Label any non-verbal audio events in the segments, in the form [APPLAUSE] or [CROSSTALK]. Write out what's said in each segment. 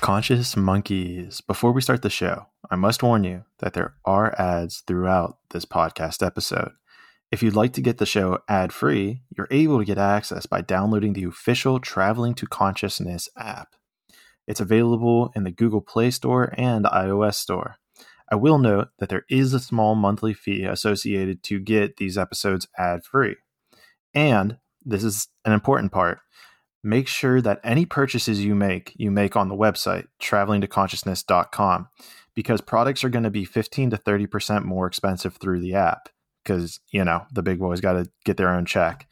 Conscious monkeys. Before we start the show, I must warn you that there are ads throughout this podcast episode. If you'd like to get the show ad free, you're able to get access by downloading the official Traveling to Consciousness app. It's available in the Google Play Store and iOS Store. I will note that there is a small monthly fee associated to get these episodes ad free. And this is an important part make sure that any purchases you make, you make on the website, travelingtoconsciousness.com, because products are going to be 15 to 30% more expensive through the app because, you know, the big boys got to get their own check.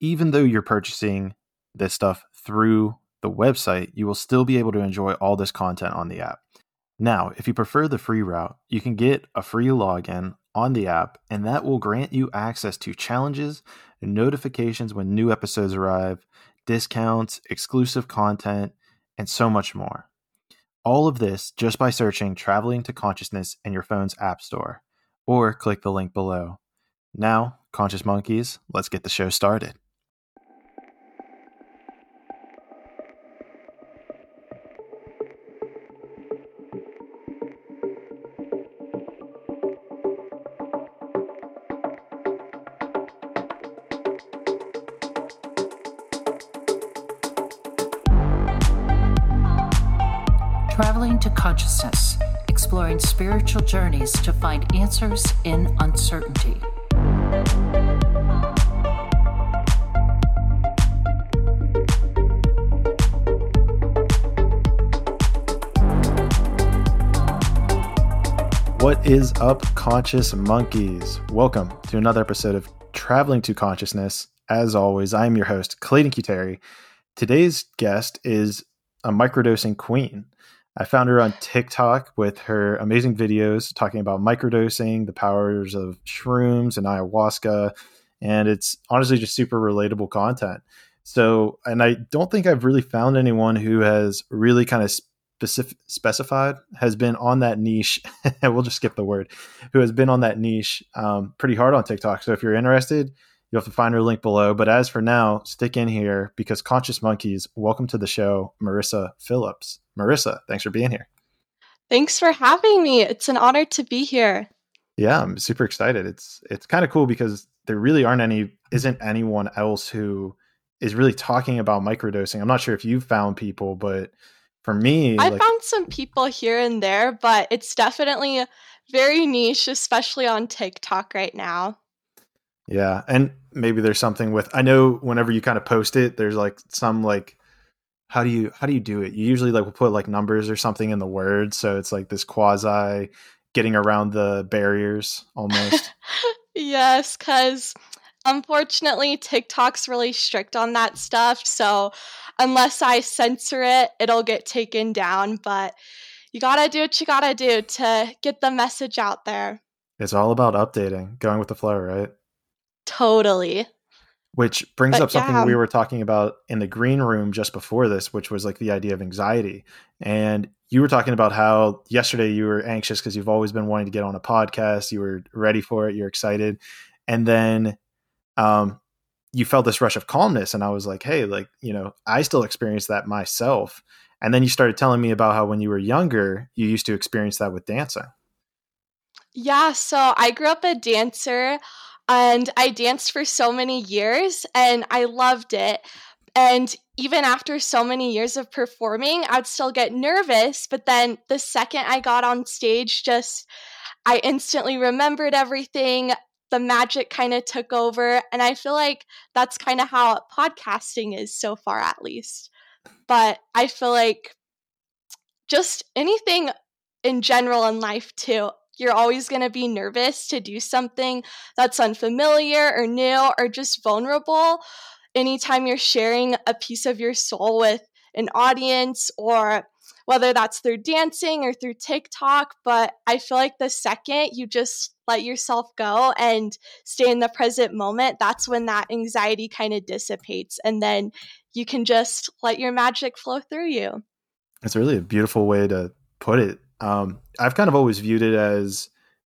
Even though you're purchasing this stuff through the website, you will still be able to enjoy all this content on the app. Now, if you prefer the free route, you can get a free login on the app, and that will grant you access to challenges and notifications when new episodes arrive discounts, exclusive content, and so much more. All of this just by searching Traveling to Consciousness in your phone's App Store, or click the link below. Now, Conscious Monkeys, let's get the show started. Spiritual journeys to find answers in uncertainty. What is up, conscious monkeys? Welcome to another episode of Traveling to Consciousness. As always, I am your host, Clayton Cuteri. Today's guest is a microdosing queen. I found her on TikTok with her amazing videos talking about microdosing, the powers of shrooms and ayahuasca, and it's honestly just super relatable content. So, and I don't think I've really found anyone who has really kind of specific, specified has been on that niche. [LAUGHS] we'll just skip the word. Who has been on that niche um, pretty hard on TikTok. So, if you're interested, You'll have to find her link below. But as for now, stick in here because Conscious Monkeys, welcome to the show, Marissa Phillips. Marissa, thanks for being here. Thanks for having me. It's an honor to be here. Yeah, I'm super excited. It's it's kind of cool because there really aren't any isn't anyone else who is really talking about microdosing. I'm not sure if you've found people, but for me, I like, found some people here and there, but it's definitely very niche, especially on TikTok right now. Yeah, and maybe there's something with I know whenever you kind of post it, there's like some like how do you how do you do it? You usually like will put like numbers or something in the words, so it's like this quasi getting around the barriers almost. [LAUGHS] yes, cuz unfortunately TikTok's really strict on that stuff, so unless I censor it, it'll get taken down, but you got to do what you got to do to get the message out there. It's all about updating, going with the flow, right? Totally. Which brings but up something yeah. we were talking about in the green room just before this, which was like the idea of anxiety. And you were talking about how yesterday you were anxious because you've always been wanting to get on a podcast. You were ready for it. You're excited. And then um, you felt this rush of calmness. And I was like, hey, like, you know, I still experience that myself. And then you started telling me about how when you were younger, you used to experience that with dancing. Yeah. So I grew up a dancer. And I danced for so many years and I loved it. And even after so many years of performing, I'd still get nervous. But then the second I got on stage, just I instantly remembered everything. The magic kind of took over. And I feel like that's kind of how podcasting is so far, at least. But I feel like just anything in general in life, too you're always going to be nervous to do something that's unfamiliar or new or just vulnerable. Anytime you're sharing a piece of your soul with an audience or whether that's through dancing or through TikTok, but I feel like the second you just let yourself go and stay in the present moment, that's when that anxiety kind of dissipates and then you can just let your magic flow through you. It's really a beautiful way to put it um, I've kind of always viewed it as,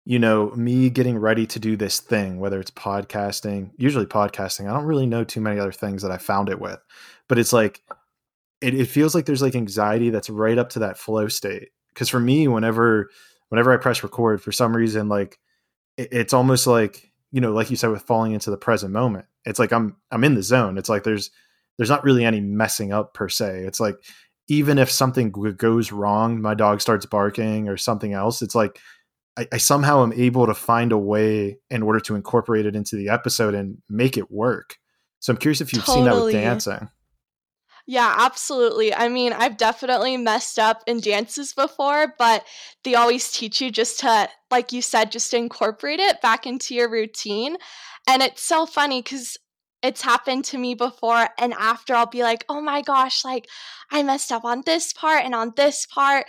you know, me getting ready to do this thing, whether it's podcasting, usually podcasting. I don't really know too many other things that I found it with, but it's like it, it feels like there's like anxiety that's right up to that flow state. Because for me, whenever whenever I press record, for some reason, like it, it's almost like you know, like you said, with falling into the present moment. It's like I'm I'm in the zone. It's like there's there's not really any messing up per se. It's like even if something goes wrong, my dog starts barking or something else, it's like I, I, somehow am able to find a way in order to incorporate it into the episode and make it work. So I'm curious if you've totally. seen that with dancing. Yeah, absolutely. I mean, I've definitely messed up in dances before, but they always teach you just to, like you said, just incorporate it back into your routine. And it's so funny because it's happened to me before and after I'll be like, "Oh my gosh, like I messed up on this part and on this part."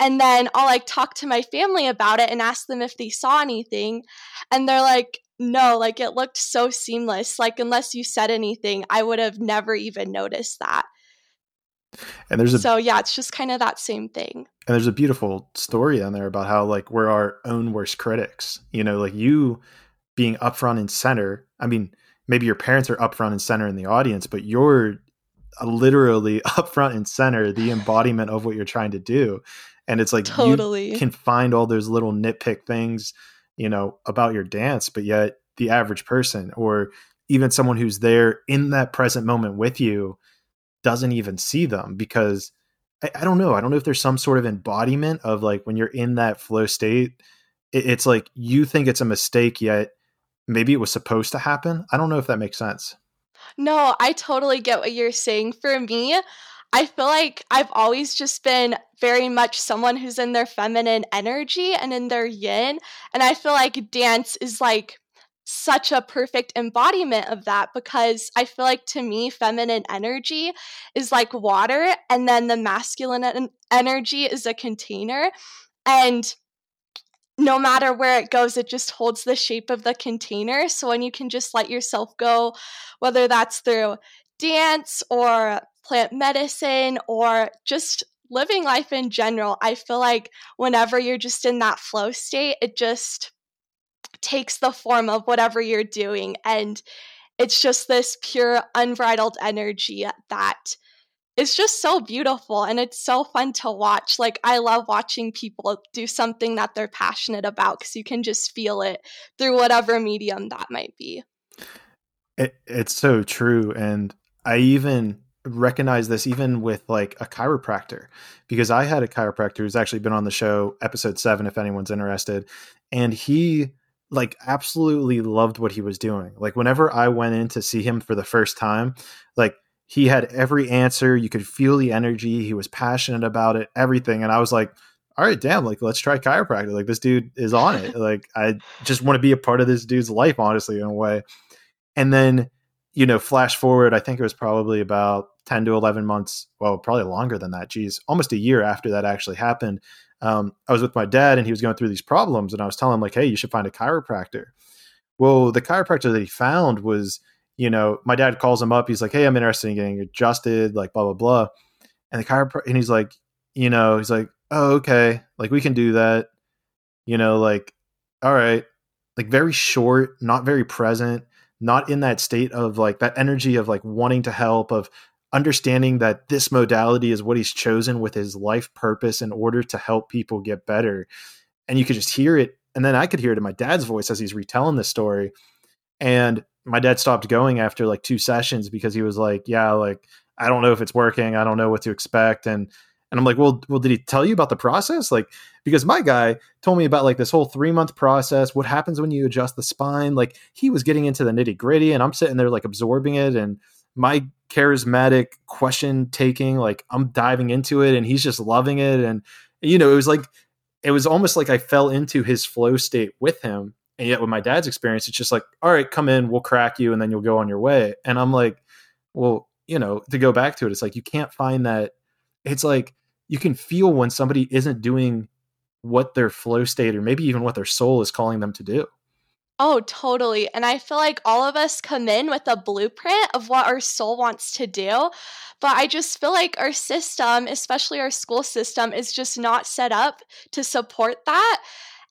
And then I'll like talk to my family about it and ask them if they saw anything. And they're like, "No, like it looked so seamless. Like unless you said anything, I would have never even noticed that." And there's a So yeah, it's just kind of that same thing. And there's a beautiful story on there about how like we're our own worst critics. You know, like you being upfront and center. I mean, maybe your parents are up front and center in the audience, but you're literally [LAUGHS] up front and center, the embodiment of what you're trying to do. And it's like totally you can find all those little nitpick things, you know, about your dance, but yet the average person or even someone who's there in that present moment with you doesn't even see them because I, I don't know. I don't know if there's some sort of embodiment of like when you're in that flow state, it, it's like you think it's a mistake, yet maybe it was supposed to happen. I don't know if that makes sense. No, I totally get what you're saying. For me, I feel like I've always just been very much someone who's in their feminine energy and in their yin. And I feel like dance is like such a perfect embodiment of that because I feel like to me, feminine energy is like water, and then the masculine en- energy is a container. And no matter where it goes, it just holds the shape of the container. So when you can just let yourself go, whether that's through dance or plant medicine or just living life in general, I feel like whenever you're just in that flow state, it just takes the form of whatever you're doing. And it's just this pure, unbridled energy that it's just so beautiful and it's so fun to watch. Like, I love watching people do something that they're passionate about because you can just feel it through whatever medium that might be. It, it's so true. And I even recognize this even with like a chiropractor because I had a chiropractor who's actually been on the show, episode seven, if anyone's interested. And he like absolutely loved what he was doing. Like, whenever I went in to see him for the first time, like, he had every answer. You could feel the energy. He was passionate about it, everything. And I was like, all right, damn, like let's try chiropractic. Like this dude is on it. [LAUGHS] like I just want to be a part of this dude's life, honestly, in a way. And then, you know, flash forward, I think it was probably about 10 to 11 months, well, probably longer than that. Geez, almost a year after that actually happened. Um, I was with my dad and he was going through these problems and I was telling him like, Hey, you should find a chiropractor. Well, the chiropractor that he found was you know, my dad calls him up. He's like, "Hey, I'm interested in getting adjusted, like blah blah blah." And the chiropractor, and he's like, you know, he's like, "Oh, okay, like we can do that." You know, like, all right, like very short, not very present, not in that state of like that energy of like wanting to help, of understanding that this modality is what he's chosen with his life purpose in order to help people get better. And you could just hear it. And then I could hear it in my dad's voice as he's retelling this story. And my dad stopped going after like two sessions because he was like, yeah, like I don't know if it's working. I don't know what to expect. And and I'm like, well, well, did he tell you about the process? Like, because my guy told me about like this whole three month process. What happens when you adjust the spine? Like, he was getting into the nitty gritty, and I'm sitting there like absorbing it. And my charismatic question taking, like, I'm diving into it, and he's just loving it. And you know, it was like, it was almost like I fell into his flow state with him. And yet with my dad's experience, it's just like, all right, come in, we'll crack you, and then you'll go on your way. And I'm like, well, you know, to go back to it, it's like you can't find that. It's like you can feel when somebody isn't doing what their flow state or maybe even what their soul is calling them to do. Oh, totally. And I feel like all of us come in with a blueprint of what our soul wants to do. But I just feel like our system, especially our school system, is just not set up to support that.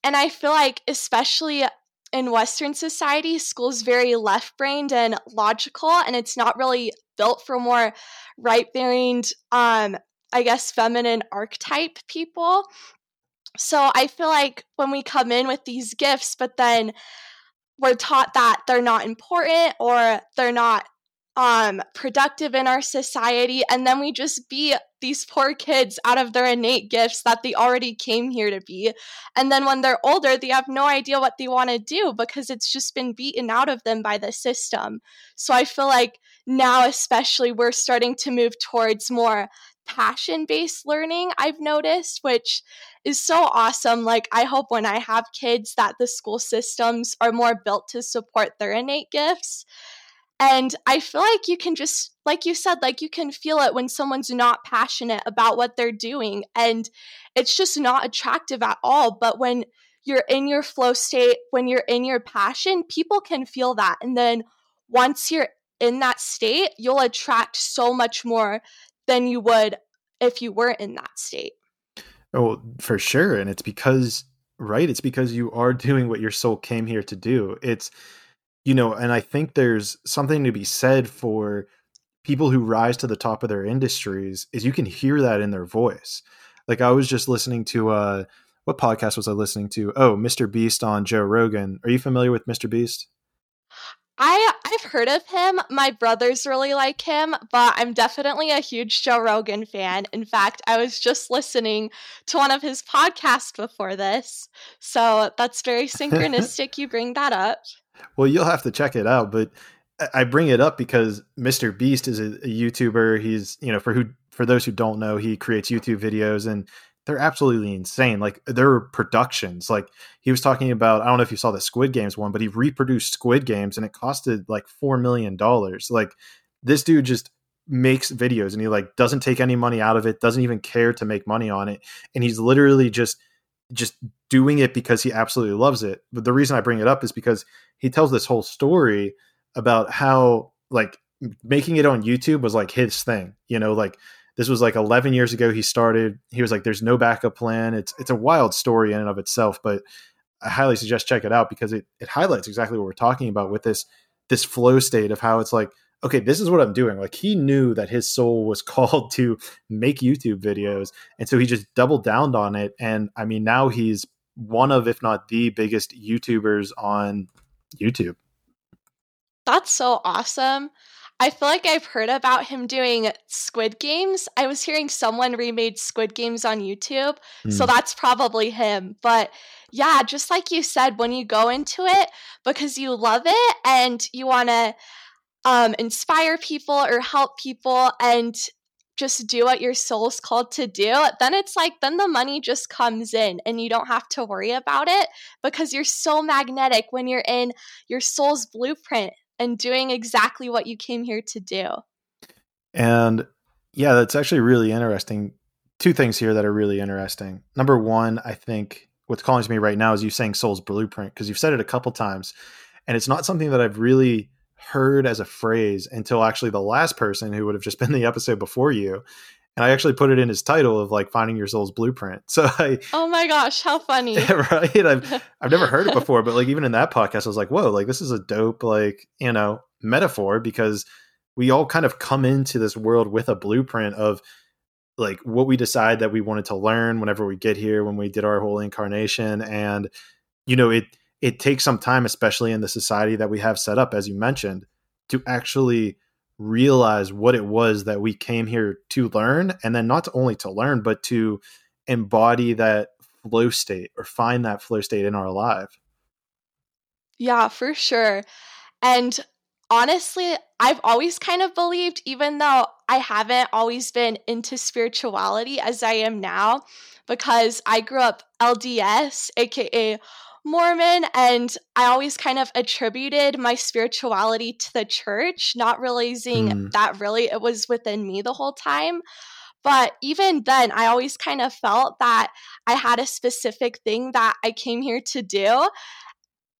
And I feel like, especially in Western society, school's very left brained and logical, and it's not really built for more right brained, um, I guess, feminine archetype people. So I feel like when we come in with these gifts, but then we're taught that they're not important or they're not um, productive in our society, and then we just be these poor kids out of their innate gifts that they already came here to be. And then when they're older, they have no idea what they want to do because it's just been beaten out of them by the system. So I feel like now, especially, we're starting to move towards more passion based learning, I've noticed, which is so awesome. Like, I hope when I have kids that the school systems are more built to support their innate gifts and I feel like you can just, like you said, like you can feel it when someone's not passionate about what they're doing. And it's just not attractive at all. But when you're in your flow state, when you're in your passion, people can feel that. And then once you're in that state, you'll attract so much more than you would if you weren't in that state. Oh, for sure. And it's because, right? It's because you are [LAUGHS] doing what your soul came here to do. It's, you know, and I think there's something to be said for people who rise to the top of their industries is you can hear that in their voice. Like I was just listening to uh what podcast was I listening to? Oh, Mr. Beast on Joe Rogan. Are you familiar with Mr. Beast? I I've heard of him. My brothers really like him, but I'm definitely a huge Joe Rogan fan. In fact, I was just listening to one of his podcasts before this. So that's very [LAUGHS] synchronistic you bring that up. Well, you'll have to check it out, but I bring it up because Mr. Beast is a, a YouTuber. He's, you know, for who for those who don't know, he creates YouTube videos and they're absolutely insane. Like their productions, like he was talking about, I don't know if you saw the Squid Games one, but he reproduced Squid Games and it costed like $4 million. Like this dude just makes videos and he like doesn't take any money out of it, doesn't even care to make money on it. And he's literally just, just doing it because he absolutely loves it. But the reason I bring it up is because he tells this whole story about how like making it on YouTube was like his thing. You know, like this was like 11 years ago he started. He was like there's no backup plan. It's it's a wild story in and of itself, but I highly suggest check it out because it it highlights exactly what we're talking about with this this flow state of how it's like okay, this is what I'm doing. Like he knew that his soul was [LAUGHS] called to make YouTube videos. And so he just doubled down on it. And I mean, now he's one of, if not the biggest YouTubers on YouTube. That's so awesome. I feel like I've heard about him doing Squid Games. I was hearing someone remade Squid Games on YouTube, mm. so hmm. that's probably him. But yeah, just like you said, when you go into it because you love it and you want to um, inspire people or help people, and just do what your soul's called to do, then it's like, then the money just comes in and you don't have to worry about it because you're so magnetic when you're in your soul's blueprint and doing exactly what you came here to do. And yeah, that's actually really interesting. Two things here that are really interesting. Number one, I think what's calling to me right now is you saying soul's blueprint because you've said it a couple times and it's not something that I've really heard as a phrase until actually the last person who would have just [LAUGHS] been the episode before you. And I actually put it in his title of like finding your soul's blueprint. [LAUGHS] So I Oh my gosh, how funny. [LAUGHS] right? I've I've never heard it before, but like even in that podcast, I was like, whoa, like this is a dope, like, you know, metaphor because we all kind of come into this world with a blueprint of like what we decide that we wanted to learn whenever we get here when we did our whole incarnation and you know it it takes some time, especially in the society that we have set up, as you mentioned, to actually realize what it was that we came here to learn. And then not only to learn, but to embody that flow state or find that flow state in our life. Yeah, for sure. And honestly, I've always kind of believed, even though I haven't always been into spirituality as I am now, because I grew up LDS, aka Mormon, and I always kind of attributed my spirituality to the church, not realizing mm. that really it was within me the whole time. But even then, I always kind of felt that I had a specific thing that I came here to do.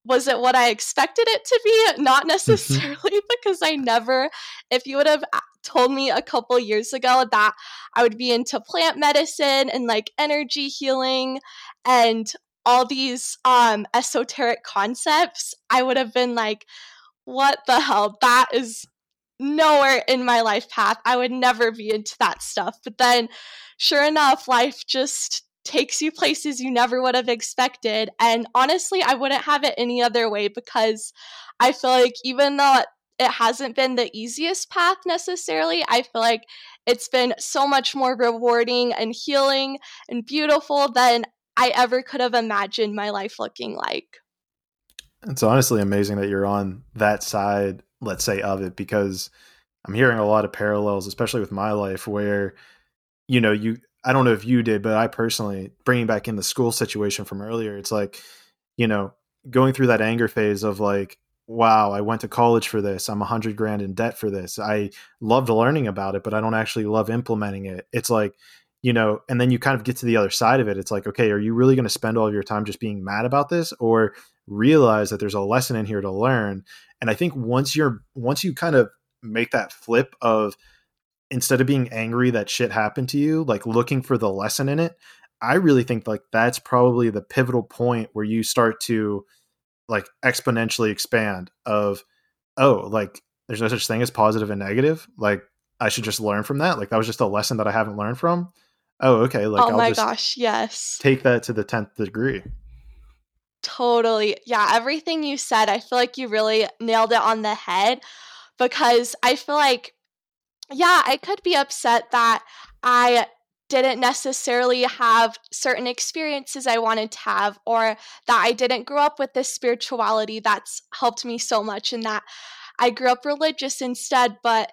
Was it what I expected it to be? Not mm-hmm. necessarily, [LAUGHS] because I never, if you would have told me a couple years ago that I would be into plant medicine and like energy healing and all these um esoteric concepts, I would have been like, what the hell? That is nowhere in my life path. I would never be into that stuff. But then, sure enough, life just takes you places you never would have expected. And honestly, I wouldn't have it any other way because I feel like even though it hasn't been the easiest path necessarily, I feel like it's been so much more rewarding and healing and beautiful than I ever could have imagined my life looking like. It's honestly amazing that you're on that side, let's say, of it because I'm hearing a lot of parallels, especially with my life, where, you know, you, I don't know if you did, but I personally, bringing back in the school situation from earlier, it's like, you know, going through that anger phase of like, wow, I went to college for this. I'm a hundred grand in debt for this. I loved learning about it, but I don't actually love implementing it. It's like, you know, and then you kind of get to the other side of it. It's like, okay, are you really going to spend all of your time just being mad about this or realize that there's a lesson in here to learn? And I think once you're, once you kind of make that flip of instead of being angry that shit happened to you, like looking for the lesson in it, I really think like that's probably the pivotal point where you start to like exponentially expand of, oh, like there's no such thing as positive and negative. Like I should just learn from that. Like that was just a lesson that I haven't learned from oh okay like oh I'll my gosh yes take that to the 10th degree totally yeah everything you said i feel like you really nailed it on the head because i feel like yeah i could be upset that i didn't necessarily have certain experiences I wanted to have, or that I didn't grow up with this spirituality that's helped me so much, and that I grew up religious instead. But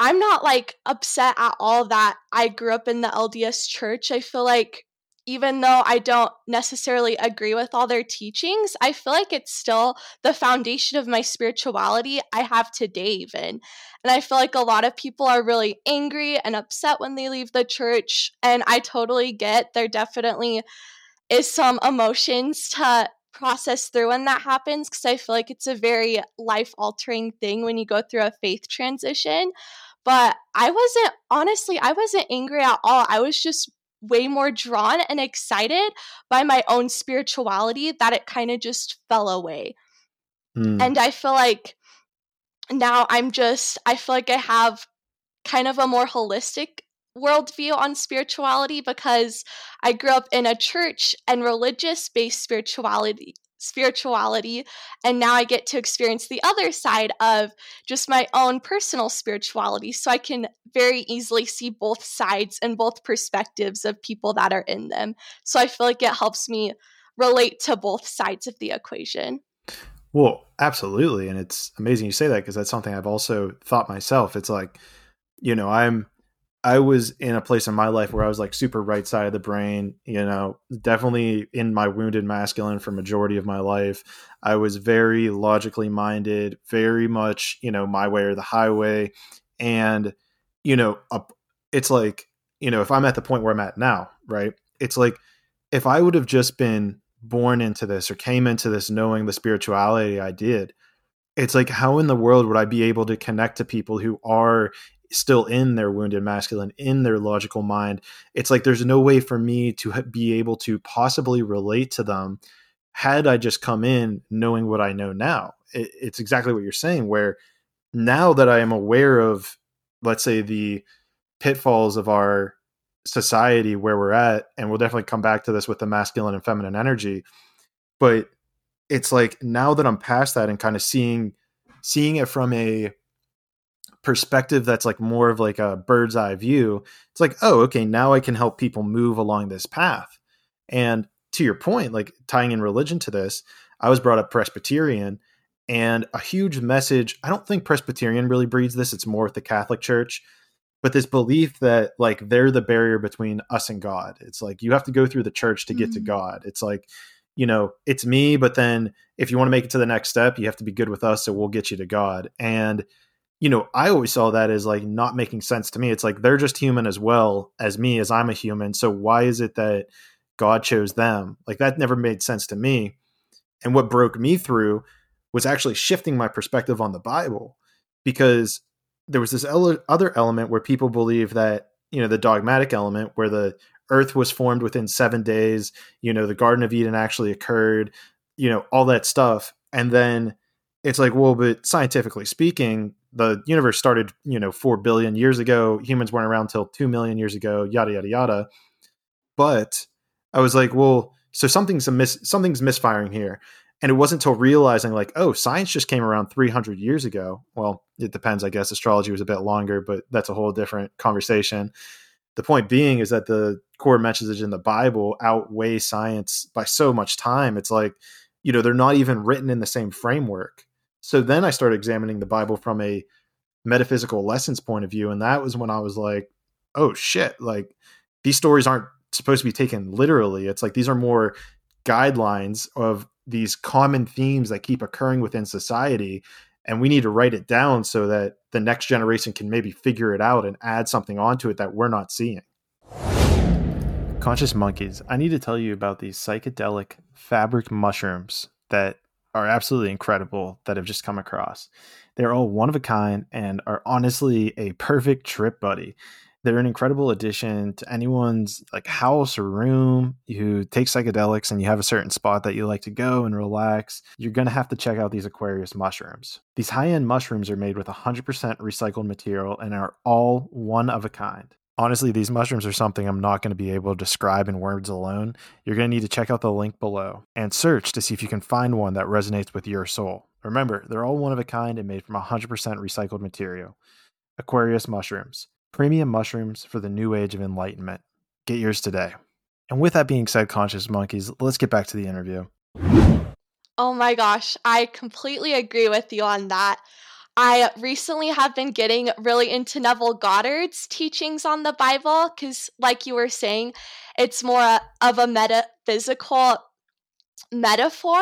I'm not like upset at all that I grew up in the LDS church. I feel like even though I don't necessarily agree with all their teachings, I feel like it's still the foundation of my spirituality I have today, even. And I feel like a lot of people are really angry and upset when they leave the church. And I totally get there definitely is some emotions to process through when that happens because I feel like it's a very life altering thing when you go through a faith transition. But I wasn't, honestly, I wasn't angry at all. I was just way more drawn and excited by my own spirituality that it kind of just fell away. Mm. And I feel like now I'm just, I feel like I have kind of a more holistic worldview on spirituality because I grew up in a church and religious based spirituality spirituality and now I get to experience the other side of just my own personal spirituality so I can very easily see both sides and both perspectives of people that are in them. So I feel like it helps me relate to both sides of the equation. Well, absolutely and it's amazing you say that because that's something I've also thought myself. It's like you know, I'm I was in a place in my life where I was like super right side of the brain, you know, definitely in my wounded masculine for majority of my life. I was very logically minded, very much, you know, my way or the highway. And, you know, it's like, you know, if I'm at the point where I'm at now, right? It's like if I would have just been born into this or came into this knowing the spirituality I did, it's like how in the world would I be able to connect to people who are still in their wounded masculine in their logical mind it's like there's no way for me to be able to possibly relate to them had i just come in knowing what i know now. It, it's exactly what you're saying where now that i am aware of let's say the pitfalls of our society where we're at and we'll definitely come back to this with the masculine and feminine energy but it's like now that i'm past that and kind of seeing seeing it from a perspective that's like more of like a bird's eye view it's like oh okay now i can help people move along this path. And to your point like tying in religion to this i was brought up presbyterian and a huge message i don't think presbyterian really breeds this it's more with the catholic church but this belief that like they're the barrier between us and god. It's like you have to go through the church to get mm-hmm. to god. It's like you know it's me but then if you want to make it to the next step you have to be good with us so we'll get you to god. And you know, I always saw that as like not making sense to me. It's like they're just human as well as me, as I'm a human. So why is it that God chose them? Like that never made sense to me. And what broke me through was actually shifting my perspective on the Bible because there was this ele- other element where people believe that, you know, the dogmatic element where the earth was formed within seven days, you know, the Garden of Eden actually occurred, you know, all that stuff. And then it's like, well, but scientifically speaking, the universe started, you know, 4 billion years ago. Humans weren't around till 2 million years ago, yada, yada, yada. But I was like, well, so something's a mis- something's misfiring here. And it wasn't until realizing, like, oh, science just came around 300 years ago. Well, it depends, I guess. Astrology was a bit longer, but that's a whole different conversation. The point being is that the core messages in the Bible outweigh science by so much time. It's like, you know, they're not even written in the same framework. So then I started examining the Bible from a metaphysical lessons point of view. And that was when I was like, oh shit, like these stories aren't supposed to be taken literally. It's like these are more guidelines of these common themes that keep occurring within society. And we need to write it down so that the next generation can maybe figure it out and add something onto it that we're not seeing. Conscious monkeys, I need to tell you about these psychedelic fabric mushrooms that are absolutely incredible that have just come across. They're all one of a kind and are honestly a perfect trip buddy. They're an incredible addition to anyone's like house or room who takes psychedelics and you have a certain spot that you like to go and relax. You're going to have to check out these Aquarius mushrooms. These high-end mushrooms are made with 100% recycled material and are all one of a kind honestly, these mushrooms are something I'm not going to be able to describe in words alone. You're going to need to check out the link below and search to see if you can find one that resonates with your soul. Remember, they're all one of a kind and made from 100% recycled material. Aquarius mushrooms, premium mushrooms for the new age of enlightenment. Get yours today. And with that being said, conscious monkeys, let's get back to the interview. Oh my gosh, I completely agree with you on that. I recently have been getting really into Neville Goddard's teachings on the Bible because, like you were saying, it's more of a metaphysical metaphor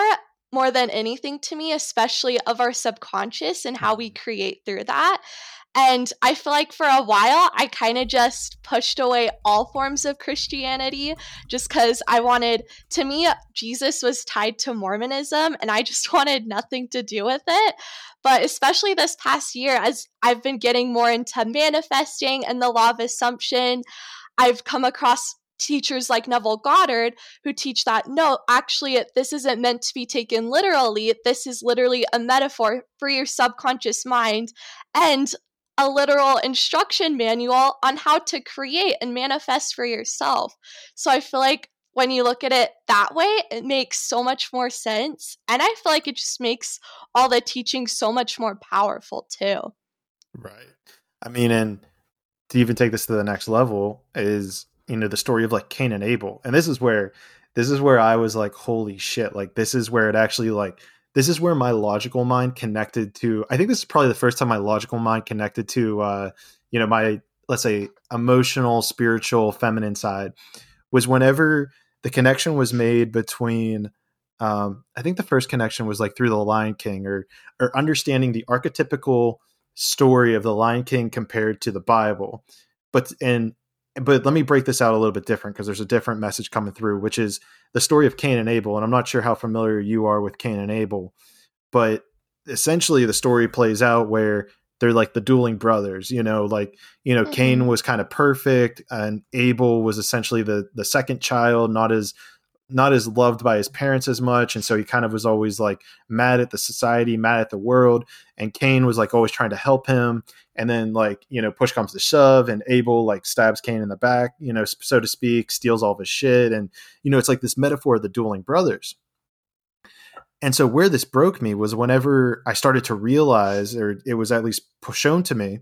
more than anything to me, especially of our subconscious and how we mm-hmm. create through that. And I feel like for a while, I kind of just pushed away all forms of Christianity just because I wanted, to me, Jesus was tied to Mormonism and I just [LAUGHS] wanted nothing to do with it. But especially this past year, as I've been getting more into manifesting and the law of assumption, I've come across teachers like Neville Goddard who teach that no, actually, this isn't meant to be taken literally. This is literally a metaphor for your subconscious mind. And a literal instruction manual on how to create and manifest for yourself. So I feel like when you look at it that way, it makes so much more sense. And I feel like it just makes all the teaching so much more powerful too. Right. I mean, and to even take this to the next level is, you know, the story of like Cain and Abel. And this is where this is where I was like, holy shit, like this is where it actually like this is where my logical mind connected to i think this is probably the first time my logical mind connected to uh you know my let's say emotional spiritual feminine side was whenever the connection was made between um i think the first connection was like through the lion king or or understanding the archetypical story of the lion king compared to the bible but and but let me break this out a little bit different because there's a different message coming through, which is the story of Cain and Abel. And I'm not sure how familiar you are with Cain and Abel, but essentially the story plays out where they're like the dueling brothers, you know, like, you know, mm-hmm. Cain was kind of perfect and Abel was essentially the the second child, not as not as loved by his parents as much. And so he kind of was always like mad at the society mad at the world. And cain was like always trying to help him. And then like you know push comes to shove and abel like stabs cain in the back you know so to speak steals all of his shit. And you know it's like this metaphor of the dueling brothers and so where this broke me was whenever i started to realize or it was at least shown to me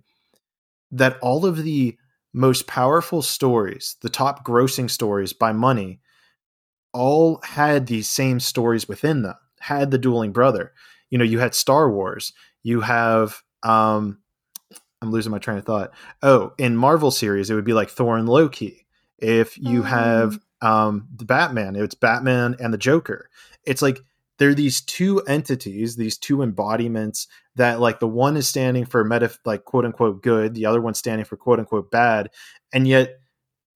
that all of the most powerful stories the top grossing stories by money all had these same stories within them had the dueling brother. You know you had star wars you have um i'm losing my train of thought. Oh in marvel series it would be like thor and loki. If you mm. have um the batman it's batman and the joker. It's like there are these two entities these two embodiments that like the one is standing for meta like quote unquote good the other one's standing for quote unquote bad and yet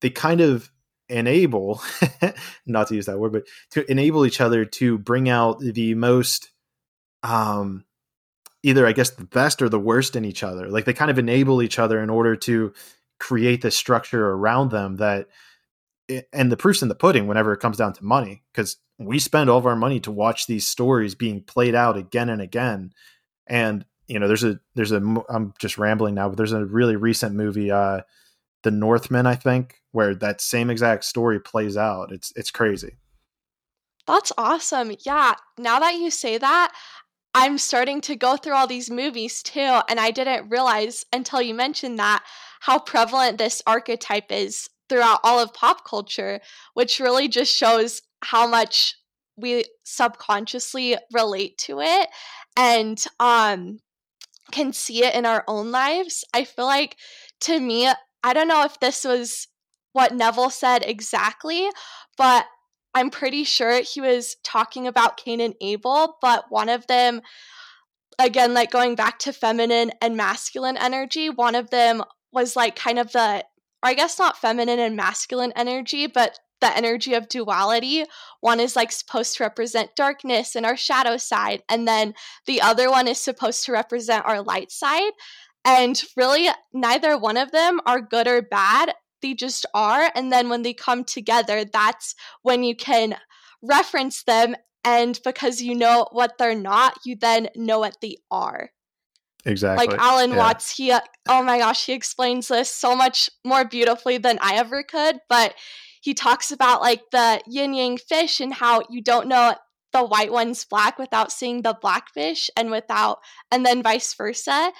they kind of enable [LAUGHS] not to use that word but to enable each other to bring out the most um either i guess the best or the worst in each other. Like they kind of enable each other in order to create this structure around them that and the proof's in the pudding whenever it comes down to money because we spend all of our money to watch these stories being played out again and again and you know, there's a there's a I'm just rambling now, but there's a really recent movie, uh, The Northman, I think, where that same exact story plays out. It's it's crazy. That's awesome. Yeah. Now that you say that, I'm starting to go through all these movies too, and I didn't realize until you mentioned that how prevalent this archetype is throughout all of pop culture, which really just shows how much we subconsciously relate to it and um can see it in our own lives. I feel like to me, I don't know if this was what Neville said exactly, but I'm pretty sure he was talking about Cain and Abel, but one of them, again, like going back to feminine and masculine energy, one of them was like kind of the, or I guess not feminine and masculine energy, but the energy of duality. One is like supposed to represent darkness and our shadow side, and then the other one is supposed to represent our light side. And really, neither one of them are good or bad they just are. And then when they come together, that's when you can reference them. And because you know what they're not, you then know what they are. Exactly. Like Alan yeah. Watts, he, uh, oh my gosh, he explains this so much more beautifully than I ever could. But he talks about like the yin yang fish and how you don't know the white one's black without seeing the black fish and without, and then vice versa.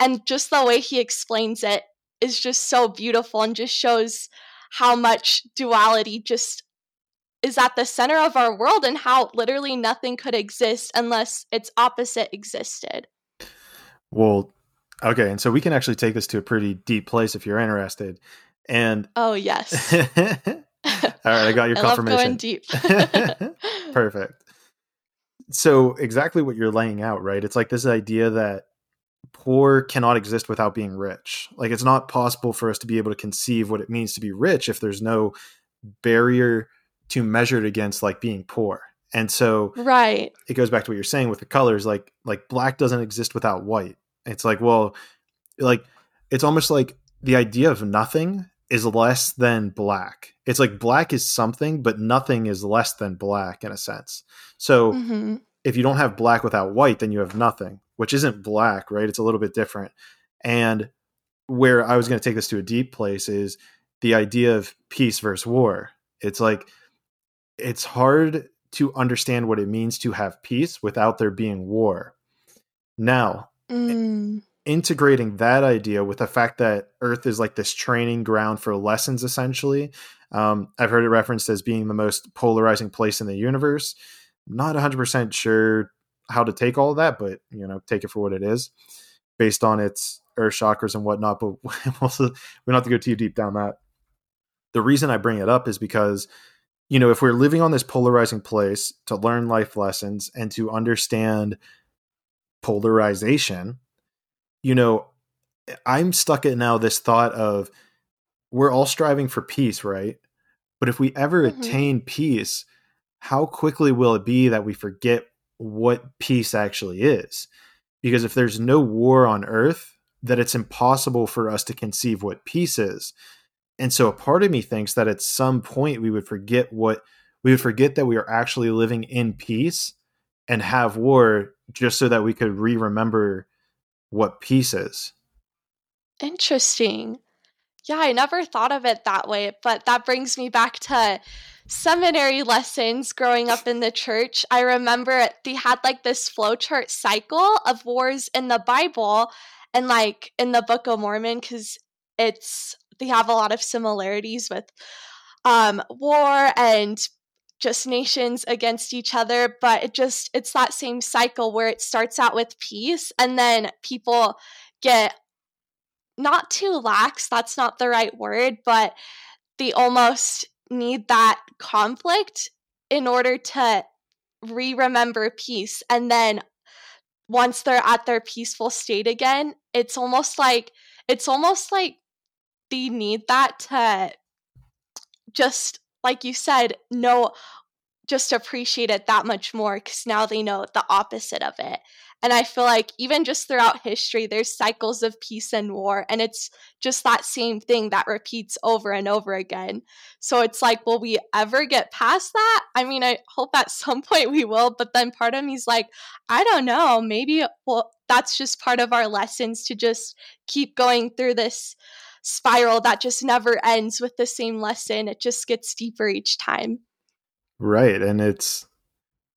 And just the way he explains it is just so beautiful and just shows how much duality just is at the center of our world and how literally nothing could exist unless its opposite existed. Well, okay, and so we can actually take this to a pretty deep place if you're interested. And oh yes, [LAUGHS] all right, I got [LAUGHS] your I confirmation. going deep. [LAUGHS] Perfect. So exactly what you're laying out, right? It's like this idea that poor cannot exist without being rich. Like it's not possible for us to be able to conceive what it means to be rich if there's no barrier to measure it against like being poor. And so right. It goes back to what you're saying with the colors like like black doesn't exist without white. It's like well like it's almost like the idea of nothing is less than black. It's like black is something but nothing is less than black in a sense. So mm-hmm. if you don't have black without white then you have nothing which isn't black, right? It's a little bit different. And where I was going to take this to a deep place is the idea of peace versus war. It's like it's hard to understand what it means to have peace without there being war. Now, mm. integrating that idea with the fact that Earth is like this training ground for lessons, essentially. Um, I've heard it referenced as being the most polarizing place in the universe. Not 100% sure how to take all of that, but you know, take it for what it is, based on its earth chakras and whatnot. But [LAUGHS] we don't have to go too deep down that. The reason I bring it up is because, you know, if we're living on this polarizing place to learn life lessons and to understand polarization, you know, I'm stuck at now this thought of we're all striving for peace, right? But if we ever mm-hmm. attain peace, how quickly will it be that we forget what peace actually is. Because if there's no war on earth, that it's impossible for us to conceive what peace is. And so a part of me thinks that at some point we would forget what we would forget that we are actually living in peace and have war just so that we could re-remember what peace is. Interesting. Yeah, I never thought of it that way, but that brings me back to seminary lessons growing up in the church, I remember they had like this flowchart cycle of wars in the Bible and like in the Book of Mormon because it's they have a lot of similarities with um, war and just nations against each other but it just it's that same cycle where it starts out with peace and then people get not too lax that's not the right word but they almost need that conflict in order to re remember peace. And then once they're at their peaceful state again, it's almost like it's almost like they need that to just like you said know just appreciate it that much more because now they know the opposite of it. And I feel like even just throughout history, there's cycles of peace and war, and it's just that same thing that repeats over and over again. So it's like, will we ever get past that? I mean, I hope at [LAUGHS] some point we will, but then part of me's like, I don't know, maybe well, that's just part of our lessons to just keep going through this spiral that just never ends with the same lesson. It just gets deeper each time. Right. And it's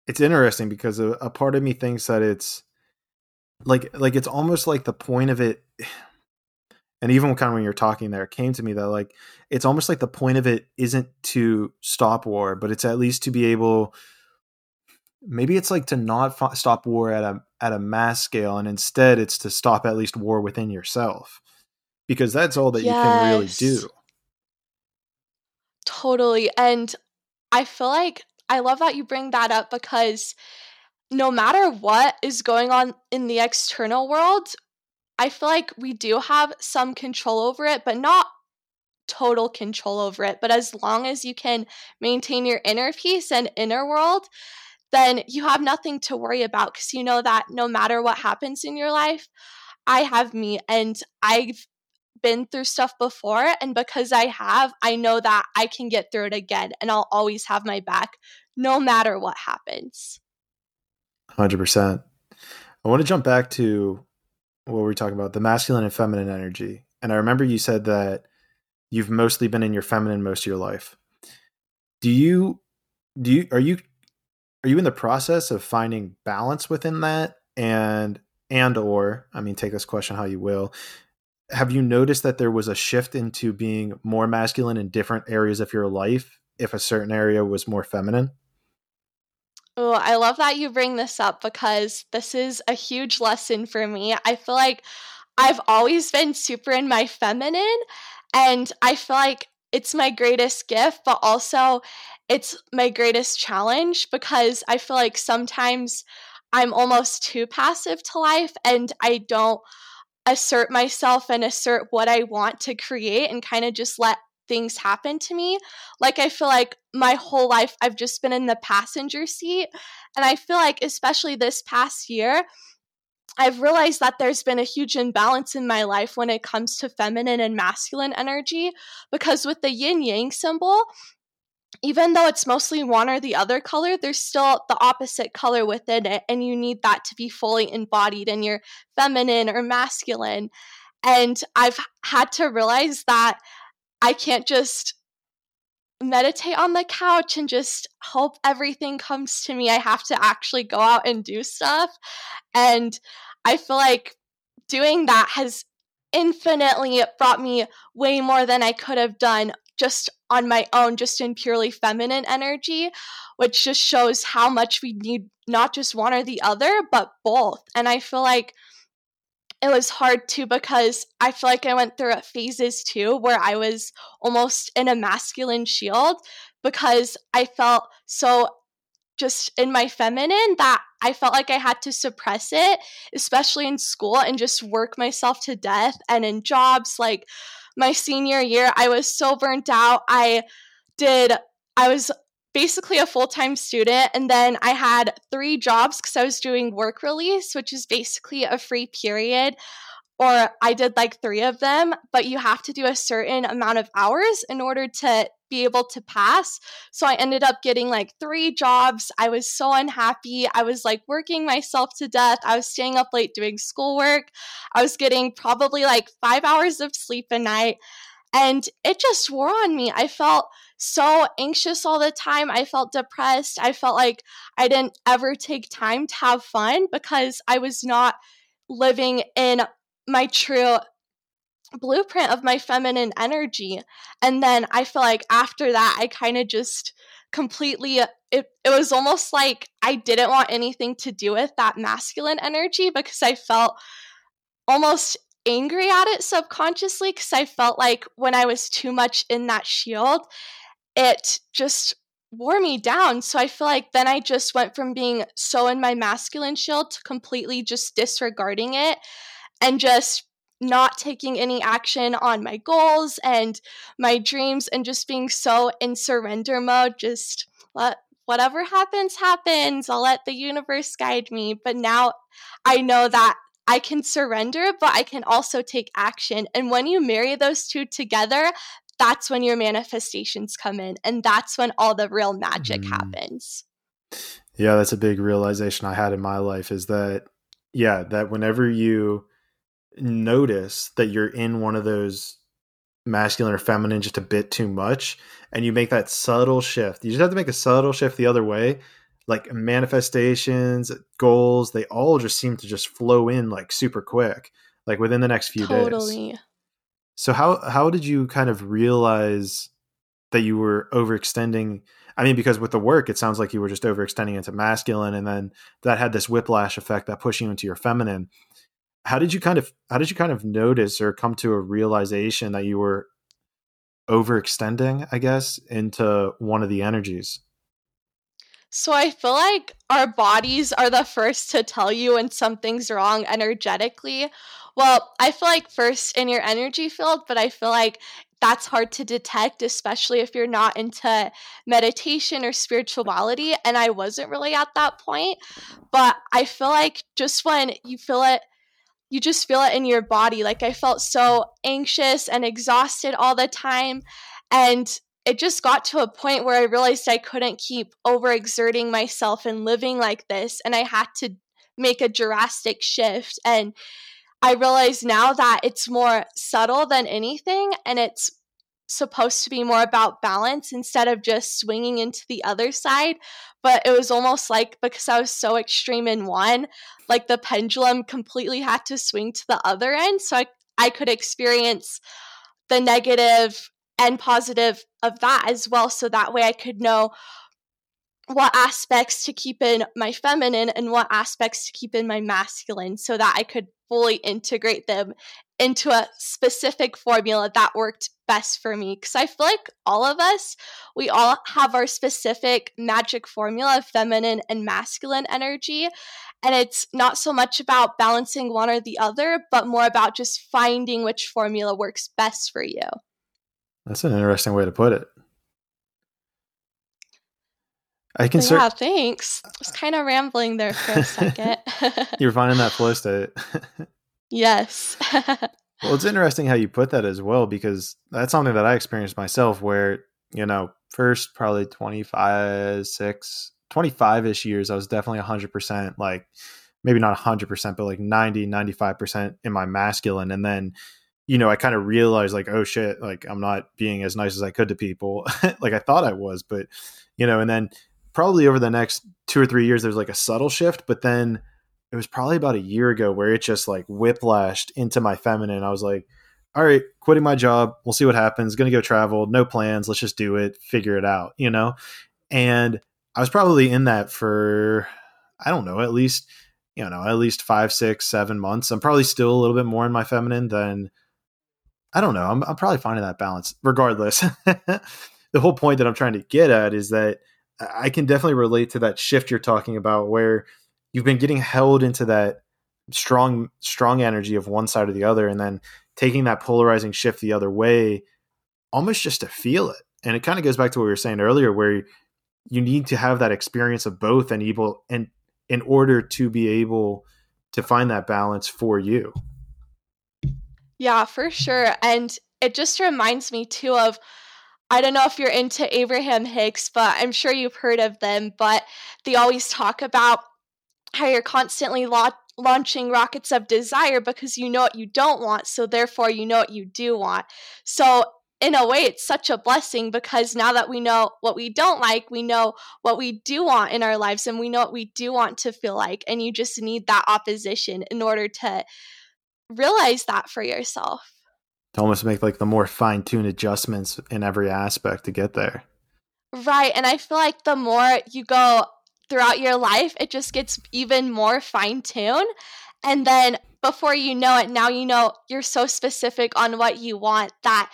it's interesting because a, a part of me thinks that it's like like it's almost like the point of it [SIGHS] and even kind of when you're talking there it came to me that like it's almost like the point of it isn't to stop war but it's at least to be able maybe it's like to not f- stop war at a at a mass scale and instead it's to stop at least war within yourself because that's all that yes. you can really do totally and i feel like i love that you bring that up because no matter what is going on in the external world, I feel like we do have some control over it, but not total control over it. But as long as you can maintain your inner peace and inner world, then you have nothing to worry about because you know that no matter what happens in your life, I have me and I've been through stuff before. And because I have, I know that I can get through it again and I'll always have my back no matter what happens. Hundred percent. I want to jump back to what we were talking about the masculine and feminine energy. And I remember you said that you've mostly been in your feminine most of your life. Do you do you are you are you in the process of finding balance within that and and or I mean take this question how you will have you noticed that there was a shift into being more masculine in different areas of your life if a certain area was more feminine? Oh, I love that you bring this up because this is a huge lesson for me. I feel like I've always been super in my feminine, and I feel like it's my greatest gift, but also it's my greatest challenge because I feel like sometimes I'm almost too passive to life and I don't assert myself and assert what I want to create and kind of just let things happen to me. Like, I feel like my whole life I've just been in the passenger seat. And I feel like, especially this past year, I've realized that there's been a huge imbalance in my life when it comes to feminine and masculine energy because with the yin yang symbol, even though it's mostly one or the other color, there's still the opposite color within it, and you need that to be fully embodied in your feminine or masculine. And I've had to realize that I can't just meditate on the couch and just hope everything comes to me. I have to actually go out and do stuff. And I feel like doing that has infinitely brought me way more than I could have done just on my own, just in purely feminine energy, which just shows how much we need not just one or the other, but both. And I feel like it was hard too because I feel like I went through phases too where I was almost in a masculine shield because I felt so just in my feminine that I felt like I had to suppress it, especially in school and just work myself to death and in jobs. Like my senior year, I was so burnt out. I did, I was basically a full time student. And then I had three jobs because I was doing work release, which is basically a free period. Or I did like three of them, but you have to do a certain amount of hours in order to be able to pass. So I ended up getting like three jobs. I was so unhappy. I was like working myself to death. I was staying up late doing schoolwork. I was getting probably like five hours of sleep a night. And it just wore on me. I felt so anxious all the time. I felt depressed. I felt like I didn't ever take time to have fun because I was not living in my true blueprint of my feminine energy. And then I feel like after that, I kind of just completely, it, it was almost like I didn't want anything to do with that masculine energy because I felt almost angry at it subconsciously because I felt like when I was too much in that shield, it just wore me down. So I feel like then I just went from being so in my masculine shield to completely just disregarding it and just not taking any action on my goals and my dreams and just being so in surrender mode, just let whatever happens, happens. I'll let the universe guide me. But now I know that I can surrender, but I can also take action. And when you marry those two together, that's when your manifestations come in. And that's when all the real magic mm. happens. Yeah, that's a big realization I had in my life is that, yeah, that whenever you notice that you're in one of those masculine or feminine just a bit too much and you make that subtle shift, you just have to make a subtle shift the other way. Like manifestations, goals, they all just seem to just flow in like super quick, like within the next few days. totally. days. So how how did you kind of realize that you were overextending I mean, because with the work, it sounds like you were just overextending into masculine, and then that had this whiplash effect that pushed you into your feminine. How did you kind of how did you kind of notice or come to a realization that you were overextending, I guess, into one of the energies? So I feel like our bodies are the first to tell you when something's wrong energetically. Well, I feel like first in your energy field, but I feel like that's hard to detect, especially if you're not into meditation or spirituality. And I wasn't really at that point. But I feel like just when you feel it, you just feel it in your body. Like I felt so anxious and exhausted all the time. And it just got to a point where I realized I couldn't keep overexerting myself and living like this. And I had to make a drastic shift. And I realize now that it's more subtle than anything and it's supposed to be more about balance instead of just swinging into the other side. But it was almost like because I was so extreme in one, like the pendulum completely had to swing to the other end. So I, I could experience the negative and positive of that as well. So that way I could know what aspects to keep in my feminine and what aspects to keep in my masculine so that I could fully integrate them into a specific formula that worked best for me because I feel like all of us, we all have our specific magic formula of feminine and masculine energy. And it's not so much about balancing one or the other, but more about just finding which formula works best for you. That's an interesting way to put it. I can Yeah, thanks. I was kind of rambling there for a second. [LAUGHS] You're finding that flow state. [LAUGHS] yes. [LAUGHS] well, it's interesting how you put that as well, because that's something that I experienced myself where, you know, first probably 25, 6, 25 ish years, I was definitely 100% like, maybe not 100%, but like 90, 95% in my masculine. And then, you know, I kind of realized like, oh shit, like I'm not being as nice as I could to people, [LAUGHS] like I thought I was, but, you know, and then probably over the next two or three years, there's like a subtle shift, but then it was probably about a year ago where it just like whiplashed into my feminine. I was like, all right, quitting my job. We'll see what happens. Going to go travel. No plans. Let's just do it. Figure it out, you know? And I was probably in that for, I don't know, at least, you know, at least five, six, seven months. I'm probably still a little bit more in my feminine than, I don't know. I'm, I'm probably finding that balance regardless. [LAUGHS] the whole point that I'm trying to get at is that I can definitely relate to that shift you're talking about where you've been getting held into that strong strong energy of one side or the other and then taking that polarizing shift the other way almost just to feel it. And it kind of goes back to what we were saying earlier where you need to have that experience of both and able and in order to be able to find that balance for you. Yeah, for sure. And it just reminds me too of I don't know if you're into Abraham Hicks, but I'm sure you've heard of them. But they always talk about how you're constantly la- launching rockets of desire because you know what you don't want. So therefore, you know what you do want. So in a way, it's such a blessing because now that we know what we don't like, we know what we do want in our lives and we know what we do want to feel like. And you just need that opposition in order to realize that for yourself to almost make like the more fine tuned adjustments in every aspect to get there. Right. And I feel like the more you go throughout your life, it just gets even more fine tuned. And then before you know it, now you know you're so specific on what you want that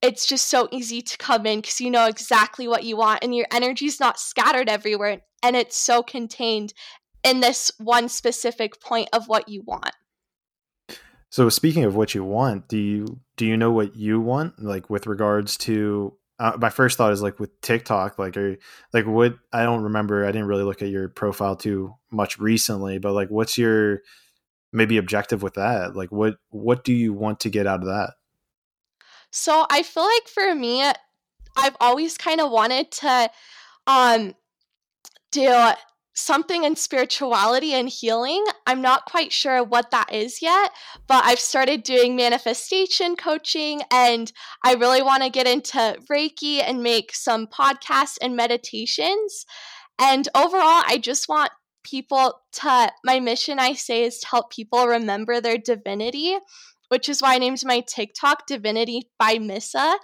it's just so easy to come in because you know exactly what you want and your energy's not scattered everywhere and it's so contained in this one specific point of what you want. So speaking of what you want, do you do you know what you want like with regards to uh, my first thought is like with TikTok, like are like what I don't remember. I didn't really look at your profile too much recently, but like what's your maybe objective with that? Like what what do you want to get out of that? So I feel like for me, I've always kind of wanted to um do something in spirituality and healing. I'm not quite sure what that is yet, but I've started doing manifestation coaching and I really want to get into Reiki and make some podcasts and meditations. And overall, I just want people to, my mission, I say, is to help people remember their divinity, which is why I named my TikTok Divinity by Missa.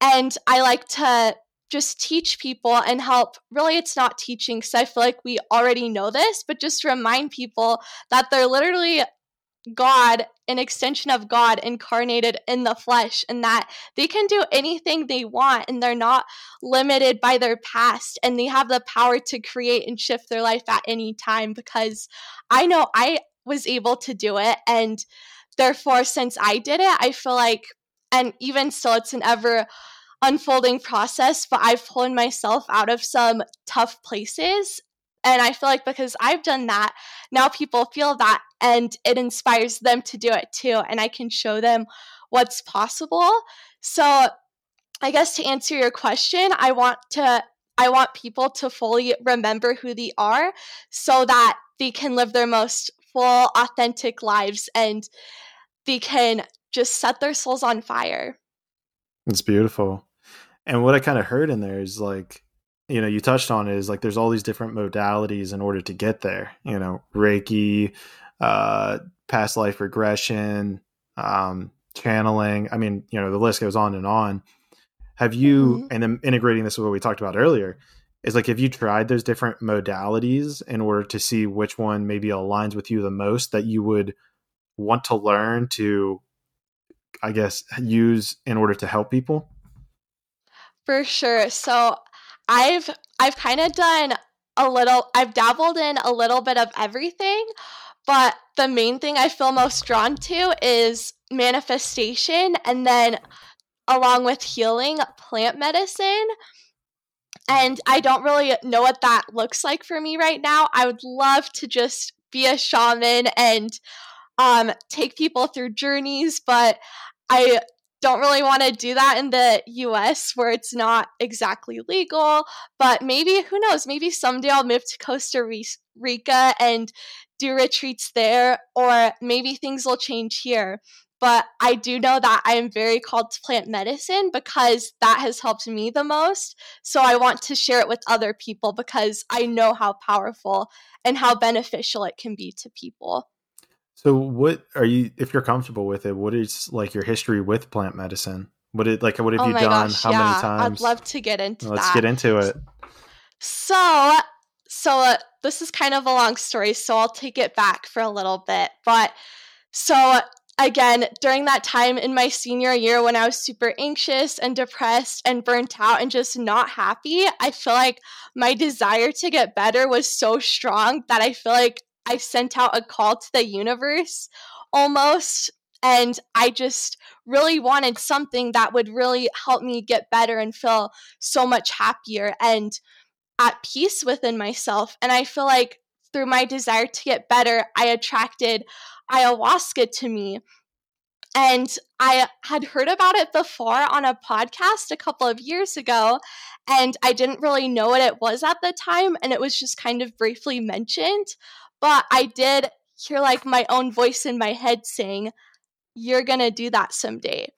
And I like to just teach people and help. Really, it's not teaching because I feel like we already know this, but just remind people that they're literally God, an extension of God incarnated in the flesh, and that they can do anything they want and they're not limited by their past and they have the power to create and shift their life at any time because I know I was able to do it. And therefore, since I did it, I feel like, and even still, it's an ever unfolding process, but I've pulled myself out of some tough places. And I feel like because I've done that, now people feel that and it inspires them to do it too. And I can show them what's possible. So, I guess to answer your question, I want to I want people to fully remember who they are so that they can live their most full authentic lives and they can just set their souls on fire. It's beautiful. And what I kind of heard in there is like, you know, you touched on is like there's all these different modalities in order to get there. You know, Reiki, uh, past life regression, um, channeling. I mean, you know, the list goes on and on. Have you, mm-hmm. and then integrating this with what we talked about earlier, is like, have you tried those different modalities in order to see which one maybe aligns with you the most that you would want to learn to, I guess, use in order to help people? For sure. So I've I've kind of done a little I've dabbled in a little bit of everything, but the main thing I feel most drawn to is manifestation and then along with healing, plant medicine. And I don't really know what that looks like for me right now. I would love to just be a shaman and um, take people through journeys, but I don't really want to do that in the US where it's not exactly legal. But maybe, who knows, maybe someday I'll move to Costa Rica and do retreats there, or maybe things will change here. But I do know that I am very called to plant medicine because that has helped me the most. So I want to share it with other people because I know how powerful and how beneficial it can be to people. So, what are you, if you're comfortable with it, what is like your history with plant medicine? What it like? What have oh you done? Gosh, How yeah. many times? I'd love to get into Let's that. get into it. So, so uh, this is kind of a long story, so I'll take it back for a little bit. But so again, during that time in my senior year when I was super anxious and depressed and burnt out and just not happy, I feel like my desire to get better was so strong that I feel like I sent out a call to the universe almost. And I just really wanted something that would really help me get better and feel so much happier and at peace within myself. And I feel like through my desire to get better, I attracted ayahuasca to me. And I had heard about it before on a podcast a couple of years ago, and I didn't really know what it was at the time. And it was just kind of briefly mentioned. But I did hear like my own voice in my head saying, You're gonna do that someday.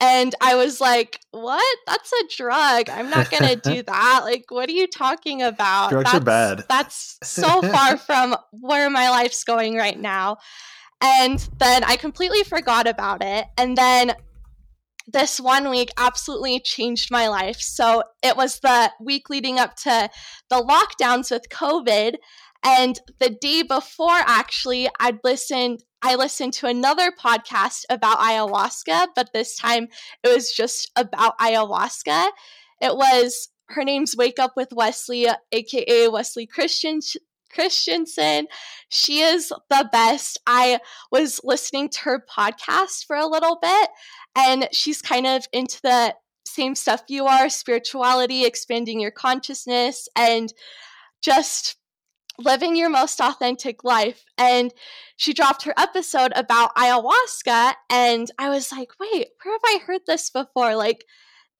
And I was like, What? That's a drug. I'm not gonna do [LAUGHS] that. Like, what are you talking about? Drugs that's, are bad. That's [LAUGHS] so far from where my life's going right now. And then I completely forgot about it. And then this one week absolutely changed my life. So it was the week leading up to the lockdowns with COVID. And the day before, actually, I'd listened. I listened to another podcast about ayahuasca, but this time it was just about ayahuasca. It was her name's Wake Up with Wesley, aka Wesley Christian Christensen. She is the best. I was listening to her podcast for a little bit, and she's kind of into the same stuff you are spirituality, expanding your consciousness, and just living your most authentic life. And she dropped her episode about ayahuasca. And I was like, wait, where have I heard this before? Like,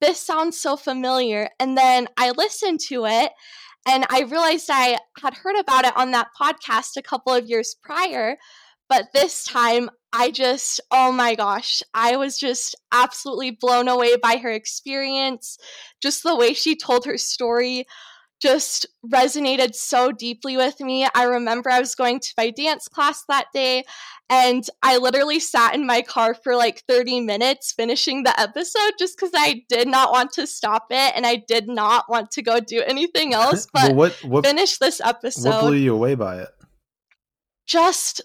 this sounds so familiar. And then I listened to it and I realized I had heard about it on that podcast a couple of years prior. But this time, I just, oh my gosh, I was just absolutely blown away by her experience. Just the way she told her story just resonated so deeply with me. I remember I was going to my dance class that day and I literally sat in my car for like 30 minutes finishing the episode just because I did not want to stop it and I did not want to go do anything [LAUGHS] else but well, what, what, finish this episode. What blew you away by it? Just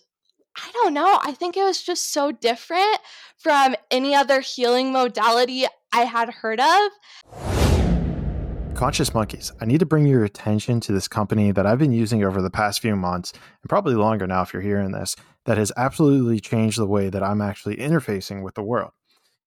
I don't know. I think it was just so different from any other healing modality I had heard of. Conscious Monkeys, I need to bring your attention to this company that I've been using over the past few months, and probably longer now if you're hearing this, that has absolutely changed the way that I'm actually interfacing with the world.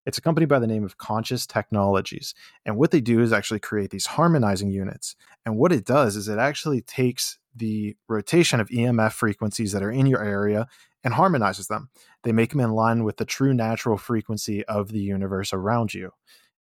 It's a company by the name of Conscious Technologies. And what they do is actually create these harmonizing units. And what it does is it actually takes the rotation of EMF frequencies that are in your area and harmonizes them. They make them in line with the true natural frequency of the universe around you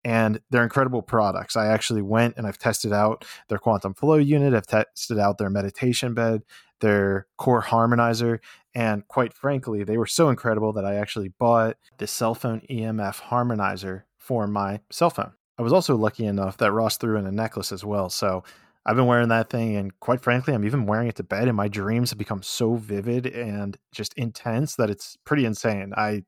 and they're incredible products. I actually went and I've tested out their quantum flow unit, I've tested out their meditation bed, their core harmonizer, and quite frankly, they were so incredible that I actually bought the cell phone EMF harmonizer for my cell phone. I was also lucky enough that Ross threw in a necklace as well. So I've been wearing that thing, and quite frankly, I'm even wearing it to bed, and my dreams have become so vivid and just intense that it's pretty insane. I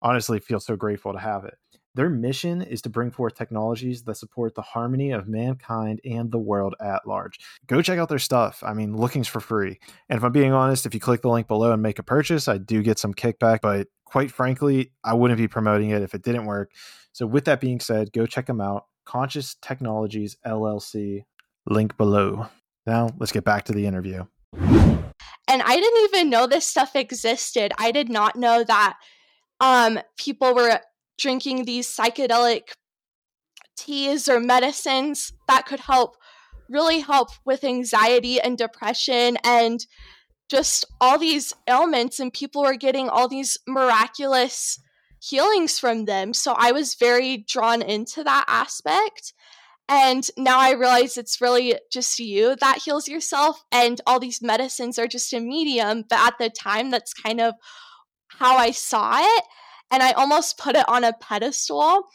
honestly feel so grateful to have it. Their mission is to bring forth technologies that support the harmony of mankind and the world at large. Go check out their stuff. I mean, looking's for free. And if I'm being honest, if you click the link below and make a purchase, I do get some kickback, but quite frankly, I wouldn't be promoting it if it didn't work. So, with that being said, go check them out. Conscious Technologies LLC, link below. Now, let's get back to the interview. And I didn't even know this stuff existed. I did not know that um, people were drinking these psychedelic teas or medicines that could help really help with anxiety and depression and just all these ailments and people were getting all these miraculous healings from them. So i was very drawn into that aspect and now i realize it's really just you that heals yourself and all these medicines are just a medium but at the time that's kind of how i saw it and I almost put it on a pedestal.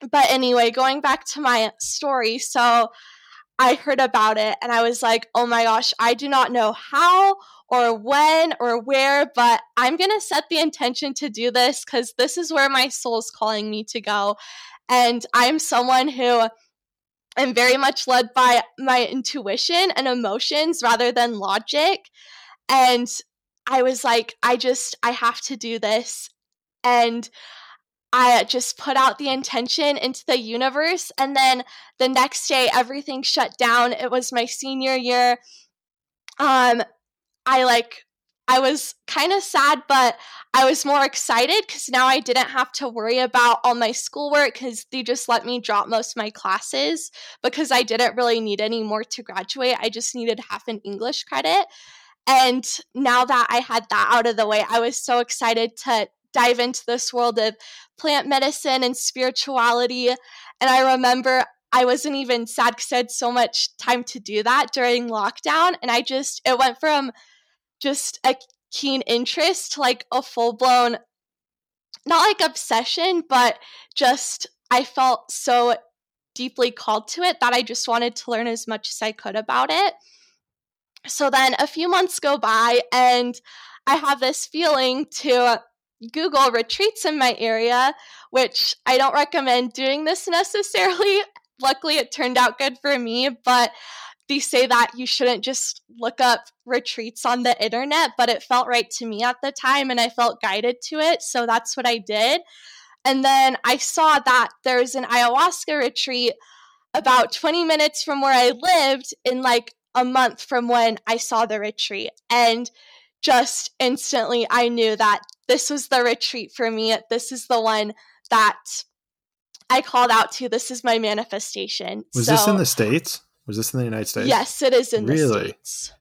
But anyway, going back to my story, so I heard about it and I was like, oh my gosh, I do not know how or when or where, but I'm going to set the intention to do this because this is where my soul is calling me to go. And I'm someone who am very much led by my intuition and emotions rather than logic. And I was like, I just, I have to do this. And I just put out the intention into the universe. And then the next day, everything shut down. It was my senior year. Um, I like, I was kind of sad, but I was more excited because now I didn't have to worry about all my schoolwork because they just let me drop most of my classes because I didn't really need any more to graduate. I just needed half an English credit. And now that I had that out of the way, I was so excited to dive into this world of plant medicine and spirituality. And I remember I wasn't even sad because I had so much time to do that during lockdown. And I just, it went from just a keen interest to like a full blown, not like obsession, but just I felt so deeply called to it that I just wanted to learn as much as I could about it. So then a few months go by, and I have this feeling to Google retreats in my area, which I don't recommend doing this [LAUGHS] necessarily. Luckily, it turned out good for me, but they say that you shouldn't just look up retreats on the internet, but it felt right to me at the time and I felt guided to it. So that's what I did. And then I saw that there's an ayahuasca retreat about 20 minutes from where I lived in like a month from when I saw the retreat. And just instantly I knew that this was the retreat for me. This is the one that I called out to. This is my manifestation. Was so, this in the states? Was this in the United States? Yes, it is in Really? the states.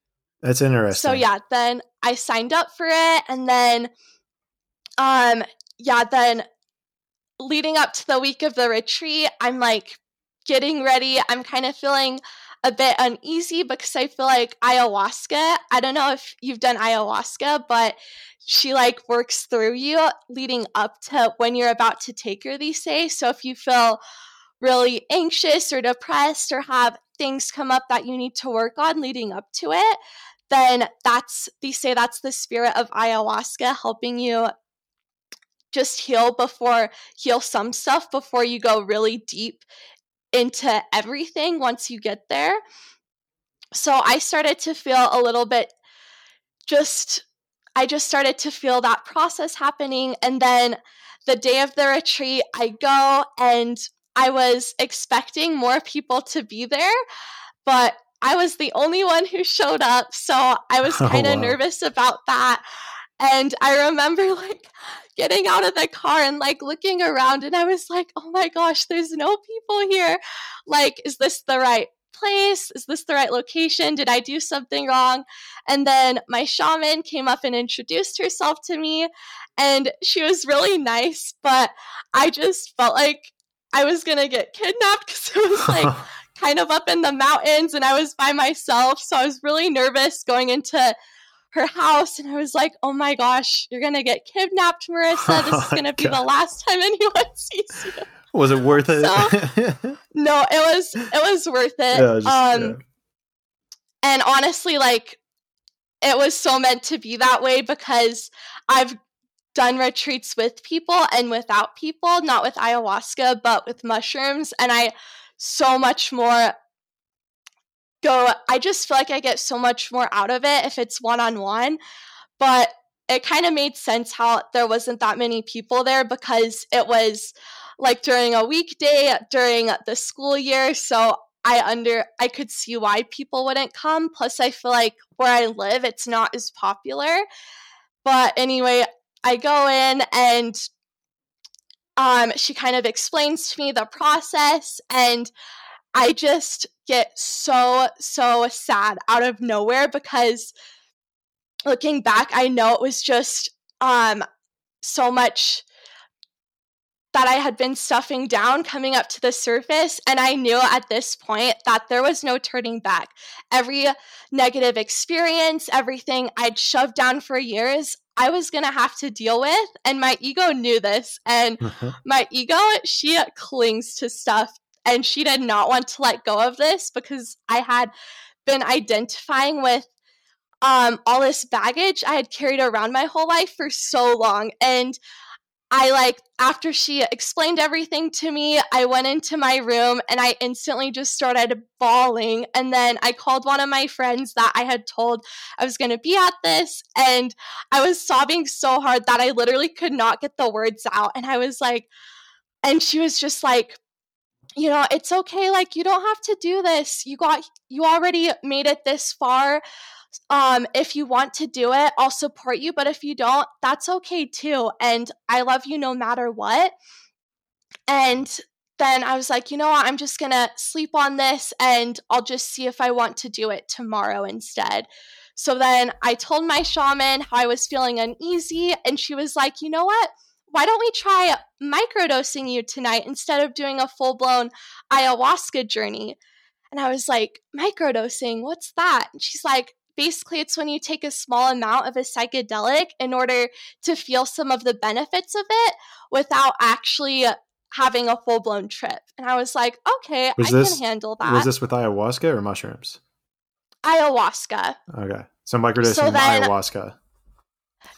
That's interesting. So yeah, then I signed up for it and then um yeah, then leading up to the week of the retreat, I'm like getting ready. I'm kind of feeling a bit uneasy because I feel like ayahuasca, I don't know if you've done ayahuasca, but she like works through you leading up to when you're about to take her, they say. So if you feel really anxious or depressed or have things come up that you need to work on leading up to it, then that's they say that's the spirit of ayahuasca helping you just heal before heal some stuff before you go really deep into everything once you get there. So I started to feel a little bit just I just started to feel that process happening and then the day of the retreat I go and I was expecting more people to be there, but I was the only one who showed up, so I was [LAUGHS] Oh, kind of wow. nervous about that. And I remember [LAUGHS] like getting out of the car and like looking around and I was like, "Oh my gosh, there's no people here. Like is this the right place? Is this the right location? Did I do something wrong?" And then my shaman came up and introduced herself to me and she was really nice, but I just felt like I was going to get kidnapped cuz [LAUGHS] it was like [LAUGHS] kind of up in the mountains and I was by myself. So I was really nervous going into her house and I was like, oh my gosh, you're going to get kidnapped, Marissa. [LAUGHS] This is Oh going to be the last time anyone [LAUGHS] sees you. was it worth it? [LAUGHS] No, it was it was worth it. Yeah, just- um yeah. and honestly like it was so meant to be that way because I've done retreats with people and without people, not with ayahuasca, but with mushrooms and I so much more go I just feel like I get so much more out of it if it's one on one. But it kind of made sense how there wasn't that many people there because it was like during a weekday during the school year. So I under I could see why people wouldn't come. Plus I feel like where I live it's not as popular. But anyway, I go in and um, she kind of explains to me the process and I just get so, so sad out of nowhere because looking back, I know it was just um, so much that I had been stuffing down coming up to the surface. And I knew at this point that there was no turning back. Every negative experience, everything I'd shoved down for years, I was going to have to deal with. And my ego knew this. And my ego, she clings to stuff and she did not want to let go of this because I had been identifying with um, all this baggage I had carried around my whole life for so long. And I like, after she explained everything to me, I went into my room and I instantly just started bawling. And then I called one of my friends that I had told I was going to be at this. And I was sobbing so hard that I literally could not get the words out. And I was like, and she was just like, you know, it's okay. Like, you don't have to do this. You got, you already made it this far. Um, if you want to do it, I'll support you. But if you don't, that's okay too. And I love you no matter what. And then I was like, you know what? I'm just going to sleep on this and I'll just see if I want to do it tomorrow instead. So then I told my shaman how I was feeling uneasy. And she was like, you know what? Why don't we try microdosing you tonight instead of doing a full blown ayahuasca journey? And I was like, microdosing, what's that? And she's like, basically, it's when you take a small amount of a psychedelic in order to feel some of the benefits of it without actually having a full blown trip. And I was like, okay, Was I this- can handle that. Was this with ayahuasca or mushrooms? ayahuasca? Okay. So microdosing So then- ayahuasca.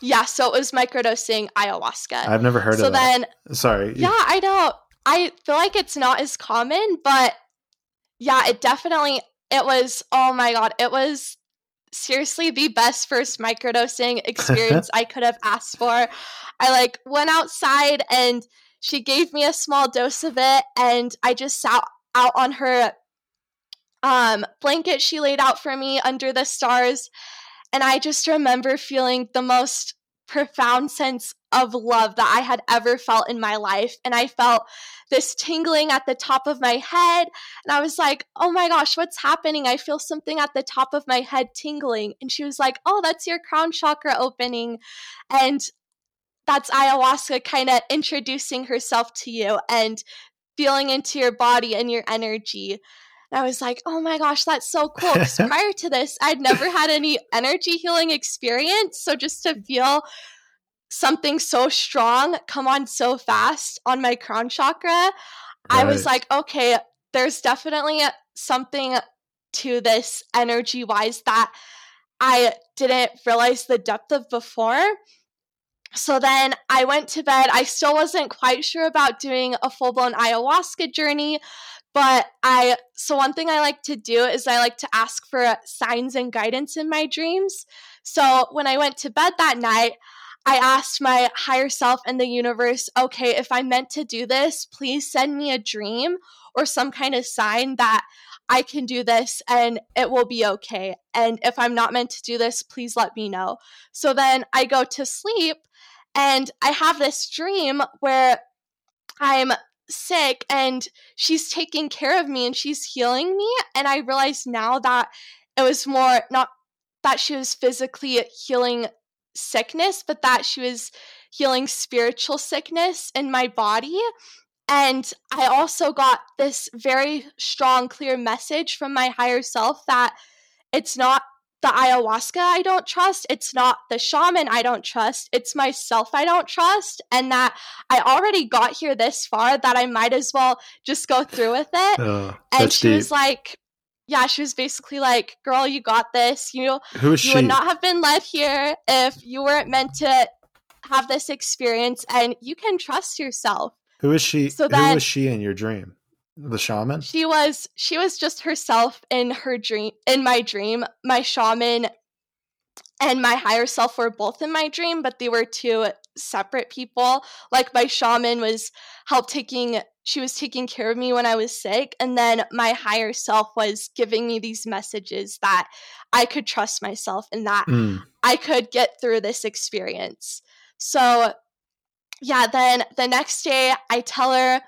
Yeah, so it was microdosing ayahuasca. I've never heard so of that. So then Sorry. Yeah, I know. I feel like it's not as common, but yeah, it definitely it was oh my god, it was seriously the best first microdosing [LAUGHS] experience I could have asked for. I like went outside and she gave me a small dose of it and I just sat out on her um blanket she laid out for me under the stars and I just remember feeling the most profound sense of love that I had ever felt in my life. And I felt this tingling at the top of my head. And I was like, oh my gosh, what's happening? I feel something at the top of my head tingling. And she was like, oh, that's your crown chakra opening. And that's ayahuasca kind of introducing herself to you and feeling into your body and your energy. And I was like, oh my gosh, that's so cool. Because [LAUGHS] prior to this, I'd never had any energy healing experience. So just to feel something so strong come on so fast on my crown chakra, right. I was like, okay, there's definitely something to this energy wise that I didn't realize the depth of before. So then I went to bed. I still wasn't quite sure about doing a full blown ayahuasca journey, but I, so one thing I like to do is I like to ask for signs and guidance in my dreams. So when I went to bed that night, I asked my higher self and the universe, okay, if I'm meant to do this, please send me a dream or some kind of sign that I can do this and it will be okay. And if I'm not meant to do this, please let me know. So then I go to sleep and I have this dream where I'm sick and she's taking care of me and she's healing me. And I realized now that it was more not that she was physically healing sickness, but that she was healing spiritual sickness in my body. And I also got this very strong, clear message from my higher self that it's not the ayahuasca I don't trust. It's not the shaman I don't trust. It's myself I don't trust. And that I already got here this far that I might as well just go through with it. Uh, and she deep. was like, yeah, she was basically like, girl, you got this. You, Who is you she? would not have been led here if you weren't meant to have this experience and you can trust yourself. Who is she? So then, Who was she in your dream? The shaman? She was she was just herself in her dream in my dream. My shaman and my higher self were both in my dream, but they were two separate people. Like my shaman was help taking she was taking care of me when I was sick and then my higher self was giving me these messages that I could trust myself and that mm. I could get through this experience. So yeah, then the next day I tell her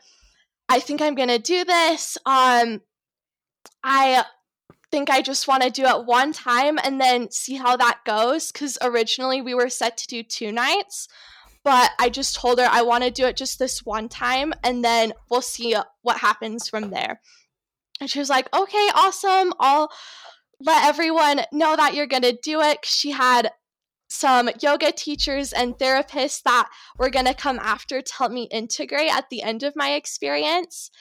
I think I'm gonna do this. Um, I think I just want to do it one time and then see how that goes. Because originally we were set to do two nights, but I just told her I want to do it just this one time and then we'll see what happens from there. And she was like, okay, awesome. I'll let everyone know that you're going to do it. She had some yoga teachers and therapists that were going to come after to help me integrate at the end of my experience.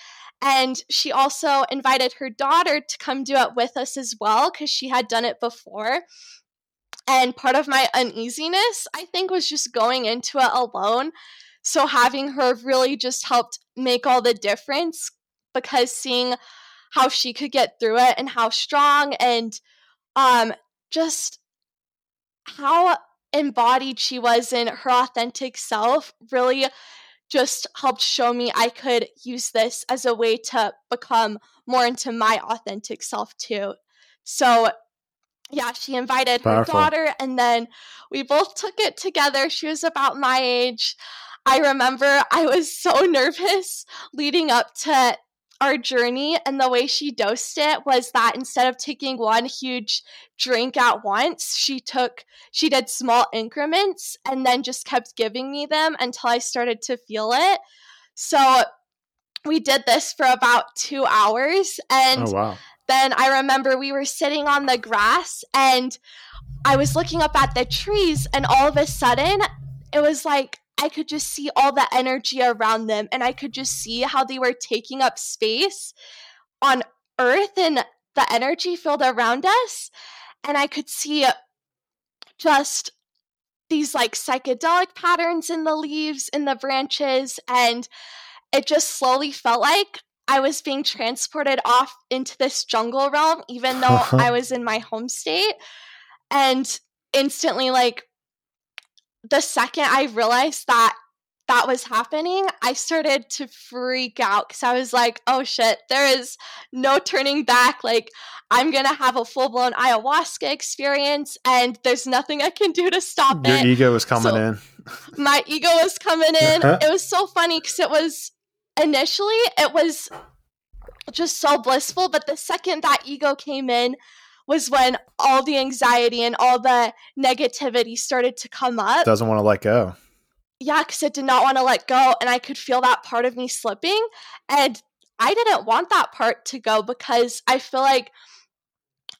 And she also invited her daughter to come do it with us as well because she had done it before. And part of my uneasiness, I think, was just going into it alone. So having her really just helped make all the difference because seeing how she could get through it and how strong and um just how embodied she was in her authentic self really just helped show me I could use this as a way to become more into my authentic self too. So yeah, she invited Powerful. her daughter and then we both took it together. She was about my age. I remember I was so [LAUGHS] nervous leading up to our journey and the way she dosed it was that instead of taking one huge drink at once she took she did small increments and then just kept giving me them until i started to feel it so we did this for about two hours and oh, wow. then i remember we were sitting on the grass and i was looking up at the trees and all of a sudden it was like I could just see all the energy around them and I could just see how they were taking up space on earth and the energy field around us. And I could see just these like psychedelic patterns in the leaves, in the branches. And it just slowly felt like I was being transported off into this jungle realm, even though [LAUGHS] I was in my home state. And instantly, like, the second I realized that that was happening, I started to freak out because I was like, oh shit, there is no turning back. Like, I'm going to have a full blown ayahuasca experience and there's nothing I can do to stop Your it. Your ego was coming So- in. My ego was coming in. Uh-huh. it was so funny because it was initially, it was just so blissful. But the second that ego came in, was when all the anxiety and all the negativity started to come up Doesn't want to let go. yeah, because it did not want to let go, and I could feel that part of me slipping. And I didn't want that part to go because I feel like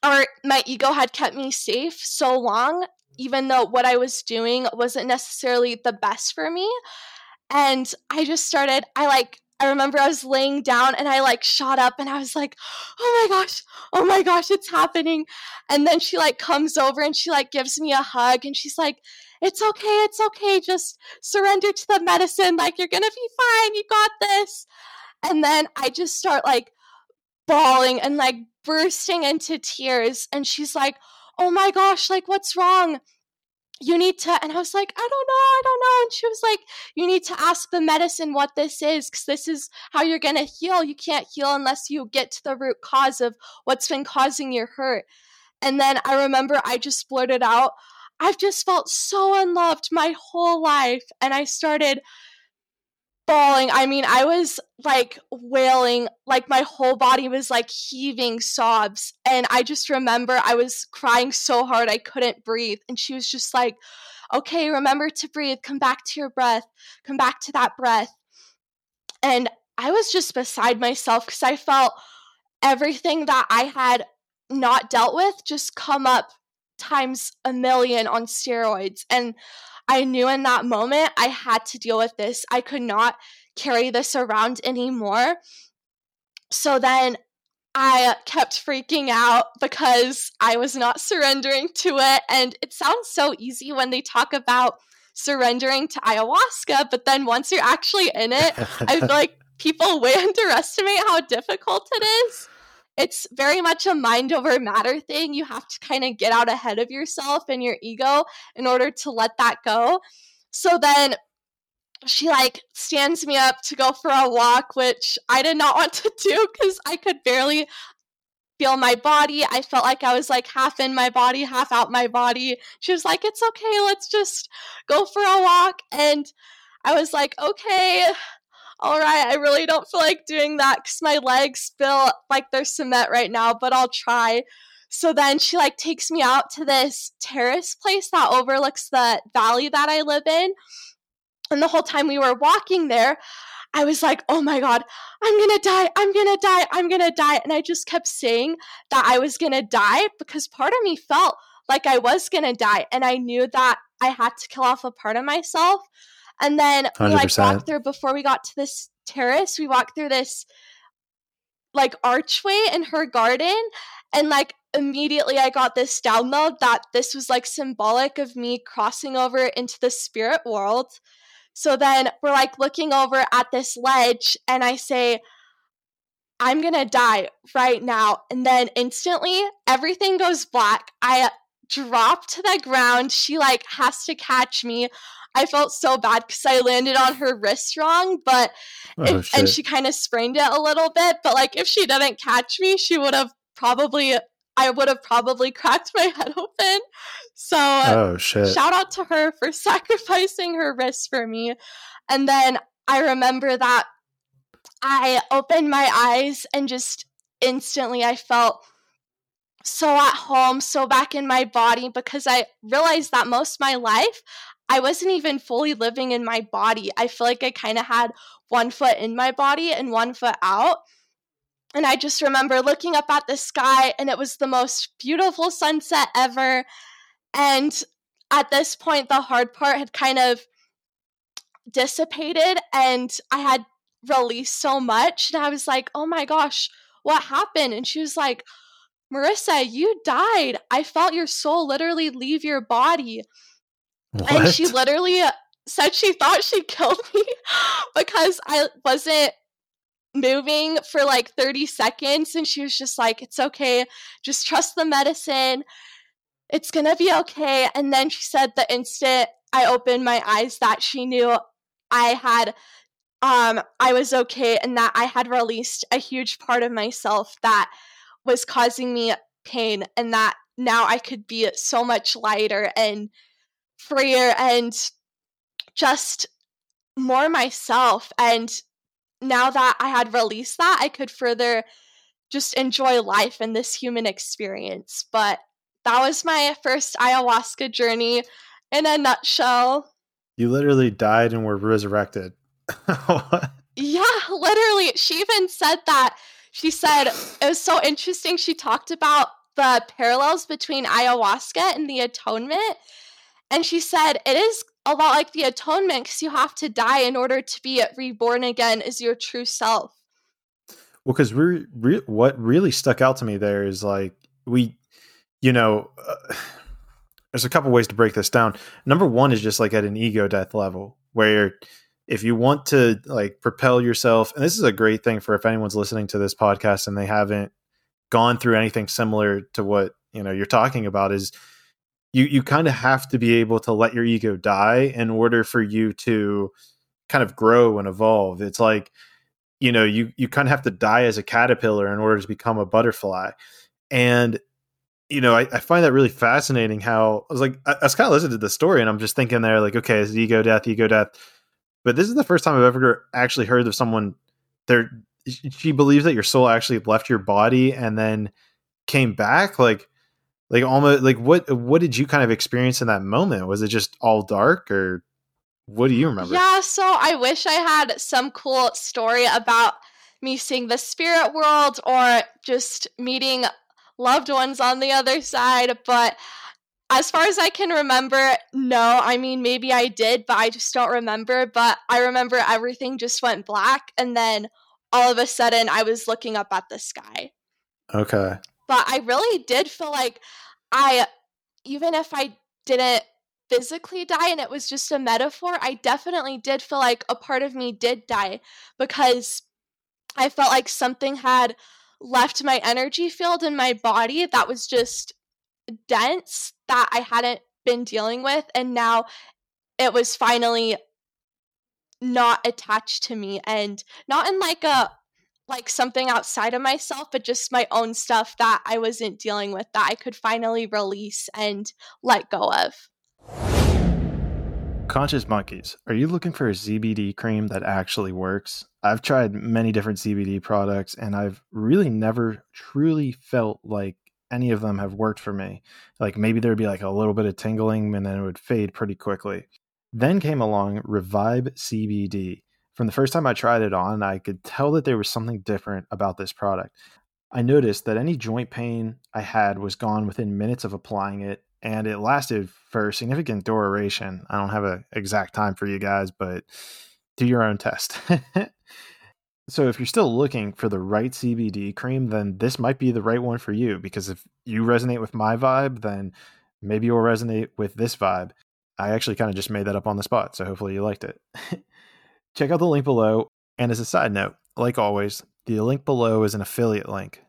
or my ego had kept me safe so long, even though what I was doing wasn't necessarily the best for me. And I just started, I like, I remember I was laying down and I like shot up and I was like, oh my gosh, oh my gosh, it's happening. And then she like comes over and she like gives me a hug and she's like, it's okay, it's okay, just surrender to the medicine. Like, you're gonna be fine, you got this. And then I just start like bawling and like bursting into tears. And she's like, oh my gosh, like, what's wrong? You need to, and I was like, I don't know, I don't know. And she was like, You need to ask the medicine what this is, because this is how you're gonna heal. You can't heal unless you get to the root cause of what's been causing your hurt. And then I remember I just blurted out, I've just felt so unloved my whole life. And I started bawling. I mean, I was like wailing, like my whole body was like heaving sobs. And I just remember I was crying so hard I couldn't breathe. And she was just like, okay, remember to breathe. Come back to your breath. Come back to that breath. And I was just beside myself because I felt everything that I had not dealt with just come up times a million on steroids. And I knew in that moment I had to deal with this. I could not carry this around anymore. So then I kept freaking out because I was not surrendering to it. And it sounds so easy when they talk about surrendering to ayahuasca, but then once you're actually in it, I feel [LAUGHS] like people way [LAUGHS] underestimate how difficult it is. It's very much a mind over matter thing. You have to kind of get out ahead of yourself and your ego in order to let that go. So then she like stands me up to go for a walk, which I did not [LAUGHS] want to do because I could barely feel my body. I felt like I was like half in my body, half out my body. She was like, It's okay, let's just go for a walk. And I was like, Okay, all right, I really don't feel like doing that because my legs feel like they're cement right now, but I'll try. So then she like takes me out to this terrace place that overlooks the valley that I live in. And the whole time we were walking there, I was like, oh my God, I'm gonna die, I'm gonna die, I'm gonna die. And I just kept saying that I was gonna die because part of me felt like I was gonna die. And I knew that I had to kill off a part of myself. And then we like 100%. walked through before we got to this terrace, we walked through this like archway in her garden. And like immediately I got this download that this was like symbolic of me crossing over into the spirit world. So then we're like looking over at this ledge, and I say, I'm gonna die right now. And then instantly everything goes black. I drop to the ground. She like has to catch me. I felt so bad because I landed on her wrist wrong, but Oh, if- and she kind of sprained it a little bit. But like if she didn't catch me, she would have probably I would have probably cracked my [LAUGHS] head open. So oh shit. shout out to her for [LAUGHS] sacrificing her wrist for me. And then I remember that I opened my eyes and just instantly I felt so at home, so back in my body because I realized that most of my life I wasn't even fully living in my body. I feel like I kind of had one foot in my body and one foot out. And I just remember looking up at the sky and it was the most beautiful sunset ever. And at this point, the hard part had kind of dissipated and I had released so much. And I was like, oh my gosh, what happened? And she was like, Marissa, you died. I felt your soul literally leave your body. What? And she literally said she thought she [LAUGHS] killed me because I wasn't moving for like 30 seconds. And she was just like, it's okay. Just trust the medicine. It's going to be okay. And then she said the instant I opened my eyes that she knew I had um I was okay and that I had released a huge part of myself that was causing me pain and that now I could be so much lighter and freer and just more myself. And now that I had released that I could further just enjoy life and this human experience. But that was my first ayahuasca journey in a nutshell. You literally died and were resurrected. [LAUGHS] Yeah literally. She even said that. She said it was so interesting. She talked about the parallels between ayahuasca and the atonement. And she said it is a lot like the atonement because you have to die in order to be reborn again as your true self. Well, because re- re- what really stuck out to me there is like we, you know, uh, [SIGHS] there's a couple ways to break this down. Number one is just like at an ego death level where if you want to like propel yourself, and this is a great thing for if anyone's listening to this podcast and they haven't gone through anything similar to what you know you're talking about is you you kind of have to be able to let your ego die in order for you to kind of grow and evolve. It's like you know you you kind of have to die as a caterpillar in order to become a butterfly. And you know I, I find that really fascinating how i was like i, I was kind of listening to the story and i'm just thinking there like okay it's ego death ego death. But this is the first time i've ever actually heard of someone they're she believes that your soul actually left your body and then came back? Like like almost like what what did you kind of experience in that moment was it just all dark or what do you remember yeah so i wish i had some cool story about me seeing the spirit world or just meeting loved ones on the other side but as far as I can remember, no. I mean, maybe I did, but I just don't remember. But I remember everything just went black. And then all of a sudden I was looking up at the sky. Okay. But I really did feel like I, even if I didn't physically die and it was just a metaphor, I definitely did feel like a part of me did die because I felt like something had left my energy field in my body that was just dense that I hadn't been dealing with. And now it was finally not attached to me and not in like a like something outside of myself but just my own stuff that I wasn't dealing with that I could finally release and let go of. Conscious Monkeys, are you looking for a CBD cream that actually works? I've tried many different CBD products and I've really never truly felt like any of them have worked for me. Like maybe there'd be like a little bit of tingling and then it would fade pretty quickly. Then came along Revive CBD. From the first time I tried it on, I could tell that there was something different about this product. I noticed that any joint pain I had was gone within minutes of applying it, and it lasted for a significant duration. I don't have an exact time for you guys, but do your own test. [LAUGHS] so, if you're still looking for the right CBD cream, then this might be the right one for you because if you resonate with my vibe, then maybe you'll resonate with this vibe. I actually kind of just made that up on the spot, so hopefully you liked it. [LAUGHS] Check out the link below. And as a side note, like always, the link below is an affiliate link.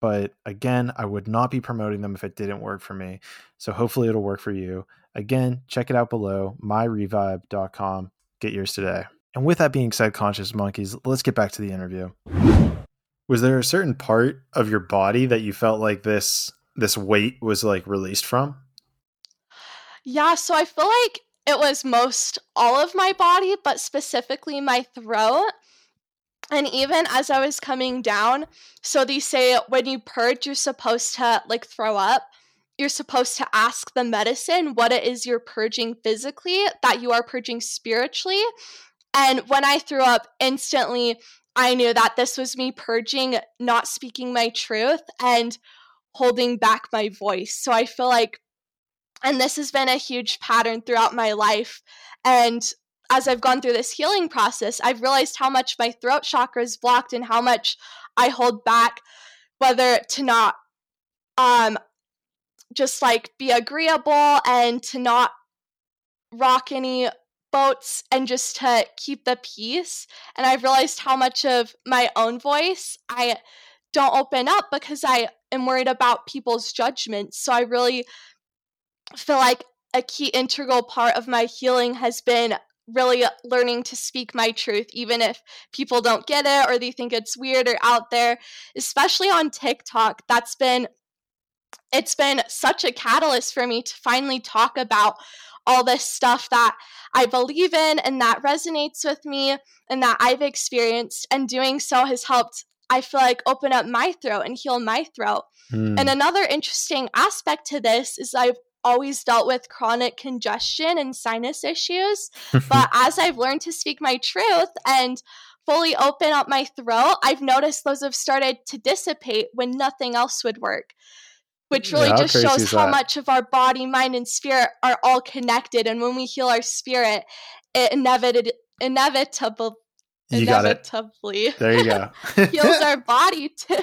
But again, I would not be promoting them if it didn't work for me. So hopefully it'll work for you. Again, check it out below, myrevibe.com. Get yours today. And with that being said, conscious monkeys, let's get back to the interview. Was there a certain part of your body that you felt like this this weight was like released from? Yeah, so I feel like it was most all of my body, but specifically my throat. And even as I was coming down, so they say when you purge, you're supposed to like throw up. You're supposed to ask the medicine what it is you're purging physically, that you are purging spiritually. And when I threw up, instantly I knew that this was me purging, not speaking my truth, and holding back my voice. So I feel like and this has been a huge pattern throughout my life. And as I've gone through this healing process, I've realized how much my throat chakra is blocked and how much I hold back, whether to not um just like be agreeable and to not rock any boats and just to keep the peace. And I've realized how much of my own voice I don't open up because I am worried about people's judgments. So I really feel like a key integral part of my healing has been really learning to speak my truth, even if people don't get it or they think it's weird or out there, especially on TikTok. That's been it's been such a catalyst for me to finally talk about all this stuff that I believe in and that resonates with me and that I've experienced. And doing so has helped, I feel like, open up my throat and heal my throat. Mm. And another interesting aspect to this is I've always dealt with chronic congestion and sinus issues. [LAUGHS] but as I've learned to speak my truth and fully open up my throat, I've noticed those have started to dissipate when nothing else would work which really yeah, just shows how much of our body, mind, and spirit are all connected. And when we heal our spirit, it inevitably, inevitable, you inevitably There you go. [LAUGHS] [LAUGHS] heals our body too.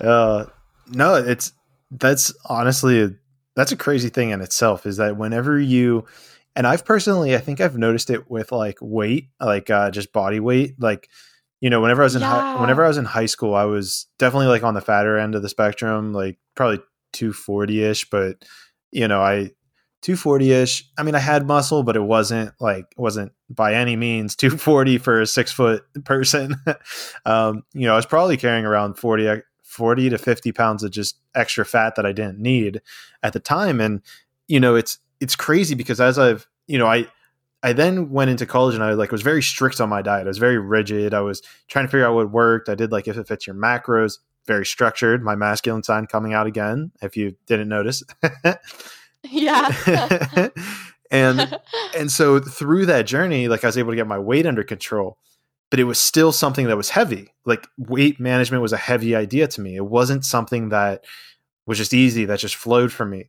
uh, no, it's that's honestly that's a crazy thing in itself. Is that whenever you and I've personally, I think I've noticed it with like weight, like uh, just body weight, like you know, whenever I was in yeah. high, whenever I was in high school, I was definitely like on the fatter end of the spectrum, like probably 240 ish, but you know, I 240 ish. I mean, I had muscle, but it wasn't like wasn't by any means 240 for a six foot person. [LAUGHS] um, you know, I was probably carrying around 40, 40 to 50 pounds of just extra fat that I didn't need at the time. And, you know, it's, it's crazy because as I've, you know, I, I then went into college and I like was very strict on my diet. I was very rigid. I was trying to figure out what worked. I did like if it fits your macros, very structured. My masculine sign coming out again, if you didn't notice. yeah. [LAUGHS] and [LAUGHS] and so through that journey, like I was able to get my weight under control, but it was still something that was heavy. Like weight management was a heavy idea to me. It wasn't something that was just easy, that just flowed for me.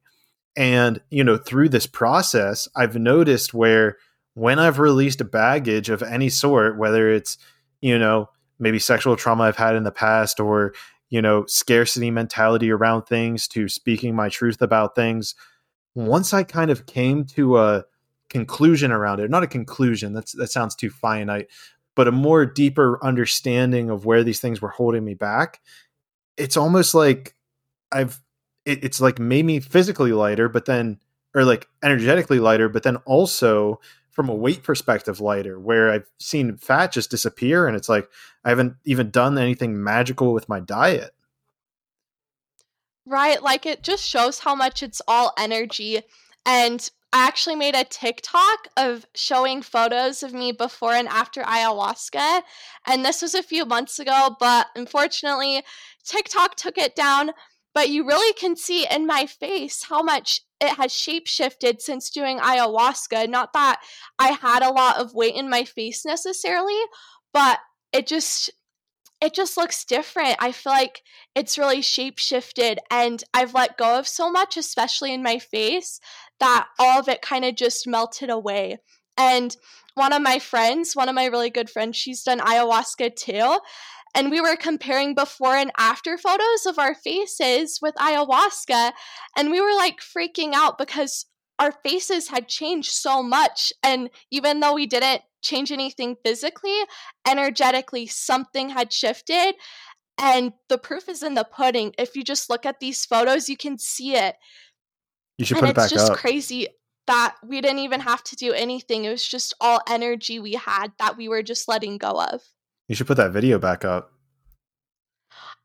And, you know, through this process, I've noticed where when I've released a baggage of any sort, whether it's, you know, maybe sexual trauma I've had in the past or, you know, scarcity mentality around things to speaking my truth about things, once I kind of came to a conclusion around it, not a conclusion, that's that sounds too finite, but a more deeper understanding of where these things were holding me back, it's almost like I've it, it's like made me physically lighter, but then or like energetically lighter, but then also from a weight perspective lighter where I've seen fat just disappear and it's like I haven't even done anything magical with my diet. Right, like it just shows how much it's all energy and I actually made a TikTok of showing photos of me before and after ayahuasca. And this was a few months ago, but unfortunately, TikTok took it down. But you really can see in my face how much it has shapeshifted since doing ayahuasca. Not that I had a lot of weight in my face necessarily, but it just it just looks different. I feel like it's really shapeshifted and I've let go of so much, especially in my face, that all of it kind of just melted away. And one of my friends, one of my really good friends, she's done ayahuasca too and we were comparing before and after photos of our faces with ayahuasca and we were like freaking out because our faces had changed so much. And even though we didn't change anything physically energetically something had shifted. And the proof is in the pudding. If you just look at these photos you can see it. You should and put it back up. it's just crazy that we didn't even have to do anything. It was just all energy we had that we were just letting go of. You should put that video back up.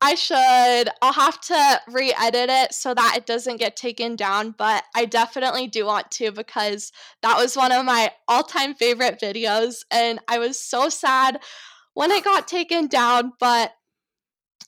I should. I'll have to re edit it so that it doesn't get taken down, but I definitely do want to because that was one of my all time favorite videos. And I was so sad when it got taken down, but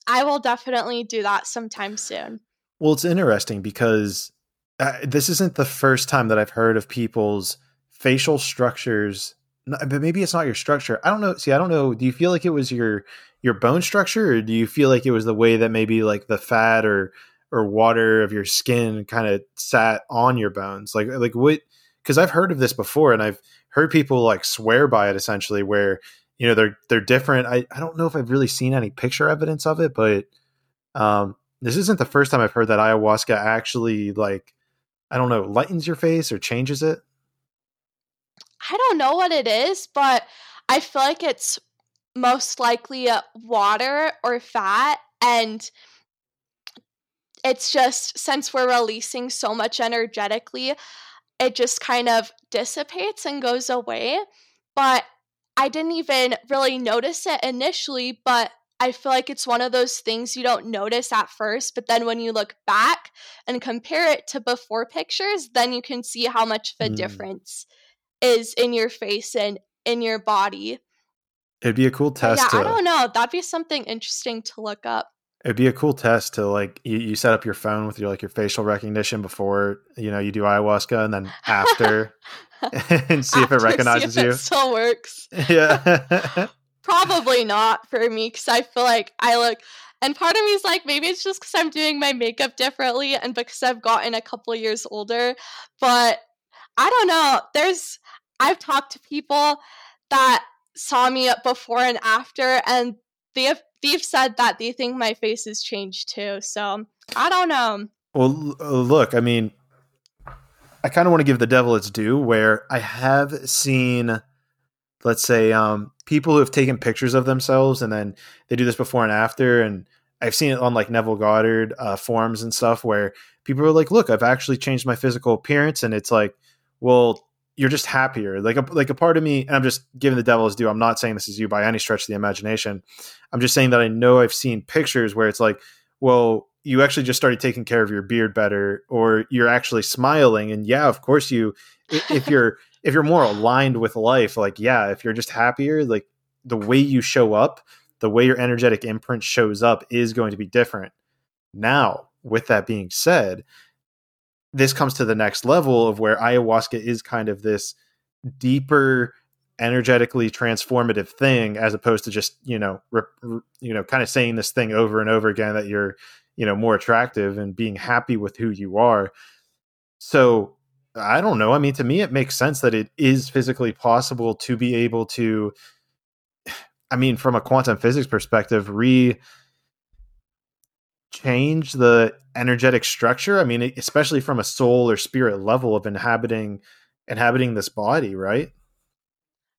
I will definitely do that sometime soon. Well, it's interesting because uh, this isn't the first time that I've heard of people's facial structures but maybe it's not your structure. I don't know. See, I don't know. Do you feel like it was your your bone structure, or do you feel like it was the way that maybe like the fat or or water of your skin kind of sat on your bones? Like like what? Because I've heard of this before, and I've heard people like swear by it essentially, where you know they're they're different. I I don't know if I've really seen any picture evidence of it, but um, this isn't the first time I've heard that ayahuasca actually like I don't know lightens your face or changes it. I don't know what it is, but I feel like it's most likely water or fat. And it's just since we're releasing so much energetically, it just kind of dissipates and goes away. But I didn't even really notice it initially, but I feel like it's one of those things you don't notice at first, but then when you look back and compare it to before pictures, then you can see how much of a mm. difference is in your face and in your body. It'd be a cool test. yeah, to, I don't know. That'd be something interesting to look up. It'd be a cool test to like you, you set up your phone with your like your facial recognition before you know you do ayahuasca and then after [LAUGHS] and see after, if it recognizes if you. It still works. [LAUGHS] Yeah. [LAUGHS] Probably not for me because I feel like I look and part of me is like, maybe it's just because I'm doing my makeup differently and because I've gotten a couple years older. But I don't know. There's, I've talked to people that saw me before and after, and they have they've said that they think my face has changed too. So I don't know. Well, look, I mean, I kind of want to give the devil its due, where I have seen, let's say, um, people who have taken pictures of themselves and then they do this before and after, and I've seen it on like Neville Goddard uh, forums and stuff where people are like, "Look, I've actually changed my physical appearance," and it's like, well, you're just happier. Like a like a part of me, and I'm just giving the devil his due. I'm not saying this is you by any stretch of the imagination. I'm just saying that I know I've seen pictures where it's like, well, you actually just started taking care of your beard better, or you're actually smiling. And yeah, of course you if [LAUGHS] you're if you're more aligned with life, like yeah, if you're just happier, like the way you show up, the way your energetic imprint shows up is going to be different. Now, with that being said, this comes to the next level of where ayahuasca is kind of this deeper energetically transformative thing as opposed to just you know re, re, you know kind of saying this thing over and over again that you're you know more attractive and being happy with who you are. So i don't know. I mean to me it makes sense that it is physically possible to be able to [SIGHS] i mean from a quantum physics perspective re change the energetic structure? I mean especially from a soul or spirit level of inhabiting inhabiting this body right?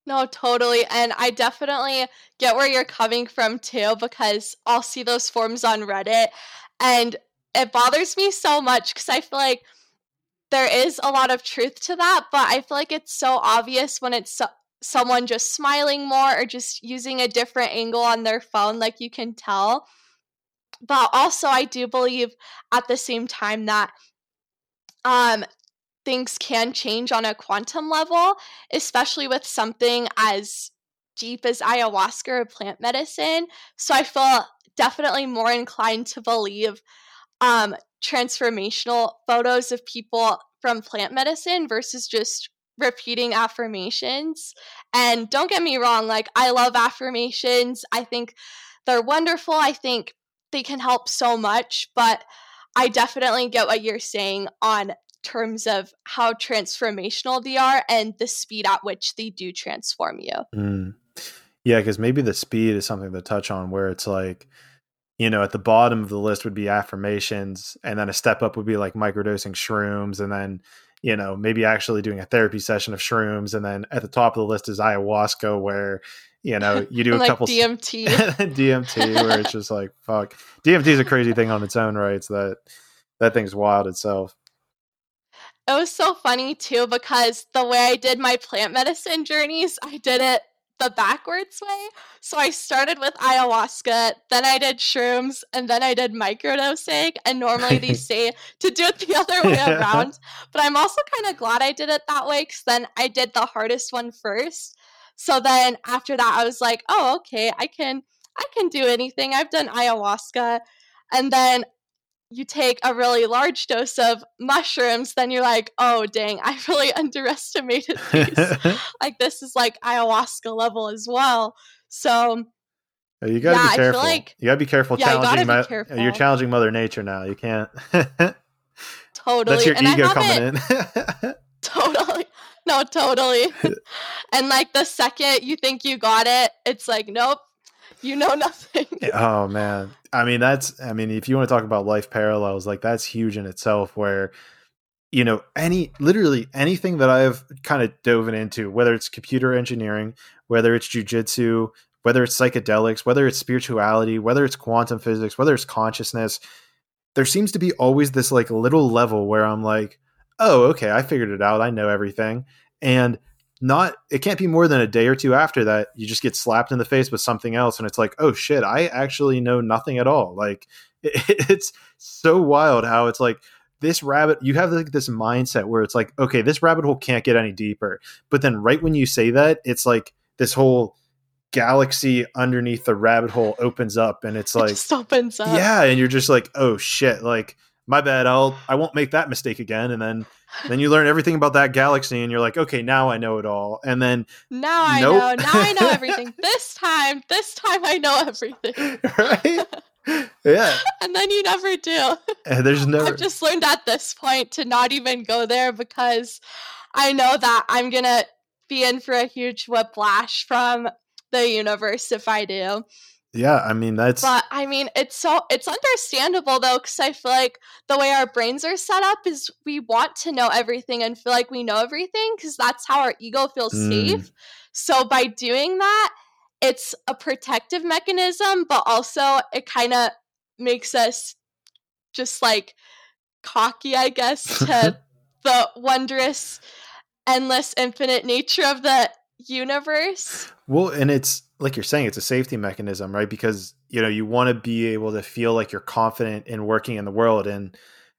No totally and i definitely get where you're coming from too because i'll see those forms on reddit and it bothers me so much because i feel like there is a lot of truth to that but i feel like it's so obvious when it's so- someone just smiling more or just using a different angle on their phone like you can tell but also I do believe at the same time that um things can change on a quantum level, especially with something as deep as ayahuasca or plant medicine. So I feel definitely more inclined to believe um, transformational photos of people from plant medicine versus just repeating affirmations. And don't get me wrong, like I love affirmations. I think they're wonderful. I think they can help so much, but I definitely get what you're saying on terms of how transformational they are and the speed at which they do transform you. Mm. Yeah, because maybe the speed is something to touch on where it's like, you know, at the bottom of the list would be affirmations, and then a step up would be like microdosing shrooms, and then, you know, maybe actually doing a therapy session of shrooms. And then at the top of the list is ayahuasca, where you know, you do a like couple DMT, [LAUGHS] DMT, where it's just like fuck. DMT is a crazy thing on its own, right? It's that that thing's wild itself. It was so funny too because the way I did my plant medicine journeys, I did it the backwards way. So I started with ayahuasca, then I did shrooms, and then I did microdosing. And normally they [LAUGHS] say to do it the other way around. But I'm also kind of glad I did it that way because then I did the hardest one first. So then after that, I was like, oh, okay, I can I can do anything. I've done ayahuasca. And then you take a really large dose of mushrooms, then you're like, oh dang, I [LAUGHS] really underestimated these. [LAUGHS] like this is like ayahuasca level as well. So uh, you gotta yeah, be careful. Like, you gotta be careful yeah, challenging. You be careful. You're challenging Mother Nature now. You can't. [LAUGHS] totally. That's your and ego coming in. totally. No, totally. [LAUGHS] and like the second you think you got it, it's like, nope, you know [LAUGHS] nothing. oh man. I mean, that's I mean, if you want to talk about life parallels, like that's huge in itself where you know, any literally anything that I've kind of dove into, whether it's computer engineering, whether it's jujitsu, whether it's psychedelics, whether it's spirituality, whether it's quantum physics, whether it's consciousness, there seems to be always this like little level where I'm like, oh, okay, I figured it out. I know everything. And not it can't be more than a day or two after that you just get slapped in the face with something else and it's like oh shit i actually know nothing at all like it, [LAUGHS] it's so wild how it's like this rabbit you have like this mindset where it's like okay this rabbit hole can't get any deeper but then right when you say that it's like this whole galaxy underneath the rabbit hole opens up and it's like it opens up yeah and you're just like oh shit like my bad i'll i won't make that mistake again. And then then you learn everything about that galaxy and you're like okay now i know it all. And then now i nope. know now i know everything. [LAUGHS] This time this time i know everything. Right? [LAUGHS] Yeah. And then you never do. And there's [LAUGHS] never i've just learned at this point to not even go there because i know that i'm gonna be in for a huge whiplash from the universe if i do yeah, I mean that's But I mean it's so it's understandable though cuz I feel like the way our brains are set up is we want to know everything and feel like we know everything cuz that's how our ego feels mm. safe. So by doing that, it's a protective mechanism, but also it kind of makes us just like cocky, I guess, [LAUGHS] to the wondrous endless infinite nature of the universe. Well, and it's like you're saying, it's a safety mechanism, right? Because you know you want to be able to feel like you're confident in working in the world, and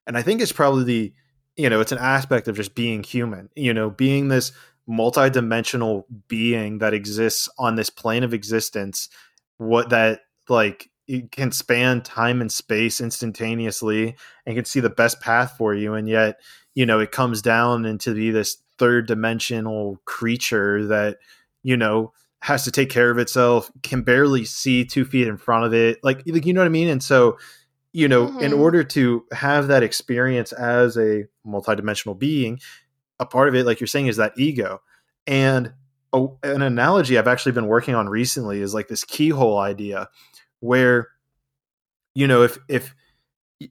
and I think it's probably the you know it's an aspect of just being human. You know, being this multidimensional being that exists on this plane of existence. What that like it can span time and space instantaneously and can see the best path for you, and yet you know it comes down into be this third dimensional creature that you know has to take care of itself, can barely see two feet in front of it. Like, like you know what I mean? And so, you know, mm-hmm. in order to have that experience as a multidimensional being, a part of it, like you're saying, is that ego. And a, an analogy I've actually been working on recently is like this keyhole idea, where, you know, if if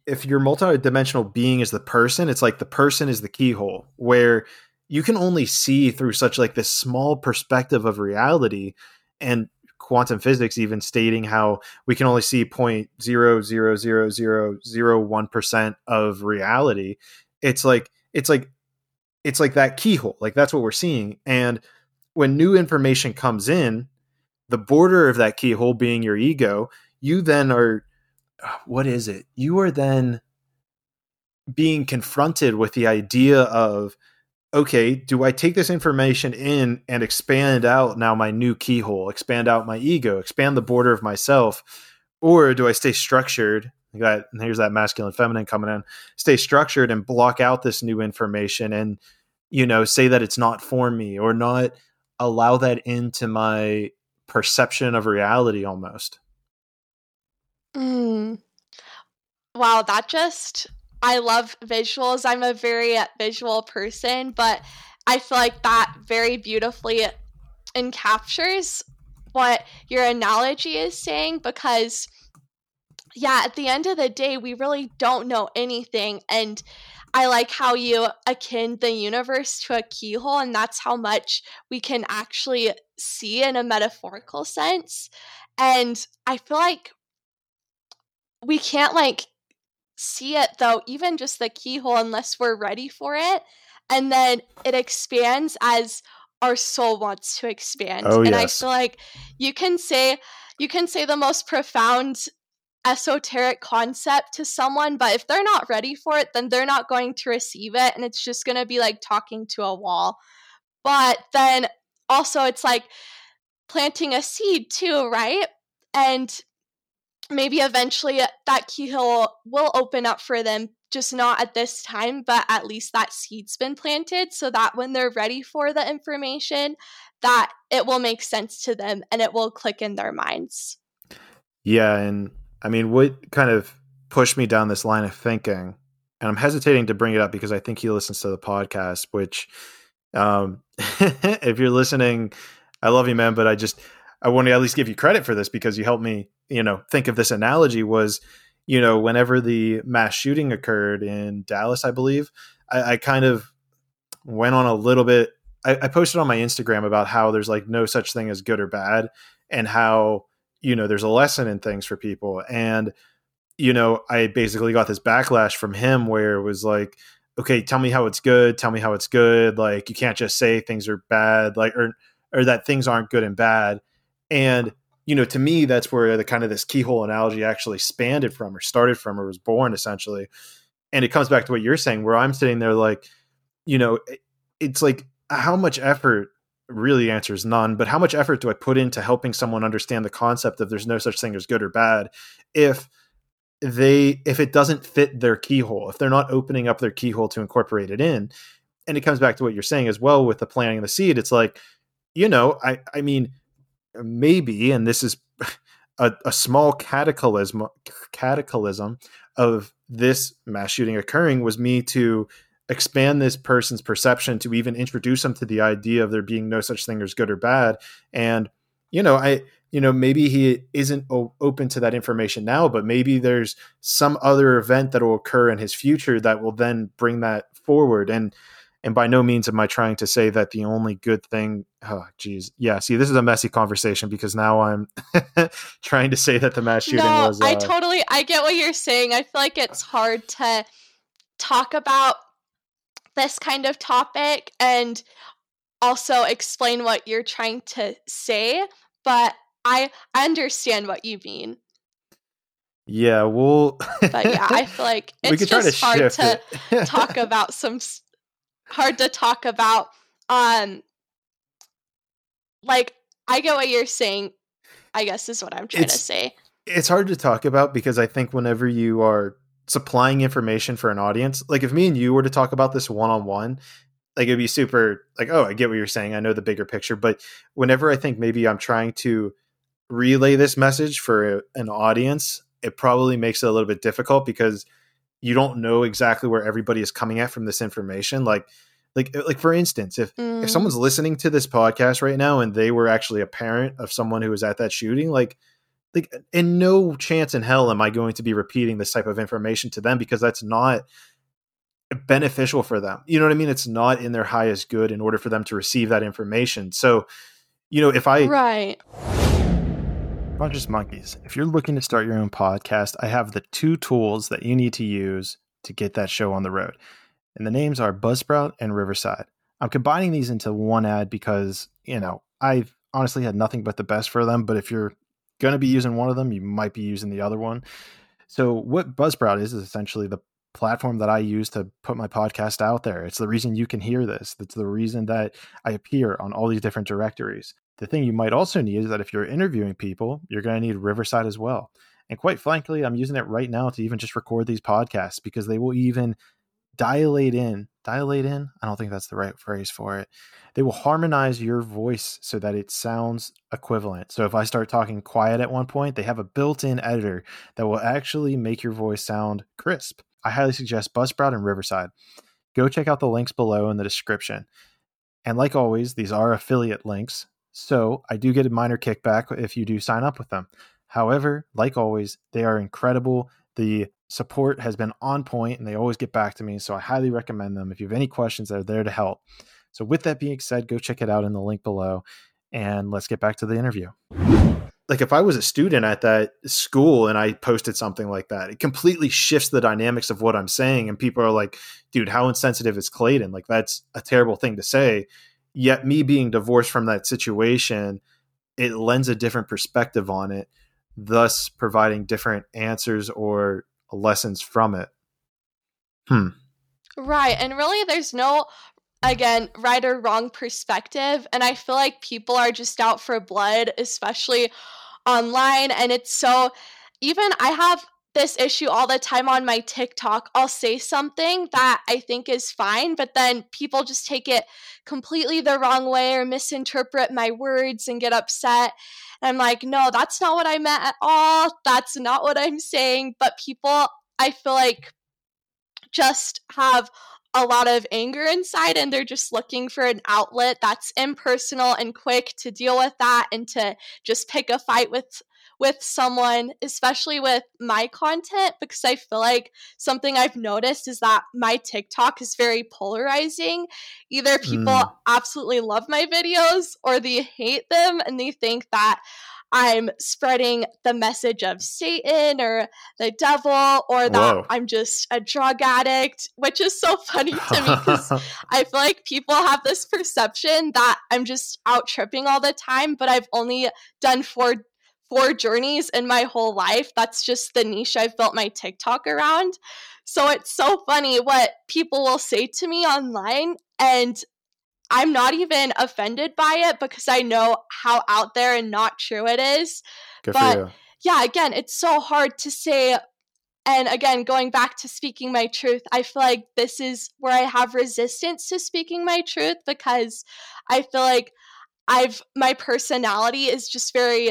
if your multidimensional being is the person, it's like the person is the keyhole, where you can only see through such like this small perspective of reality and quantum physics even stating how we can only see 0.0000001% of reality. It's like it's like it's like that keyhole like that's what we're seeing. And when new information comes in the border of that keyhole being your ego you then are what is it you are then being confronted with the idea of okay, do I take this information in and expand out now my new keyhole, expand out my ego, expand the border of myself, or do I stay structured? That here's that masculine feminine coming in. Stay structured and block out this new information and you know say that it's not for me or not allow that into my perception of reality almost. Mm. Wow, that just I love visuals. I'm a very visual person, but I feel like that very beautifully encaptures what your analogy is saying because yeah, at the end of the day, we really don't know anything. And I like how you akin the universe to a keyhole, and that's how much we can actually see in a metaphorical sense. And I feel like we can't like see it though, even just the keyhole, unless we're ready for it. And then it expands as our soul wants to expand. Oh, and yes. I feel like you can say you can say the most profound esoteric concept to someone, but if they're not ready for it, then they're not going to receive it and it's just gonna be like talking to a wall. But then also it's like planting a seed too, right? And maybe eventually that keyhole will open up for them just not at this time but at least that seed's been planted so that when they're ready for the information that it will make sense to them and it will click in their minds yeah and i mean what kind of pushed me down this line of thinking and i'm hesitating to bring it up because i think he listens to the podcast which um [LAUGHS] if you're listening i love you man but i just I want to at least give you credit for this because you helped me, you know, think of this analogy was, you know, whenever the mass shooting occurred in Dallas, I believe, I, I kind of went on a little bit. I, I posted on my Instagram about how there's like no such thing as good or bad, and how you know there's a lesson in things for people. And you know, I basically got this backlash from him where it was like, okay, tell me how it's good, tell me how it's good. Like you can't just say things are bad, like or or that things aren't good and bad. And you know, to me, that's where the kind of this keyhole analogy actually expanded from, or started from, or was born essentially. And it comes back to what you're saying, where I'm sitting there like, you know, it's like how much effort really answers none, but how much effort do I put into helping someone understand the concept of there's no such thing as good or bad if they if it doesn't fit their keyhole, if they're not opening up their keyhole to incorporate it in. And it comes back to what you're saying as well with the planting of the seed. It's like, you know, I I mean, maybe, and this is [LAUGHS] a, a small cataclysm cataclysm of this mass shooting occurring was me to expand this person's perception to even introduce them to the idea of there being no such thing as good or bad and you know i you know maybe he isn't o- open to that information now but maybe there's some other event that will occur in his future that will then bring that forward and and by no means am i trying to say that the only good thing oh geez yeah see this is a messy conversation because now i'm [LAUGHS] trying to say that the mass shooting no, was uh, I totally I get what you're saying. I feel like it's hard to talk about this kind of topic and also explain what you're trying to say, but I understand what you mean. yeah well But yeah, I feel [LAUGHS] like it's try to just hard to it. talk [LAUGHS] about some hard to talk about um like I get what you're saying. I guess is what I'm trying to say. it's hard to talk about because I think whenever you are supplying information for an audience, like if me and you were to talk about this one on one, like it'd be super like, oh, I get what you're saying. I know the bigger picture. But whenever I think maybe I'm trying to relay this message for an audience, it probably makes it a little bit difficult because you don't know exactly where everybody is coming at from this information. Like, like, like for instance, if Mm. if someone's listening to this podcast right now and they were actually a parent of someone who was at that shooting, like like in no chance in hell am I going to be repeating this type of information to them because that's not beneficial for them. You know what I mean? It's not in their highest good in order for them to receive that information. So, you know, if I right. Conscious Monkeys, if you're looking to start your own podcast, I have the two tools that you need to use to get that show on the road. And the names are Buzzsprout and Riverside. I'm combining these into one ad because, you know, I've honestly had nothing but the best for them. But if you're going to be using one of them, you might be using the other one. So, what Buzzsprout is, is essentially the platform that I use to put my podcast out there. It's the reason you can hear this. It's the reason that I appear on all these different directories. The thing you might also need is that if you're interviewing people, you're going to need Riverside as well. And quite frankly, I'm using it right now to even just record these podcasts because they will even dilate in. Dilate in? I don't think that's the right phrase for it. They will harmonize your voice so that it sounds equivalent. So if I start talking quiet at one point, they have a built in editor that will actually make your voice sound crisp. I highly suggest Buzzsprout and Riverside. Go check out the links below in the description. And like always, these are affiliate links. So I do get a minor kickback if you do sign up with them. However, like always, they are incredible. The support has been on point and they always get back to me. So I highly recommend them. If you have any questions, they're there to help. So, with that being said, go check it out in the link below and let's get back to the interview. Like, if I was a student at that school and I posted something like that, it completely shifts the dynamics of what I'm saying. And people are like, dude, how insensitive is Clayton? Like, that's a terrible thing to say. Yet, me being divorced from that situation, it lends a different perspective on it, thus providing different answers or lessons from it. Hmm. Right. And really, there's no, again, right or wrong perspective. And I feel like people are just out for blood, especially online. And it's so, even I have this issue all the time on my TikTok. I'll say something that I think is fine, but then people just take it completely the wrong way or misinterpret my words and get upset. And I'm like, no, that's not what I meant at all. That's not what I'm saying. But people, I feel like, just have a lot of anger inside and they're just looking for an outlet that's impersonal and quick to deal with that and to just pick a fight with with someone especially with my content because i feel like something i've noticed is that my tiktok is very polarizing either people Mm. absolutely love my videos or they hate them and they think that I'm spreading the message of Satan or the devil or that Whoa. I'm just a drug addict, which is so funny to me because [LAUGHS] I feel like people have this perception that I'm just out tripping all the time, but I've only done four four journeys in my whole life. That's just the niche I've built my TikTok around. So it's so funny what people will say to me online and I'm not even offended by it because I know how out there and not true it is. Good but yeah, again, it's so hard to say. And again, going back to speaking my truth, I feel like this is where I have resistance to speaking my truth because I feel like I've my personality is just very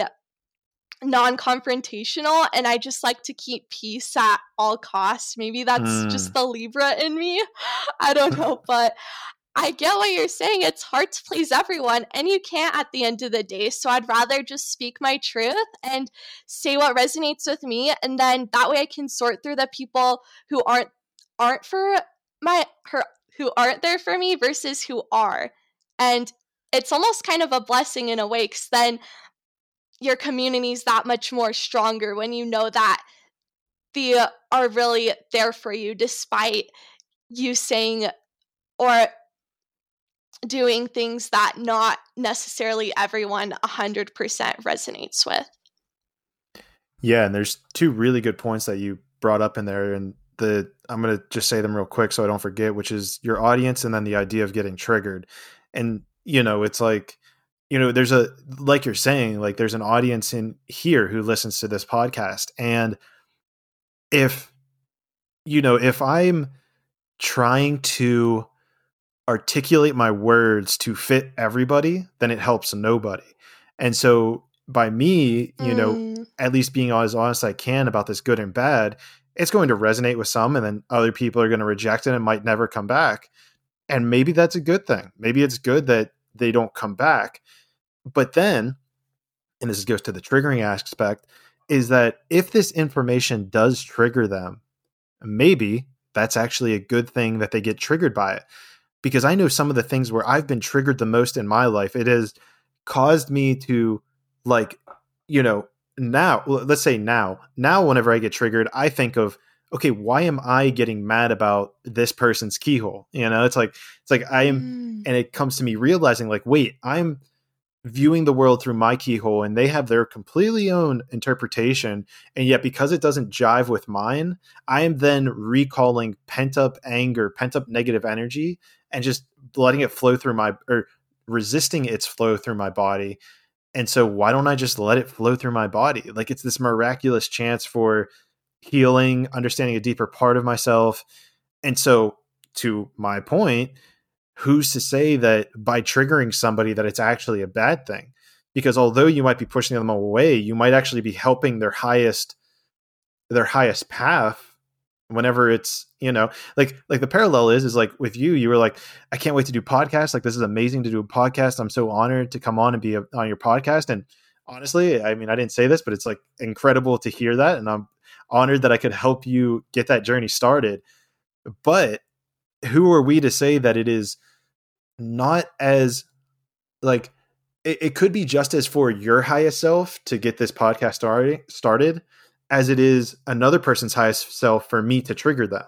non-confrontational and I just like to keep peace at all costs. Maybe that's mm. just the Libra in me. [LAUGHS] I don't know, but I get what you're saying. It's hard to please everyone, and you can't at the end of the day. So I'd rather just speak my truth and say what resonates with me, and then that way I can sort through the people who aren't aren't for my her who aren't there for me versus who are. And it's almost kind of a blessing in a way, because then your community is that much more stronger when you know that the are really there for you despite you saying or doing things that not necessarily everyone 100% resonates with. Yeah, and there's two really good points that you brought up in there and the I'm going to just say them real quick so I don't forget, which is your audience and then the idea of getting triggered. And you know, it's like you know, there's a like you're saying, like there's an audience in here who listens to this podcast and if you know, if I'm trying to articulate my words to fit everybody, then it helps nobody. And so by me, you mm. know, at least being as honest as I can about this good and bad, it's going to resonate with some and then other people are going to reject it and might never come back. And maybe that's a good thing. Maybe it's good that they don't come back. But then, and this goes to the triggering aspect, is that if this information does trigger them, maybe that's actually a good thing that they get triggered by it because I know some of the things where I've been triggered the most in my life. It has caused me to like, you know, now, let's say now, now, whenever I get triggered, I think of, okay, why am I getting mad about this person's keyhole? You know, it's like, it's like I am, mm. and it comes to me realizing, like, wait, I'm, viewing the world through my keyhole and they have their completely own interpretation and yet because it doesn't jive with mine i am then recalling pent up anger pent up negative energy and just letting it flow through my or resisting its flow through my body. And so why don't i just let it flow through my body? Like it's this miraculous chance for healing understanding a deeper part of myself. And so to my point who's to say that by triggering somebody that it's actually a bad thing? Because although you might be pushing them away you might actually be helping their highest their highest path whenever it's you know like like the parallel is is like with you you were like i can't wait to do podcasts like this is amazing to do a podcast i'm so honored to come on and be a, on your podcast and honestly i mean i didn't say this but it's like incredible to hear that and i'm honored that i could help you get that journey started but who are we to say that it is not as like it, it could be just as for your highest self to get this podcast started started as it is another person's highest self for me to trigger them.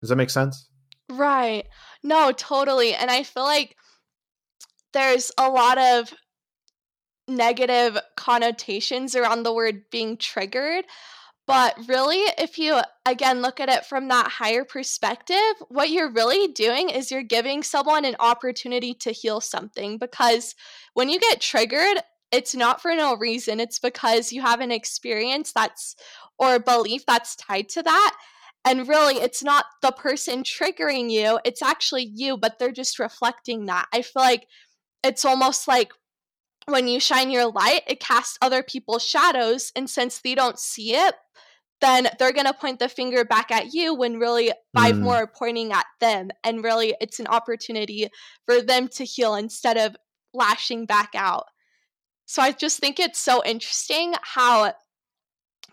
Does that make sense? Right. No, totally. And I feel like there's a lot of negative connotations around the word being triggered. But really, if you again look at it from that higher perspective, what you're really doing is you're giving someone an opportunity to heal something because when you get triggered, it's not for no reason. It's because you have an experience that's or a belief that's tied to that. And really, it's not the person triggering you, it's actually you, but they're just reflecting that. I feel like it's almost like when you shine your light, it casts other people's shadows. And since they don't see it, then they're going to point the finger back at you when really five mm. more are pointing at them. And really, it's an opportunity for them to heal instead of lashing back out. So I just think it's so interesting how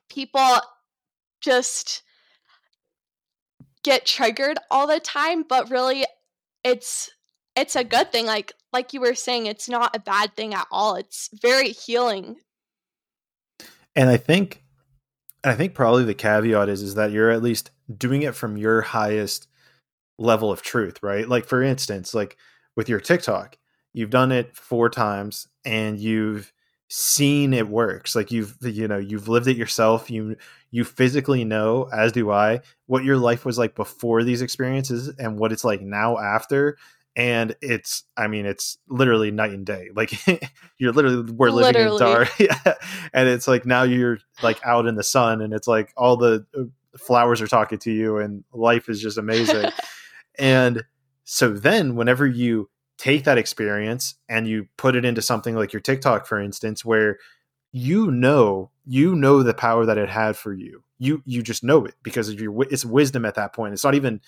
people just get triggered all the time, but really it's it's a good thing like like you were saying it's not a bad thing at all. It's very healing And I think I think probably the caveat is is that you're at least doing it from your highest level of truth, right? Like for instance, like with your TikTok, you've done it four times and you've seen it works. Like you've you know you've lived it yourself. You you physically know as do i what your life was like before these experiences and what it's like now after. And it's i mean it's literally night and day. Like [LAUGHS] you're literally we're living literally. in dark. [LAUGHS] Yeah. And it's like now you're like out in the sun and it's like all the uh, flowers are talking to you and life is just amazing. [LAUGHS] And so then whenever you take that experience and you put it into something like your TikTok, for instance, where you know you know the power that it had for you. You you just know it because of your it's wisdom at that point. It's not even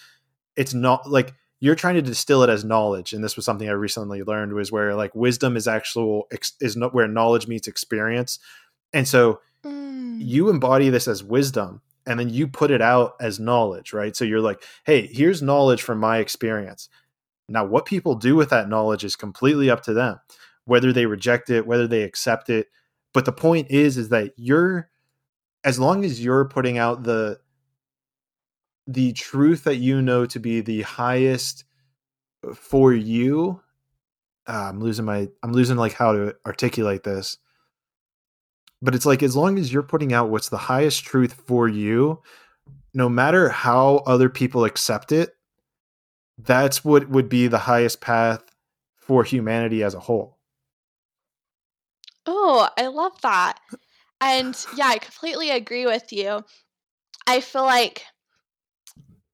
it's not like you're trying to distill it as knowledge and this was something i recently learned was where like wisdom is actual is not where knowledge meets experience and so mm. you embody this as wisdom and then you put it out as knowledge right so you're like hey here's knowledge from my experience now, what people do with that knowledge is completely up to them, whether they reject it, whether they accept it. But the point is, is that you're, as long as you're putting out the, the truth that you know to be the highest for you. Uh, I'm losing my, I'm losing like how to articulate this. But it's like as long as you're putting out what's the highest truth for you, no matter how other people accept it, that's what would be the highest path for humanity as a whole. Oh, I love that. And yeah, I completely agree with you. I feel like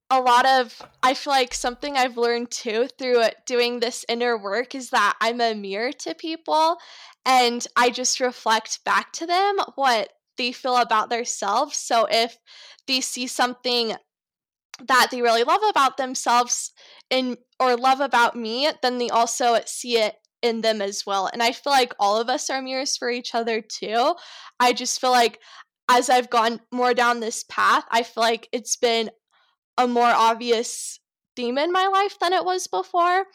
a lot of I feel like something I've learned too through doing this inner work is that I'm a mirror to people and I just reflect back to them what they feel about themselves. So if they see something that they really love about themselves in or love about me, then they also see it in them as well. And I feel like all of us are mirrors for each other too. I just feel like as I've gone more down this path, I feel like it's been a more obvious theme in my life than it was before.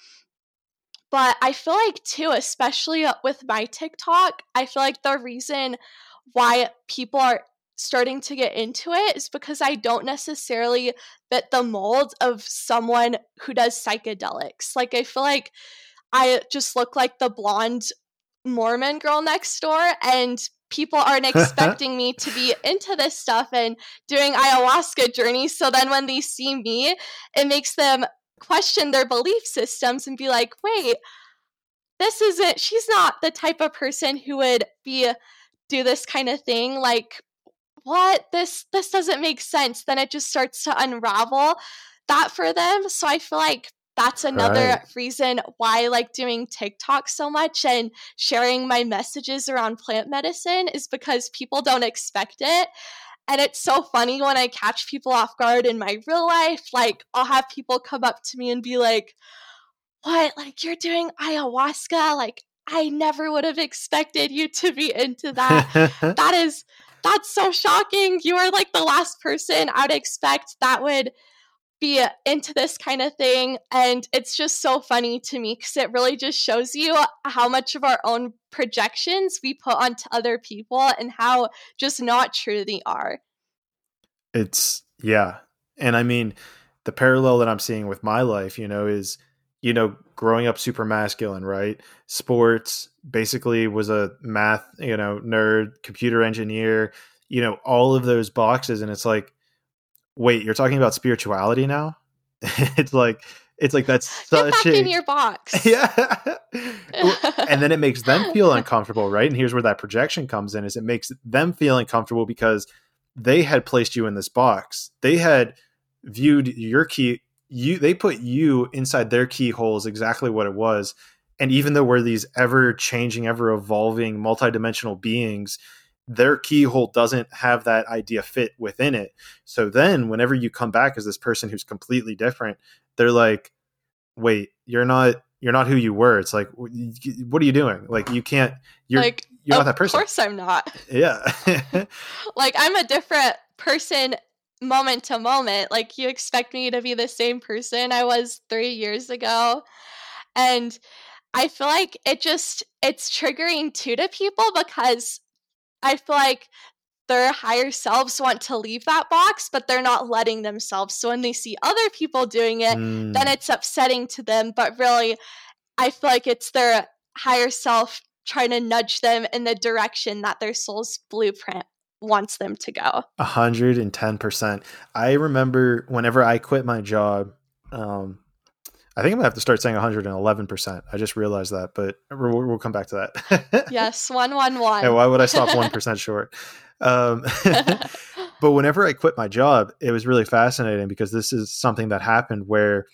But I feel like, too, especially with my TikTok, I feel like the reason why people are starting to get into it is because I don't necessarily fit the mold of someone who does psychedelics. Like, I feel like I just look like the blonde Mormon girl next door, and people aren't [LAUGHS] expecting me to be into this stuff and doing ayahuasca journeys. So then when they see me, it makes them question their belief systems and be like, wait, this isn't, she's not the type of person who would be do this kind of thing. Like, what this this doesn't make sense then it just starts to unravel that for them so i feel like that's another right. reason why I like doing TikTok so much and sharing my messages around plant medicine is because people don't expect it. And it's so funny when I catch people off guard in my real life. Like, I'll have people come up to me and be like, What? Like, you're doing ayahuasca? Like, I never would have expected you to be into that. [LAUGHS] that is that's so shocking. You are like the last person I'd expect that would be into this kind of thing. And it's just so funny to me because it really just shows you how much of our own projections we put onto other people and how just not true they are. It's, yeah. And I mean, the parallel that I'm seeing with my life, you know, is, you know, growing up super masculine, right? Sports, basically was a math, you know, nerd, computer engineer, you know, all of those boxes. And it's like, wait, you're talking about spirituality now? [LAUGHS] it's like, it's like that's [LAUGHS] such Get back a, in your box. [LAUGHS] Yeah. and then it makes them feel uncomfortable, right? And here's where that projection comes in is it makes them feel uncomfortable because they had placed you in this box. They had viewed your key you they put you inside their keyholes exactly what it was. And even though we're these ever changing ever evolving multidimensional beings their keyhole doesn't have that idea fit within it. So then whenever you come back as this person who's completely different they're like wait you're not you're not who you were. It's like what are you doing? Like you can't you're like you're not that person. of course i'm not. Yeah. [LAUGHS] Like i'm a different person moment to moment like you expect me to be the same person i was three years ago and I feel like it just it's triggering too to people because I feel like their higher selves want to leave that box, but they're not letting themselves. So when they see other people doing it, mm. then it's upsetting to them. But really, I feel like it's their higher self trying to nudge them in the direction that their soul's blueprint wants them to go. A hundred and ten percent. I remember whenever I quit my job, um, I think I'm gonna have to start saying 111 percent. I just realized that, but we'll, we'll come back to that. [LAUGHS] yes, one one one. Hey, why would I stop one [LAUGHS] percent short? Um, [LAUGHS] but whenever I quit my job, it was really fascinating because this is something that happened where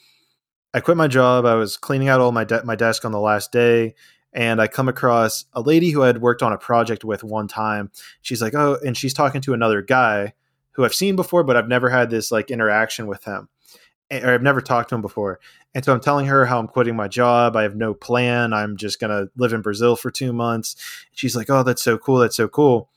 I quit my job. I was cleaning out all my de- my desk on the last day, and I come across a lady who I had worked on a project with one time. She's like, "Oh," and she's talking to another guy who I've seen before, but I've never had this like interaction with him, eh, or I've never talked to him before. And so I'm telling her how I'm quitting my job. I have no plan. I'm just gonna live in Brazil for two months. She's like, "Oh, that's so cool. That's so cool."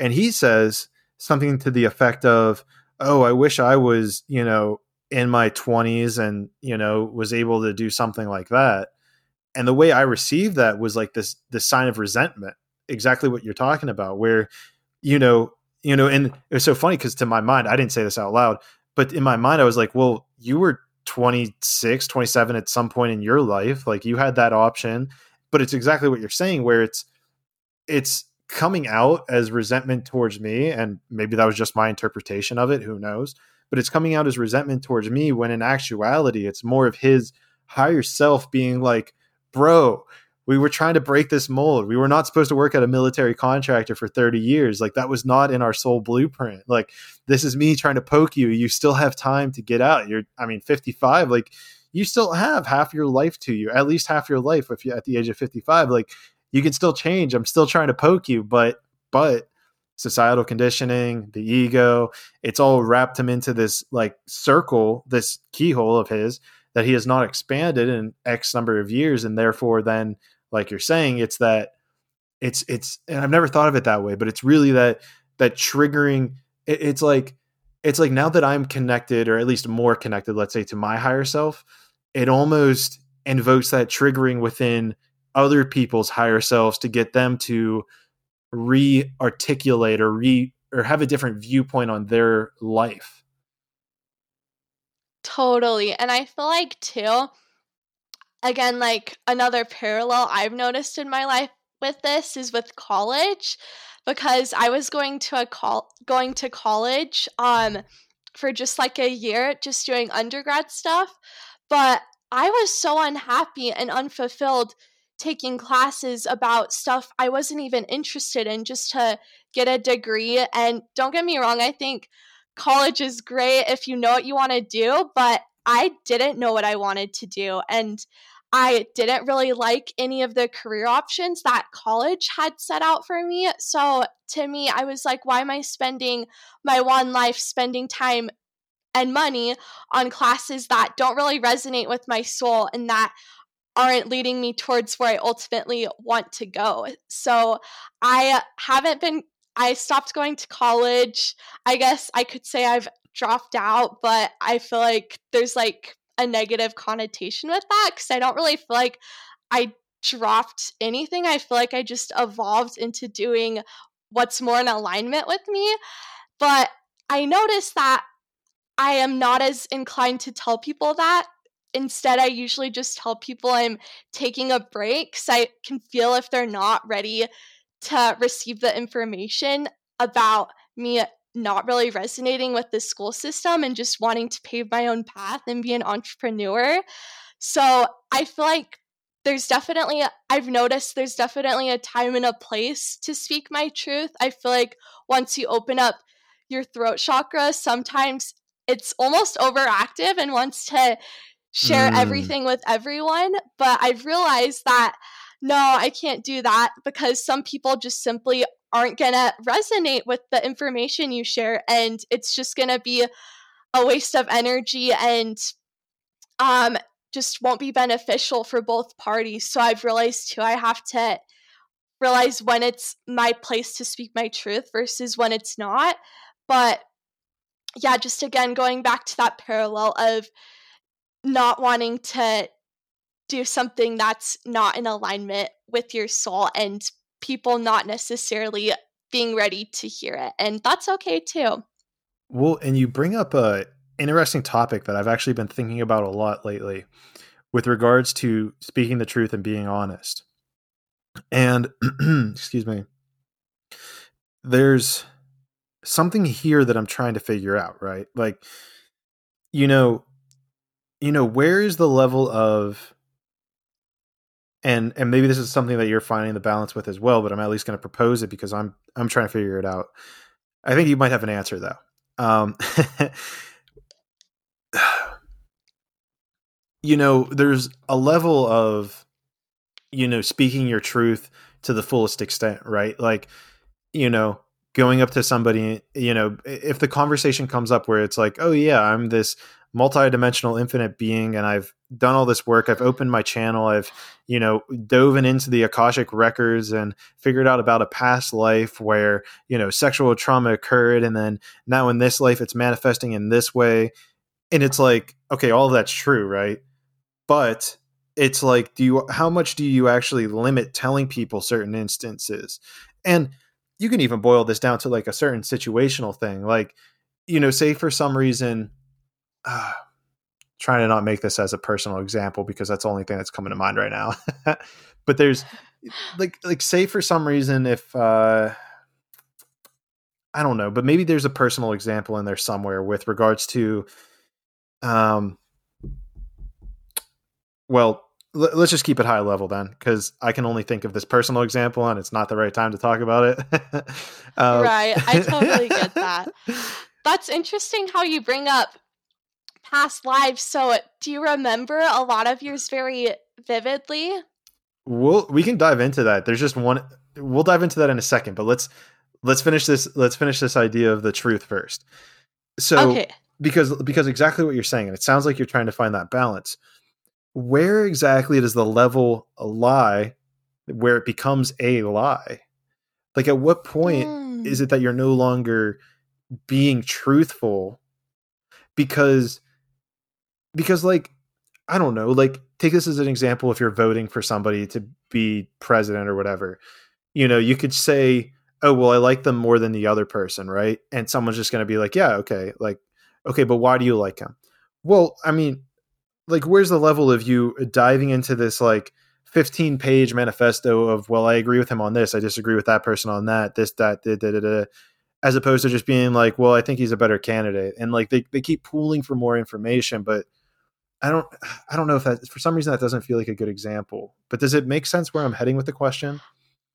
And he says something to the effect of, "Oh, I wish I was, you know, in my 20s and, you know, was able to do something like that." And the way I received that was like this this sign of resentment, exactly what you're talking about, where, you know, you know, and it was so funny because to my mind, I didn't say this out loud, but in my mind, I was like, well, you were 26, 27 at some point in your life. Like you had that option, but it's exactly what you're saying, where it's, it's coming out as resentment towards me. And maybe that was just my interpretation of it. Who knows? But it's coming out as resentment towards me when in actuality, it's more of his higher self being like, bro, we were trying to break this mold. We were not supposed to work at a military contractor for 30 years. Like that was not in our soul blueprint. Like this is me trying to poke you. You still have time to get out. You're I mean 55 like you still have half your life to you. At least half your life if you're at the age of 55 like you can still change. I'm still trying to poke you, but but societal conditioning, the ego, it's all wrapped him into this like circle, this keyhole of his that he has not expanded in X number of years, and therefore, then, like you're saying, it's that it's it's, and I've never thought of it that way, but it's really that that triggering. It, it's like it's like now that I'm connected, or at least more connected, let's say, to my higher self, it almost invokes that triggering within other people's higher selves to get them to re-articulate or re or have a different viewpoint on their life Totally. And I feel like too again like another parallel I've noticed in my life with this is with college because I was going to a col- going to college um for just like a year just doing undergrad stuff, but I was so unhappy and unfulfilled taking classes about stuff I wasn't even interested in just to get a degree and don't get me wrong, I think college is great if you know what you want to do, but I didn't know what I wanted to do. And I didn't really like any of the career options that college had set out for me. So to me, I was like, why am I spending my one life spending time and money on classes that don't really resonate with my soul and that aren't leading me towards where I ultimately want to go. So I haven't been I stopped going to college. I guess I could say I've dropped out, but I feel like there's like a negative connotation with that because I don't really feel like I dropped anything. I feel like I just evolved into doing what's more in alignment with me. But I noticed that I am not as inclined to tell people that. Instead, I usually just tell people I'm taking a break because I can feel if they're not ready to receive the information about me not really resonating with the school system and just wanting to pave my own path and be an entrepreneur. So I feel like there's definitely, I've noticed there's definitely a time and a place to speak my truth. I feel like once you open up your throat chakra, sometimes it's almost overactive and wants to share mm. everything with everyone. But I've realized that no, I can't do that because some people just simply aren't going to resonate with the information you share and it's just going to be a waste of energy and um just won't be beneficial for both parties. So I've realized too I have to realize when it's my place to speak my truth versus when it's not. But yeah, just again going back to that parallel of not wanting to do something that's not in alignment with your soul and people not necessarily being ready to hear it. And that's okay too. Well, and you bring up a interesting topic that I've actually been thinking about a lot lately with regards to speaking the truth and being honest. And [CLEARS THROAT] excuse me. There's something here that I'm trying to figure out, right? Like you know, you know, where is the level of and and maybe this is something that you're finding the balance with as well, but I'm at least going to propose it because I'm I'm trying to figure it out. I think you might have an answer though. Um, [SIGHS] you know, there's a level of you know speaking your truth to the fullest extent, right? Like, you know, going up to somebody, you know, if the conversation comes up where it's like, "Oh yeah, I'm this multi-dimensional infinite being and I've done all this work. I've opened my channel. I've, you know, dove into the Akashic records and figured out about a past life where, you know, sexual trauma occurred and then now in this life it's manifesting in this way. And it's like, okay, all that's true, right? But it's like do you how much do you actually limit telling people certain instances? And you can even boil this down to like a certain situational thing. Like, you know, say for some reason uh, trying to not make this as a personal example because that's the only thing that's coming to mind right now. [LAUGHS] but there's like like say for some reason if uh I don't know, but maybe there's a personal example in there somewhere with regards to um well, l- let's just keep it high level then cuz I can only think of this personal example and it's not the right time to talk about it. [LAUGHS] um, right. I totally get that. [LAUGHS] That's interesting how you bring up past lives. So, do you remember a lot of yours very vividly? We'll we can dive into that. There's just one. We'll dive into that in a second, but let's let's finish this. Let's finish this idea of the truth first. So, okay. because because exactly what you're saying, and it sounds like you're trying to find that balance. Where exactly does the level a lie where it becomes a lie? Like, at what point mm. is it that you're no longer being truthful because because like I don't know, like take this as an example if you're voting for somebody to be president or whatever. You know, you could say, "Oh, well, I like them more than the other person," right? And someone's just going to be like, "Yeah, okay." Like, "Okay, but why do you like him?" Well, I mean, like where's the level of you diving into this like 15 page manifesto of, "Well, I agree with him on this, I disagree with that person on that, this that da, da, da, da, as opposed to just being like, "Well, I think he's a better candidate." And like they they keep pooling for more information, but I don't I don't know if that for some reason that doesn't feel like a good example. But does it make sense where I'm heading with the question?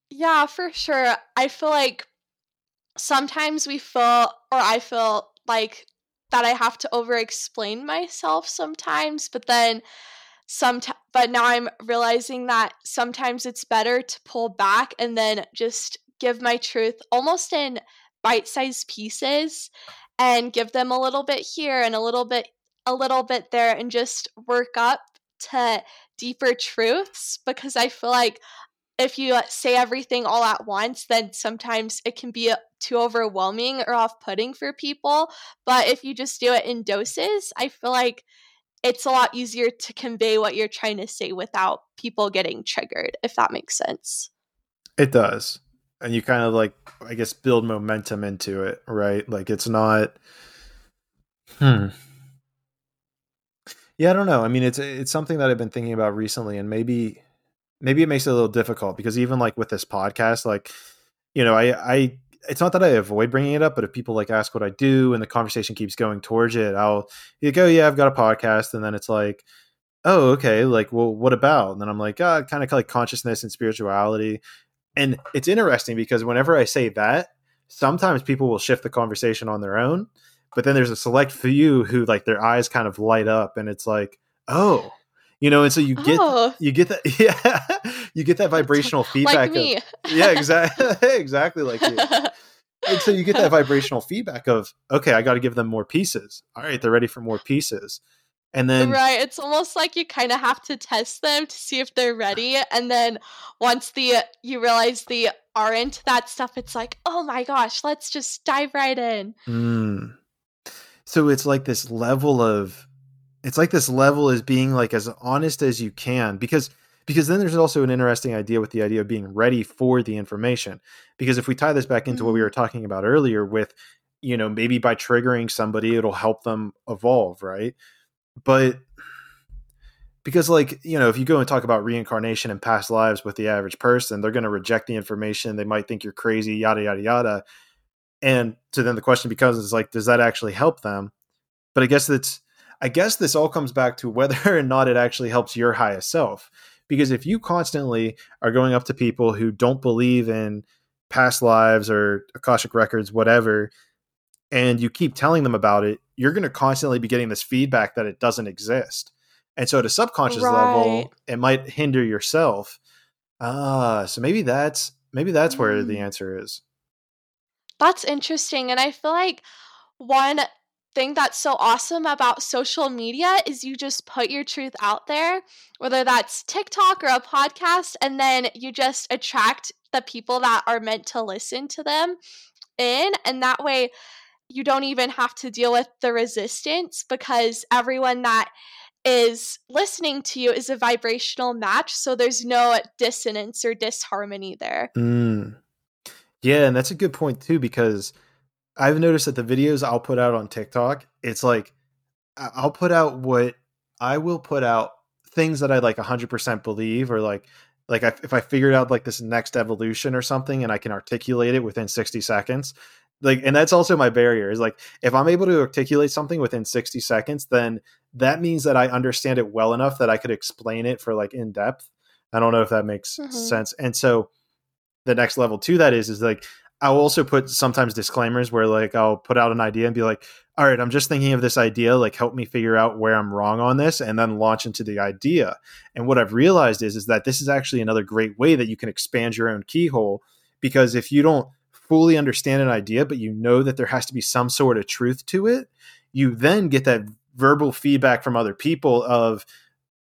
Yeah, for sure. I feel like sometimes we feel or I feel like that I have to over explain myself sometimes, but then some but now I'm realizing that sometimes it's better to pull back and then just give my truth almost in bite-sized pieces and give them a little bit here and a little bit a little bit there and just work up to deeper truths because I feel like if you say everything all at once, then sometimes it can be uh, too overwhelming or off putting for people. But if you just do it in doses, I feel like it's a lot easier to convey what you're trying to say without people getting triggered, if that makes sense. It does. And you kind of like, I guess, build momentum into it, right? Like it's not. Hmm. Yeah, I don't know. I mean, it's it's something that I've been thinking about recently, and maybe maybe it makes it a little difficult because even like with this podcast, like you know, I I it's not that I avoid bringing it up, but if people like ask what I do and the conversation keeps going towards it, I'll you go, yeah, I've got a podcast, and then it's like, oh, okay, like, well, what about? And then I'm like, ah, kind of like consciousness and spirituality, and it's interesting because whenever I say that, sometimes people will shift the conversation on their own, but then there's a select few who like their eyes kind of light up and it's like oh you know and so you get oh. you get that [LAUGHS] yeah you get that vibrational [LAUGHS] feedback like me. Of, yeah exactly [LAUGHS] exactly like you. And so you get that vibrational feedback of okay i got to give them more pieces. All right they're ready for more pieces. And then right it's almost like you kind of have to test them to see if they're ready and then once the you realize they aren't that stuff it's like oh my gosh let's just dive right in. Mm so it's like this level of it's like this level is being like as honest as you can because because then there's also an interesting idea with the idea of being ready for the information because if we tie this back into mm-hmm. what we mm-hmm. were talking about earlier with you know maybe by triggering somebody it'll help them evolve right but because like you know if you go and talk about reincarnation and past lives with the average person they're going to reject the information they might think you're crazy yada yada yada and so then the question becomes is like does that actually help them but i guess that's i guess this all comes back to whether [LAUGHS] or not it actually helps your highest self because if you constantly are going up to people who don't believe in past lives or akashic records whatever and you keep telling them about it you're going to constantly be getting this feedback that it doesn't exist and so at a subconscious right. level it might hinder yourself ah so maybe that's maybe that's mm. where the mm. answer is that's interesting and i feel like one thing that's so awesome about social media is you just put your truth out there, whether that's TikTok or a podcast, and then you just attract the people that are meant to listen to them in. And that way, you don't even have to deal with the resistance because everyone that is listening to you is a vibrational match. So there's no dissonance or disharmony there. Mm. Yeah, and that's a good point too, because I've noticed that the videos I'll put out on TikTok, it's like I'll put out what I will put out things that I like 100% believe or like like I, if I figured out like this next evolution or something and I can articulate it within 60 seconds like and that's also my barrier is like if I'm able to articulate something within 60 seconds then that means that I understand it well enough that I could explain it for like in depth I don't know if that makes mm-hmm. sense and so the next level to that is is like I'll also put sometimes disclaimers where like I'll put out an idea and be like, all right, I'm just thinking of this idea, like help me figure out where I'm wrong on this and then launch into the idea. And what I've realized is is that this is actually another great way that you can expand your own keyhole because if you don't fully understand an idea but you know that there has to be some sort of truth to it, you then get that verbal feedback from other people of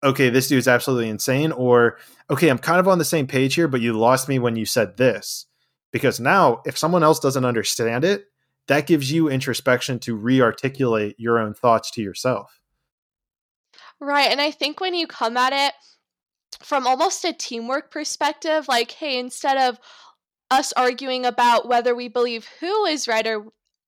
okay, this dude's absolutely insane or okay, I'm kind of on the same page here but you lost me when you said this. Because now if someone else doesn't understand it that gives you introspection to re-articulate your own thoughts to yourself. Right and i think when you come at it from almost a teamwork perspective like hey instead of us arguing about whether we believe who is right or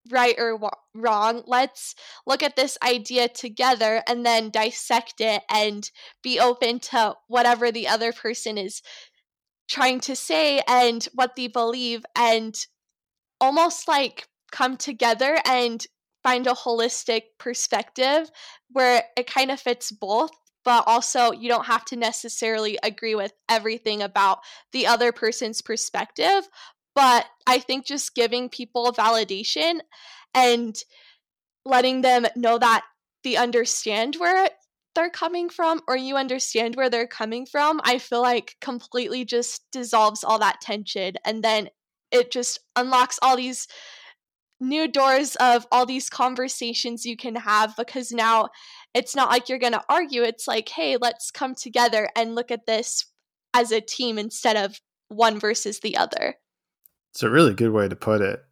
right or wrong let's look at this idea together and then dissect it and be open to whatever the other person is trying to say and what they believe and almost like come together and find a holistic perspective where it kind of fits both but also you don't have to necessarily agree with everything about the other person's perspective but i think just giving people validation and letting them know that they understand where they're coming from or you understand where they're coming from, I feel like completely just dissolves all that tension. And then it just unlocks all these new doors of all these conversations you can have because now it's not like you're going to argue. It's like, hey, let's come together and look at this as a team instead of one versus the other. It's a really good way to put it.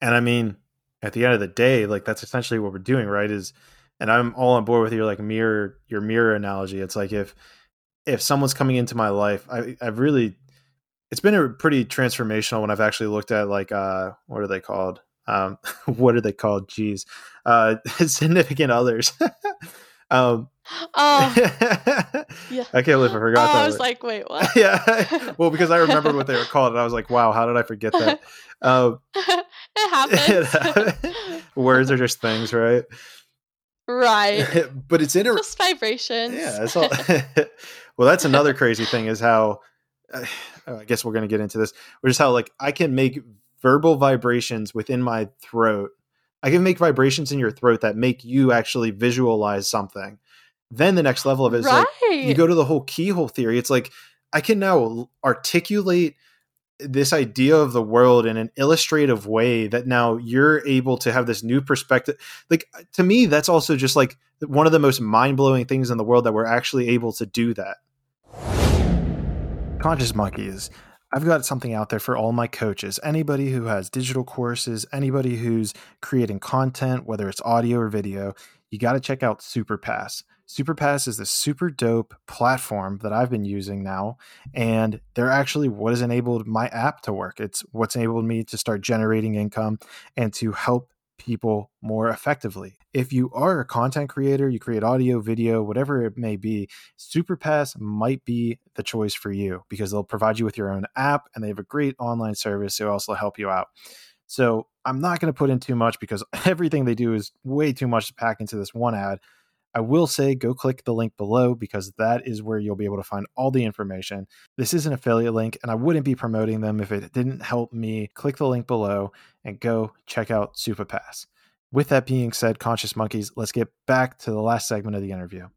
And I mean, at the end of the day, like that's essentially what we're doing, right? Is and I'm all on board with your like mirror your mirror analogy. It's like if if someone's coming into my life, I I've really it's been a pretty transformational when I've actually looked at like uh what are they called? Um [LAUGHS] what are they called? Jeez. Uh [LAUGHS] significant others. [LAUGHS] um Oh, [LAUGHS] yeah. I can't believe I forgot oh, that. I was like, wait, what? [LAUGHS] yeah. [LAUGHS] well, because I remembered what they were called, and I was like, wow, how did I forget that? Um, it happens. It, words are just things, right? Right. but it's interesting. Just vibrations. Yeah. It's all- well, that's another crazy thing is how, uh, [SIGHS] I guess we're going to get into this, which is how like I can make verbal vibrations within my throat. I can make vibrations in your throat that make you actually visualize something. Then the next level of it is right. like you go to the whole keyhole theory. It's like I can now articulate this idea of the world in an illustrative way that now you're able to have this new perspective like uh, to me that's also just like one of the most mind-blowing things in the world that we're actually able to do that conscious monkeys I've got something out there for all my coaches. Anybody who has digital courses, anybody who's creating content, whether it's audio or video, you got to check out Superpass. Superpass is the super dope platform that I've been using now, and they're actually what has enabled my app to work. It's what's enabled me to start generating income and to help people more effectively. If you are a content creator, you create audio, video, whatever it may be, Superpass might be the choice for you because they'll provide you with your own app and they have a great online service to also help you out. So I'm not going to put in too much because [LAUGHS] everything they do is way too much to pack into this one ad. I will say go click the link below because that is where you'll be able to find all the information. This is an affiliate link, and I wouldn't be promoting them if it didn't help me. Click the link below and go check out Superpass. With that being said, Conscious Monkeys, let's get back to the last segment of the interview.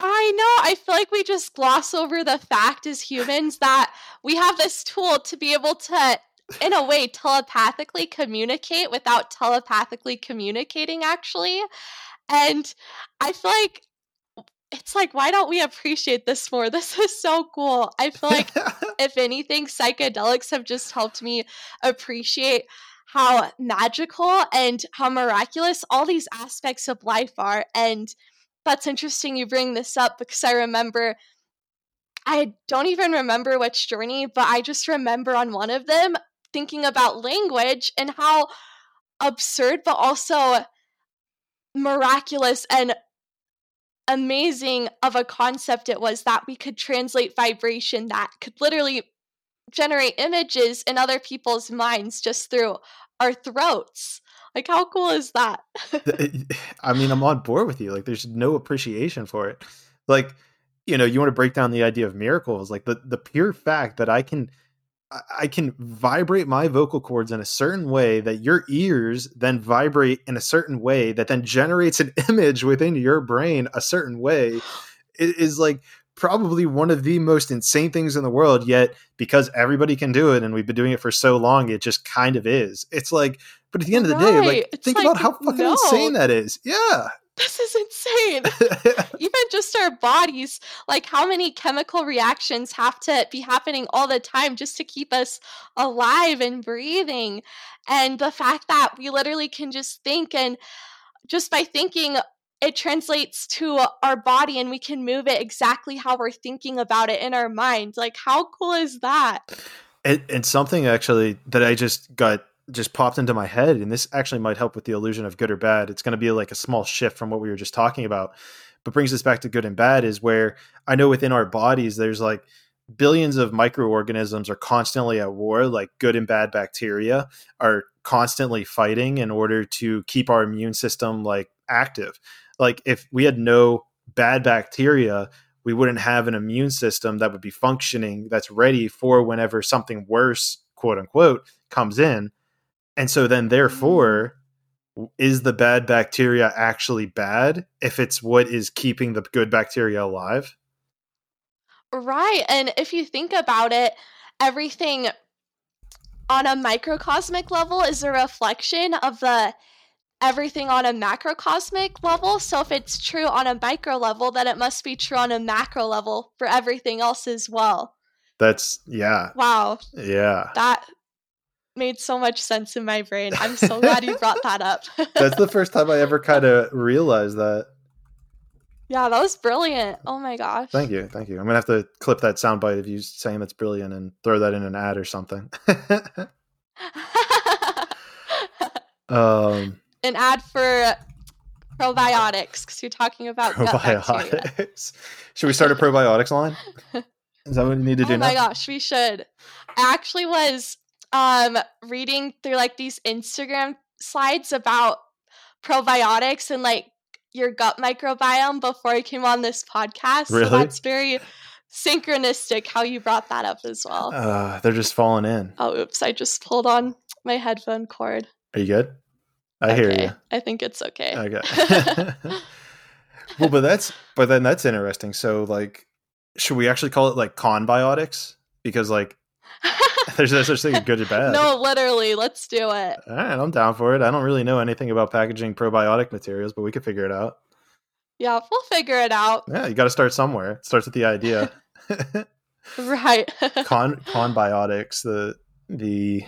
I know. I feel like we just gloss over the fact as humans that we have this tool to be able to, in a way, telepathically communicate without telepathically communicating, actually. And I feel like it's like, why don't we appreciate this more? [LAUGHS] This is so cool. I feel like, [LAUGHS] if anything, psychedelics have just helped me appreciate how magical and how miraculous all these aspects of life are. And that's interesting you bring this up because I remember, I don't even remember which journey, but I just remember on one of them thinking about language and how absurd, but also miraculous and amazing of a concept it was that we could translate vibration that could literally generate images in other people's minds just through our throats. Like, how cool is that? [LAUGHS] I mean, I'm on board with you. Like, there's no appreciation for it. Like, you know, you want to break down the idea of miracles, like the the pure fact that I can I can vibrate my vocal cords in a certain way that your ears then vibrate in a certain way that then generates an [LAUGHS] image within your brain a certain way [GASPS] it is like probably one of the most insane things in the world yet because everybody can do it and we've been doing it for so long it just kind of is it's like but at the end of the right. day like it's think like, about how fucking no. insane that is yeah this is insane. [LAUGHS] Even just our bodies, like how many chemical reactions have to be happening all the time just to keep us alive and breathing. And the fact that we literally can just think and just by thinking, it translates to our body and we can move it exactly how we're thinking about it in our mind. Like, how cool is that? And, and something actually that I just got just popped into my head and this actually might help with the illusion of good or bad. It's going to be like a small shift from what we were just talking about but brings us back to good and bad is where i know within our bodies there's like billions of microorganisms are constantly at war like good and bad bacteria are constantly fighting in order to keep our immune system like active. Like if we had no bad bacteria we wouldn't have an immune system that would be functioning that's ready for whenever something worse quote unquote comes in and so then, therefore, is the bad bacteria actually bad if it's what is keeping the good bacteria alive? Right. And if you think about it, everything on a microcosmic level is a reflection of the everything on a macrocosmic level. So if it's true on a micro level, then it must be true on a macro level for everything else as well. That's yeah. Wow. Yeah. That made so much sense in my brain. I'm so glad you brought that up. [LAUGHS] That's the first time I ever kind of realized that. Yeah, that was brilliant. Oh my gosh. Thank you. Thank you. I'm going to have to clip that soundbite of you saying that's brilliant and throw that in an ad or something. [LAUGHS] um, an ad for probiotics because you're talking about probiotics. should we start a probiotics line? [LAUGHS] Is that what we need to do oh now? my gosh, we should. I actually was um reading through like these Instagram slides about probiotics and like your gut microbiome before I came on this podcast. Really? So that's very synchronistic how you brought that up as well. Uh, they're just falling in. Oh, oops. I just pulled on my headphone cord. Are you good? I okay. hear you. I think it's okay. Okay. [LAUGHS] [LAUGHS] well, but that's but then that's interesting. So like should we actually call it like conbiotics? Because like [LAUGHS] There's no such thing as good or bad. No, literally. Let's do it. All right, I'm down for it. I don't really know anything about packaging probiotic materials, but we could figure it out. Yeah, we'll figure it out. Yeah, you got to start somewhere. It starts with the idea. [LAUGHS] right. [LAUGHS] Con conbiotics. The the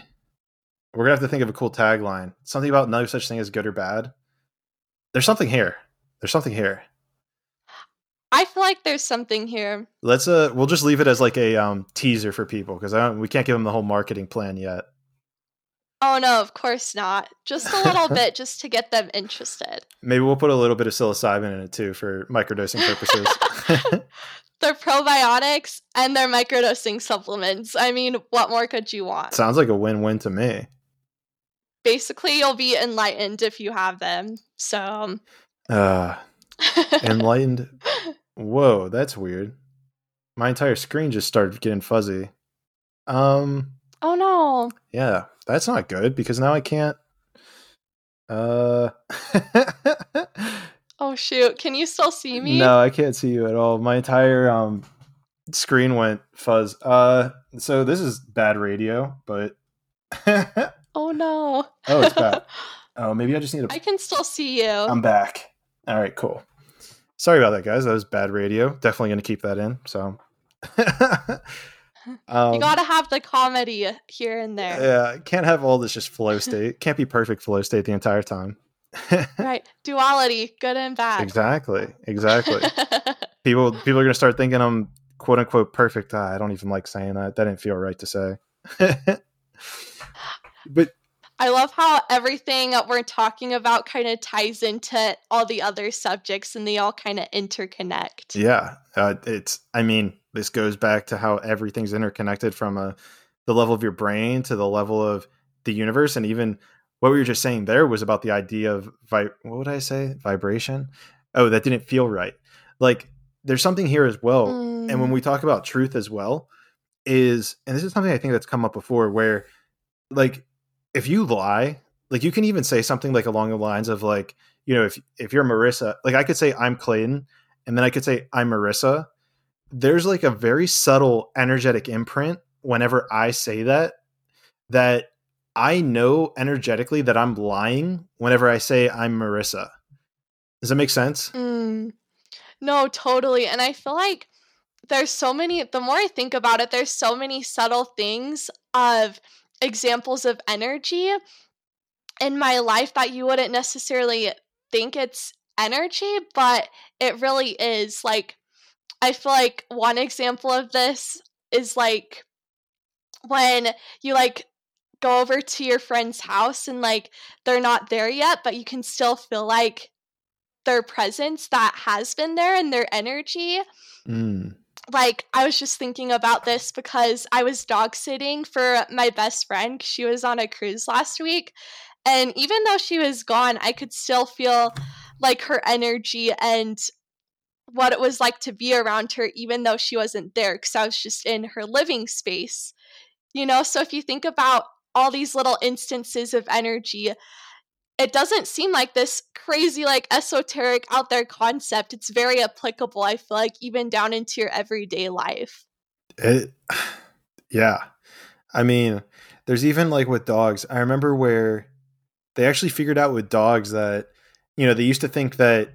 we're gonna have to think of a cool tagline. Something about no such thing as good or bad. There's something here. There's something here. I feel like there's something here. Let's uh, we'll just leave it as like a um teaser for people because I don't. We can't give them the whole marketing plan yet. Oh no, of course not. Just a little [LAUGHS] bit, just to get them interested. Maybe we'll put a little bit of psilocybin in it too for microdosing purposes. [LAUGHS] They're probiotics and they're microdosing supplements. I mean, what more could you want? Sounds like a win-win to me. Basically, you'll be enlightened if you have them. So, Uh, enlightened. Whoa, that's weird. My entire screen just started getting fuzzy. Um, oh no. yeah, that's not good because now I can't. Uh, [LAUGHS] Oh shoot. Can you still see me? no, I can't see you at all. My entire um screen went fuzz. Uh, so this is bad radio, but [LAUGHS] oh, no. Oh it's bad. [LAUGHS] Oh, maybe I just need I to. can still see you. I'm back. All right, cool. Sorry about that, guys. That was bad radio. Definitely going to keep that in. So, [LAUGHS] um, you gotta have the comedy here and there. yeah, can't have all this just flow [LAUGHS] state. Can't be perfect flow state the entire time. [LAUGHS] Right. Duality, good and bad. exactly, exactly. people people are gonna start thinking I'm quote unquote perfect. Ah, I don't even like saying that. That didn't feel right to say. but I love how everything that we're talking about kind of ties into all the other subjects and they all kind of interconnect. yeah, uh, it's. I mean, this goes back to how everything's interconnected from a the level of your brain to the level of the universe, and even what we were just saying there was about the idea of vi- what would I say vibration. Oh, that didn't feel right. Like there's something here as well. And when Mm. we talk about truth as well, is and this is something I think that's come up before where like if you lie, like you can even say something like along the lines of like, you know, if if you're Marissa, like I could say I'm Clayton and then I could say I'm Marissa. There's like a very subtle energetic imprint whenever I say that that I know energetically that I'm lying whenever I say I'm Marissa. Does that make sense? Mm. No, totally. And I feel like there's so many, the more I think about it, there's so many subtle things of examples of energy in my life that you wouldn't necessarily think it's energy, but it really is. Like, I feel like one example of this is like when you like go over to your friend's house and like they're not there yet, but you can still feel like their presence that has been there and their energy. Mm. Like, I was just thinking about this because I was dog sitting for my best friend. She was on a cruise last week. And even though she was gone, I could still feel like her energy and what it was like to be around her, even though she wasn't there because I was just in her living space. You know, so if you think about all these little instances of energy, it doesn't seem like this crazy, like esoteric out there concept. It's very applicable, I feel like, even down into your everyday life. It, [SIGHS] yeah. I mean, there's even like with dogs. I remember where they actually figured out with dogs that, you know, they used to think that,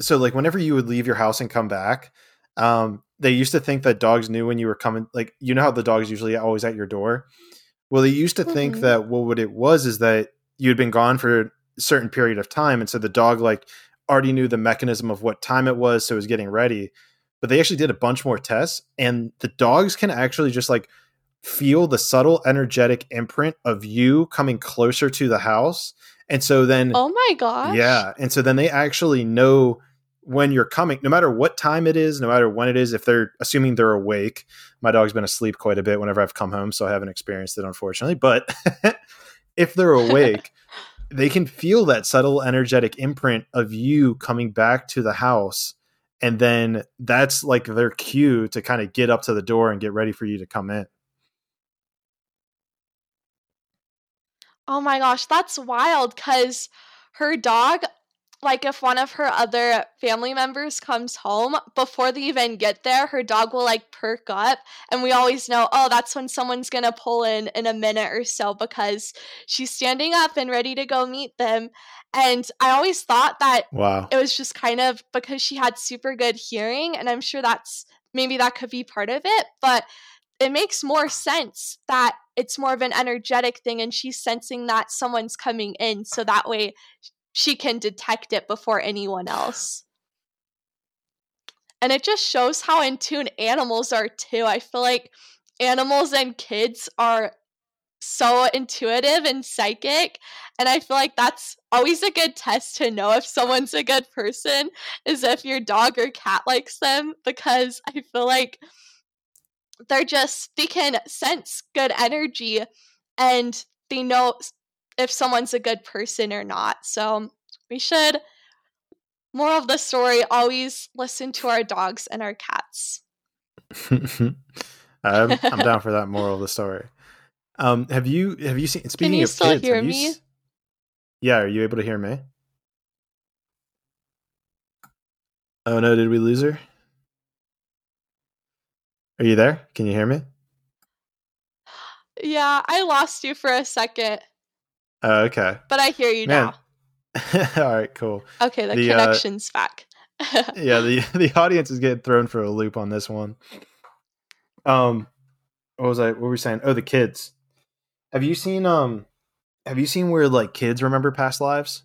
so like whenever you would leave your house and come back, um, they used to think that dogs knew when you were coming. Like, you know how the dog's usually always at your door? Well, they used to think Mhm. that, well, what it was is that you'd been gone for a certain period of time. And so the dog, like, already knew the mechanism of what time it was. So it was getting ready but they actually did a bunch more tests and the dogs can actually just like feel the subtle energetic imprint of you coming closer to the house and so then Oh my gosh. yeah and so then they actually know when you're coming no matter what time it is no matter when it is if they're assuming they're awake my dog's been asleep quite a bit whenever i've come home so i haven't experienced it unfortunately but [LAUGHS] if they're awake [LAUGHS] they can feel that subtle energetic imprint of you coming back to the house. And then that's like their cue to kind of get up to the door and get ready for you to come in. Oh my gosh, that's wild because her dog, like if one of her other family members comes home, before they even get there, her dog will like perk up. And we always know, oh, that's when someone's going to pull in in a minute or so because she's standing up and ready to go meet them. And I always thought that wow it was just kind of because she had super good hearing. And I'm sure that's maybe that could be part of it. But it makes more sense that it's more of an energetic thing and she's sensing that someone's coming in so that way she can detect it before anyone else. And it just shows how in tune animals are too. I feel like animals and kids are so intuitive and psychic. And I feel like that's always a good test to know if someone's a good person is if your dog or cat likes them because I feel like they're just they can sense good energy and they know if someone's a good person or not. So we should moral of the story always listen to our dogs and our cats. [LAUGHS] I'm, I'm down for that moral of the story. Um, have you have you seen? Speaking Can you of still kids, hear me? s- yeah, are you able to hear me? Oh no, did we lose her? Are you there? Can you hear me? Yeah, I lost you for a second, Oh, okay. but I hear you Man, now. [LAUGHS] All right, cool. Okay, the, the, uh, connection's back. [LAUGHS] Yeah, the [LAUGHS] the audience is getting thrown for a loop on this one. Um, what was I? What were we saying? Oh, the kids. Have you seen um? Have you seen where like kids remember past lives,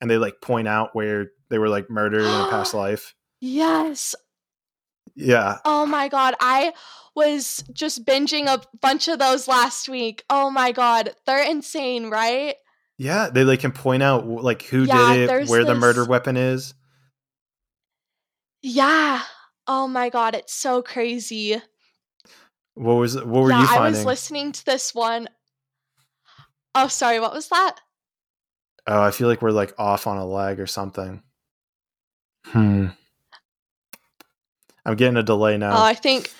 and they like point out where they were like murdered in a past [GASPS] life? yes. Yeah, Oh my god, I was just binging a bunch of those last week. Oh my god, they're insane, right? yeah. They like can point out like who Yeah, did it, there's where the murder weapon is. Yeah. Oh my god, it's so crazy. What was what were yeah, you I was listening to this one. Oh, sorry, what was that? Oh, I feel like we're like off on a leg or something. Hmm. I'm getting a delay now. Oh, I think.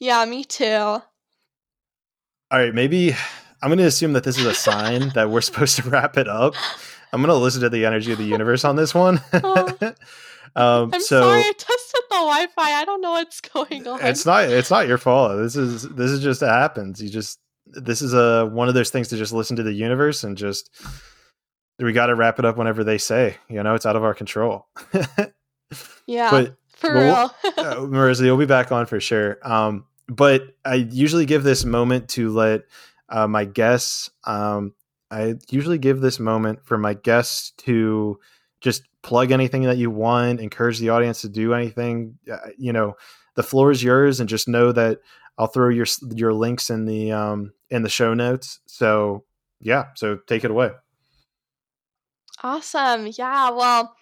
Yeah, me too. All right, maybe I'm going to assume that this is a sign that we're supposed to wrap it up. I'm going to listen to the energy of the universe on this one. [LAUGHS] [LAUGHS] um, Oh. I'm so sorry, I tested the Wi-Fi. I don't know what's going on. it's not it's not your fault. This is this is just happens. You just this is a one of those things to just listen to the universe and just we got to wrap it up whenever they say. You know, it's out of our control. [LAUGHS] yeah, but for well, real. [LAUGHS] uh, Marissa, you'll be back on for sure. Um, but I usually give this moment to let uh, my guests. Um, I usually give this moment for my guests to just plug anything that you want, encourage the audience to do anything. Uh, you know, the floor is yours, and just know that I'll throw your your links in the um, in the show notes. So yeah, so take it away. Awesome. Yeah. Well,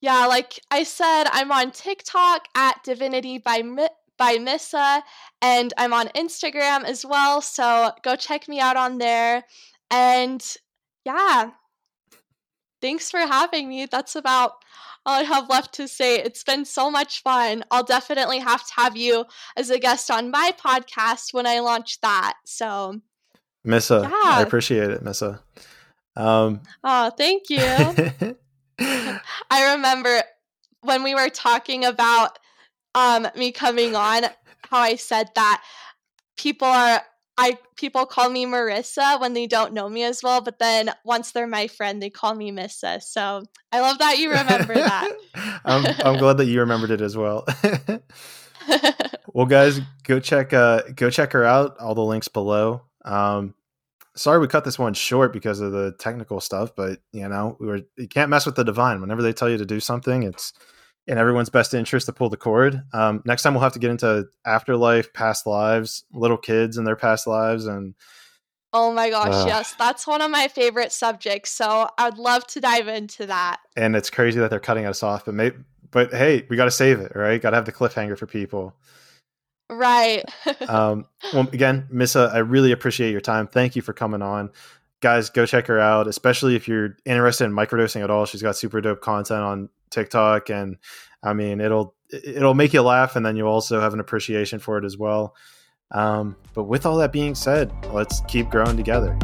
yeah, like I said, I'm on TikTok at Divinity by Mi- by Missa, and I'm on Instagram as well. So go check me out on there. And yeah, thanks for having me. That's about all I have left to say. It's been so much fun. I'll definitely have to have you as a guest on my podcast when I launch that. So, Missa, I appreciate it, Missa. Um, oh, thank you. [LAUGHS] [LAUGHS] I remember when we were talking about um me coming on how I said that people are I people call me Marissa when they don't know me as well, but then once they're my friend, they call me Missa. So I love that you remember that. [LAUGHS] I'm, I'm glad that you remembered it as well. [LAUGHS] well, guys, go check uh, go check her out. All the links below. Um, sorry we cut this one short because of the technical stuff, but you know we were you can't mess with the divine. Whenever they tell you to do something, it's in everyone's best interest to pull the cord. Um, next time we'll have to get into afterlife, past lives, little kids and their past lives, and oh my gosh, Ugh. yes, that's one of my favorite subjects. So I'd love to dive into that. and it's crazy that they're cutting us off. But maybe, but hey, we got to save it, right? Got to have the cliffhanger for people. Right. [LAUGHS] um, well, again, Missa, I really appreciate your time. Thank you for coming on. Guys, go check her out, especially if you're interested in microdosing at all. She's got super dope content on TikTok, and I mean, it'll it'll make you laugh, and then you'll also have an appreciation for it as well. Um, but with all that being said, let's keep growing together.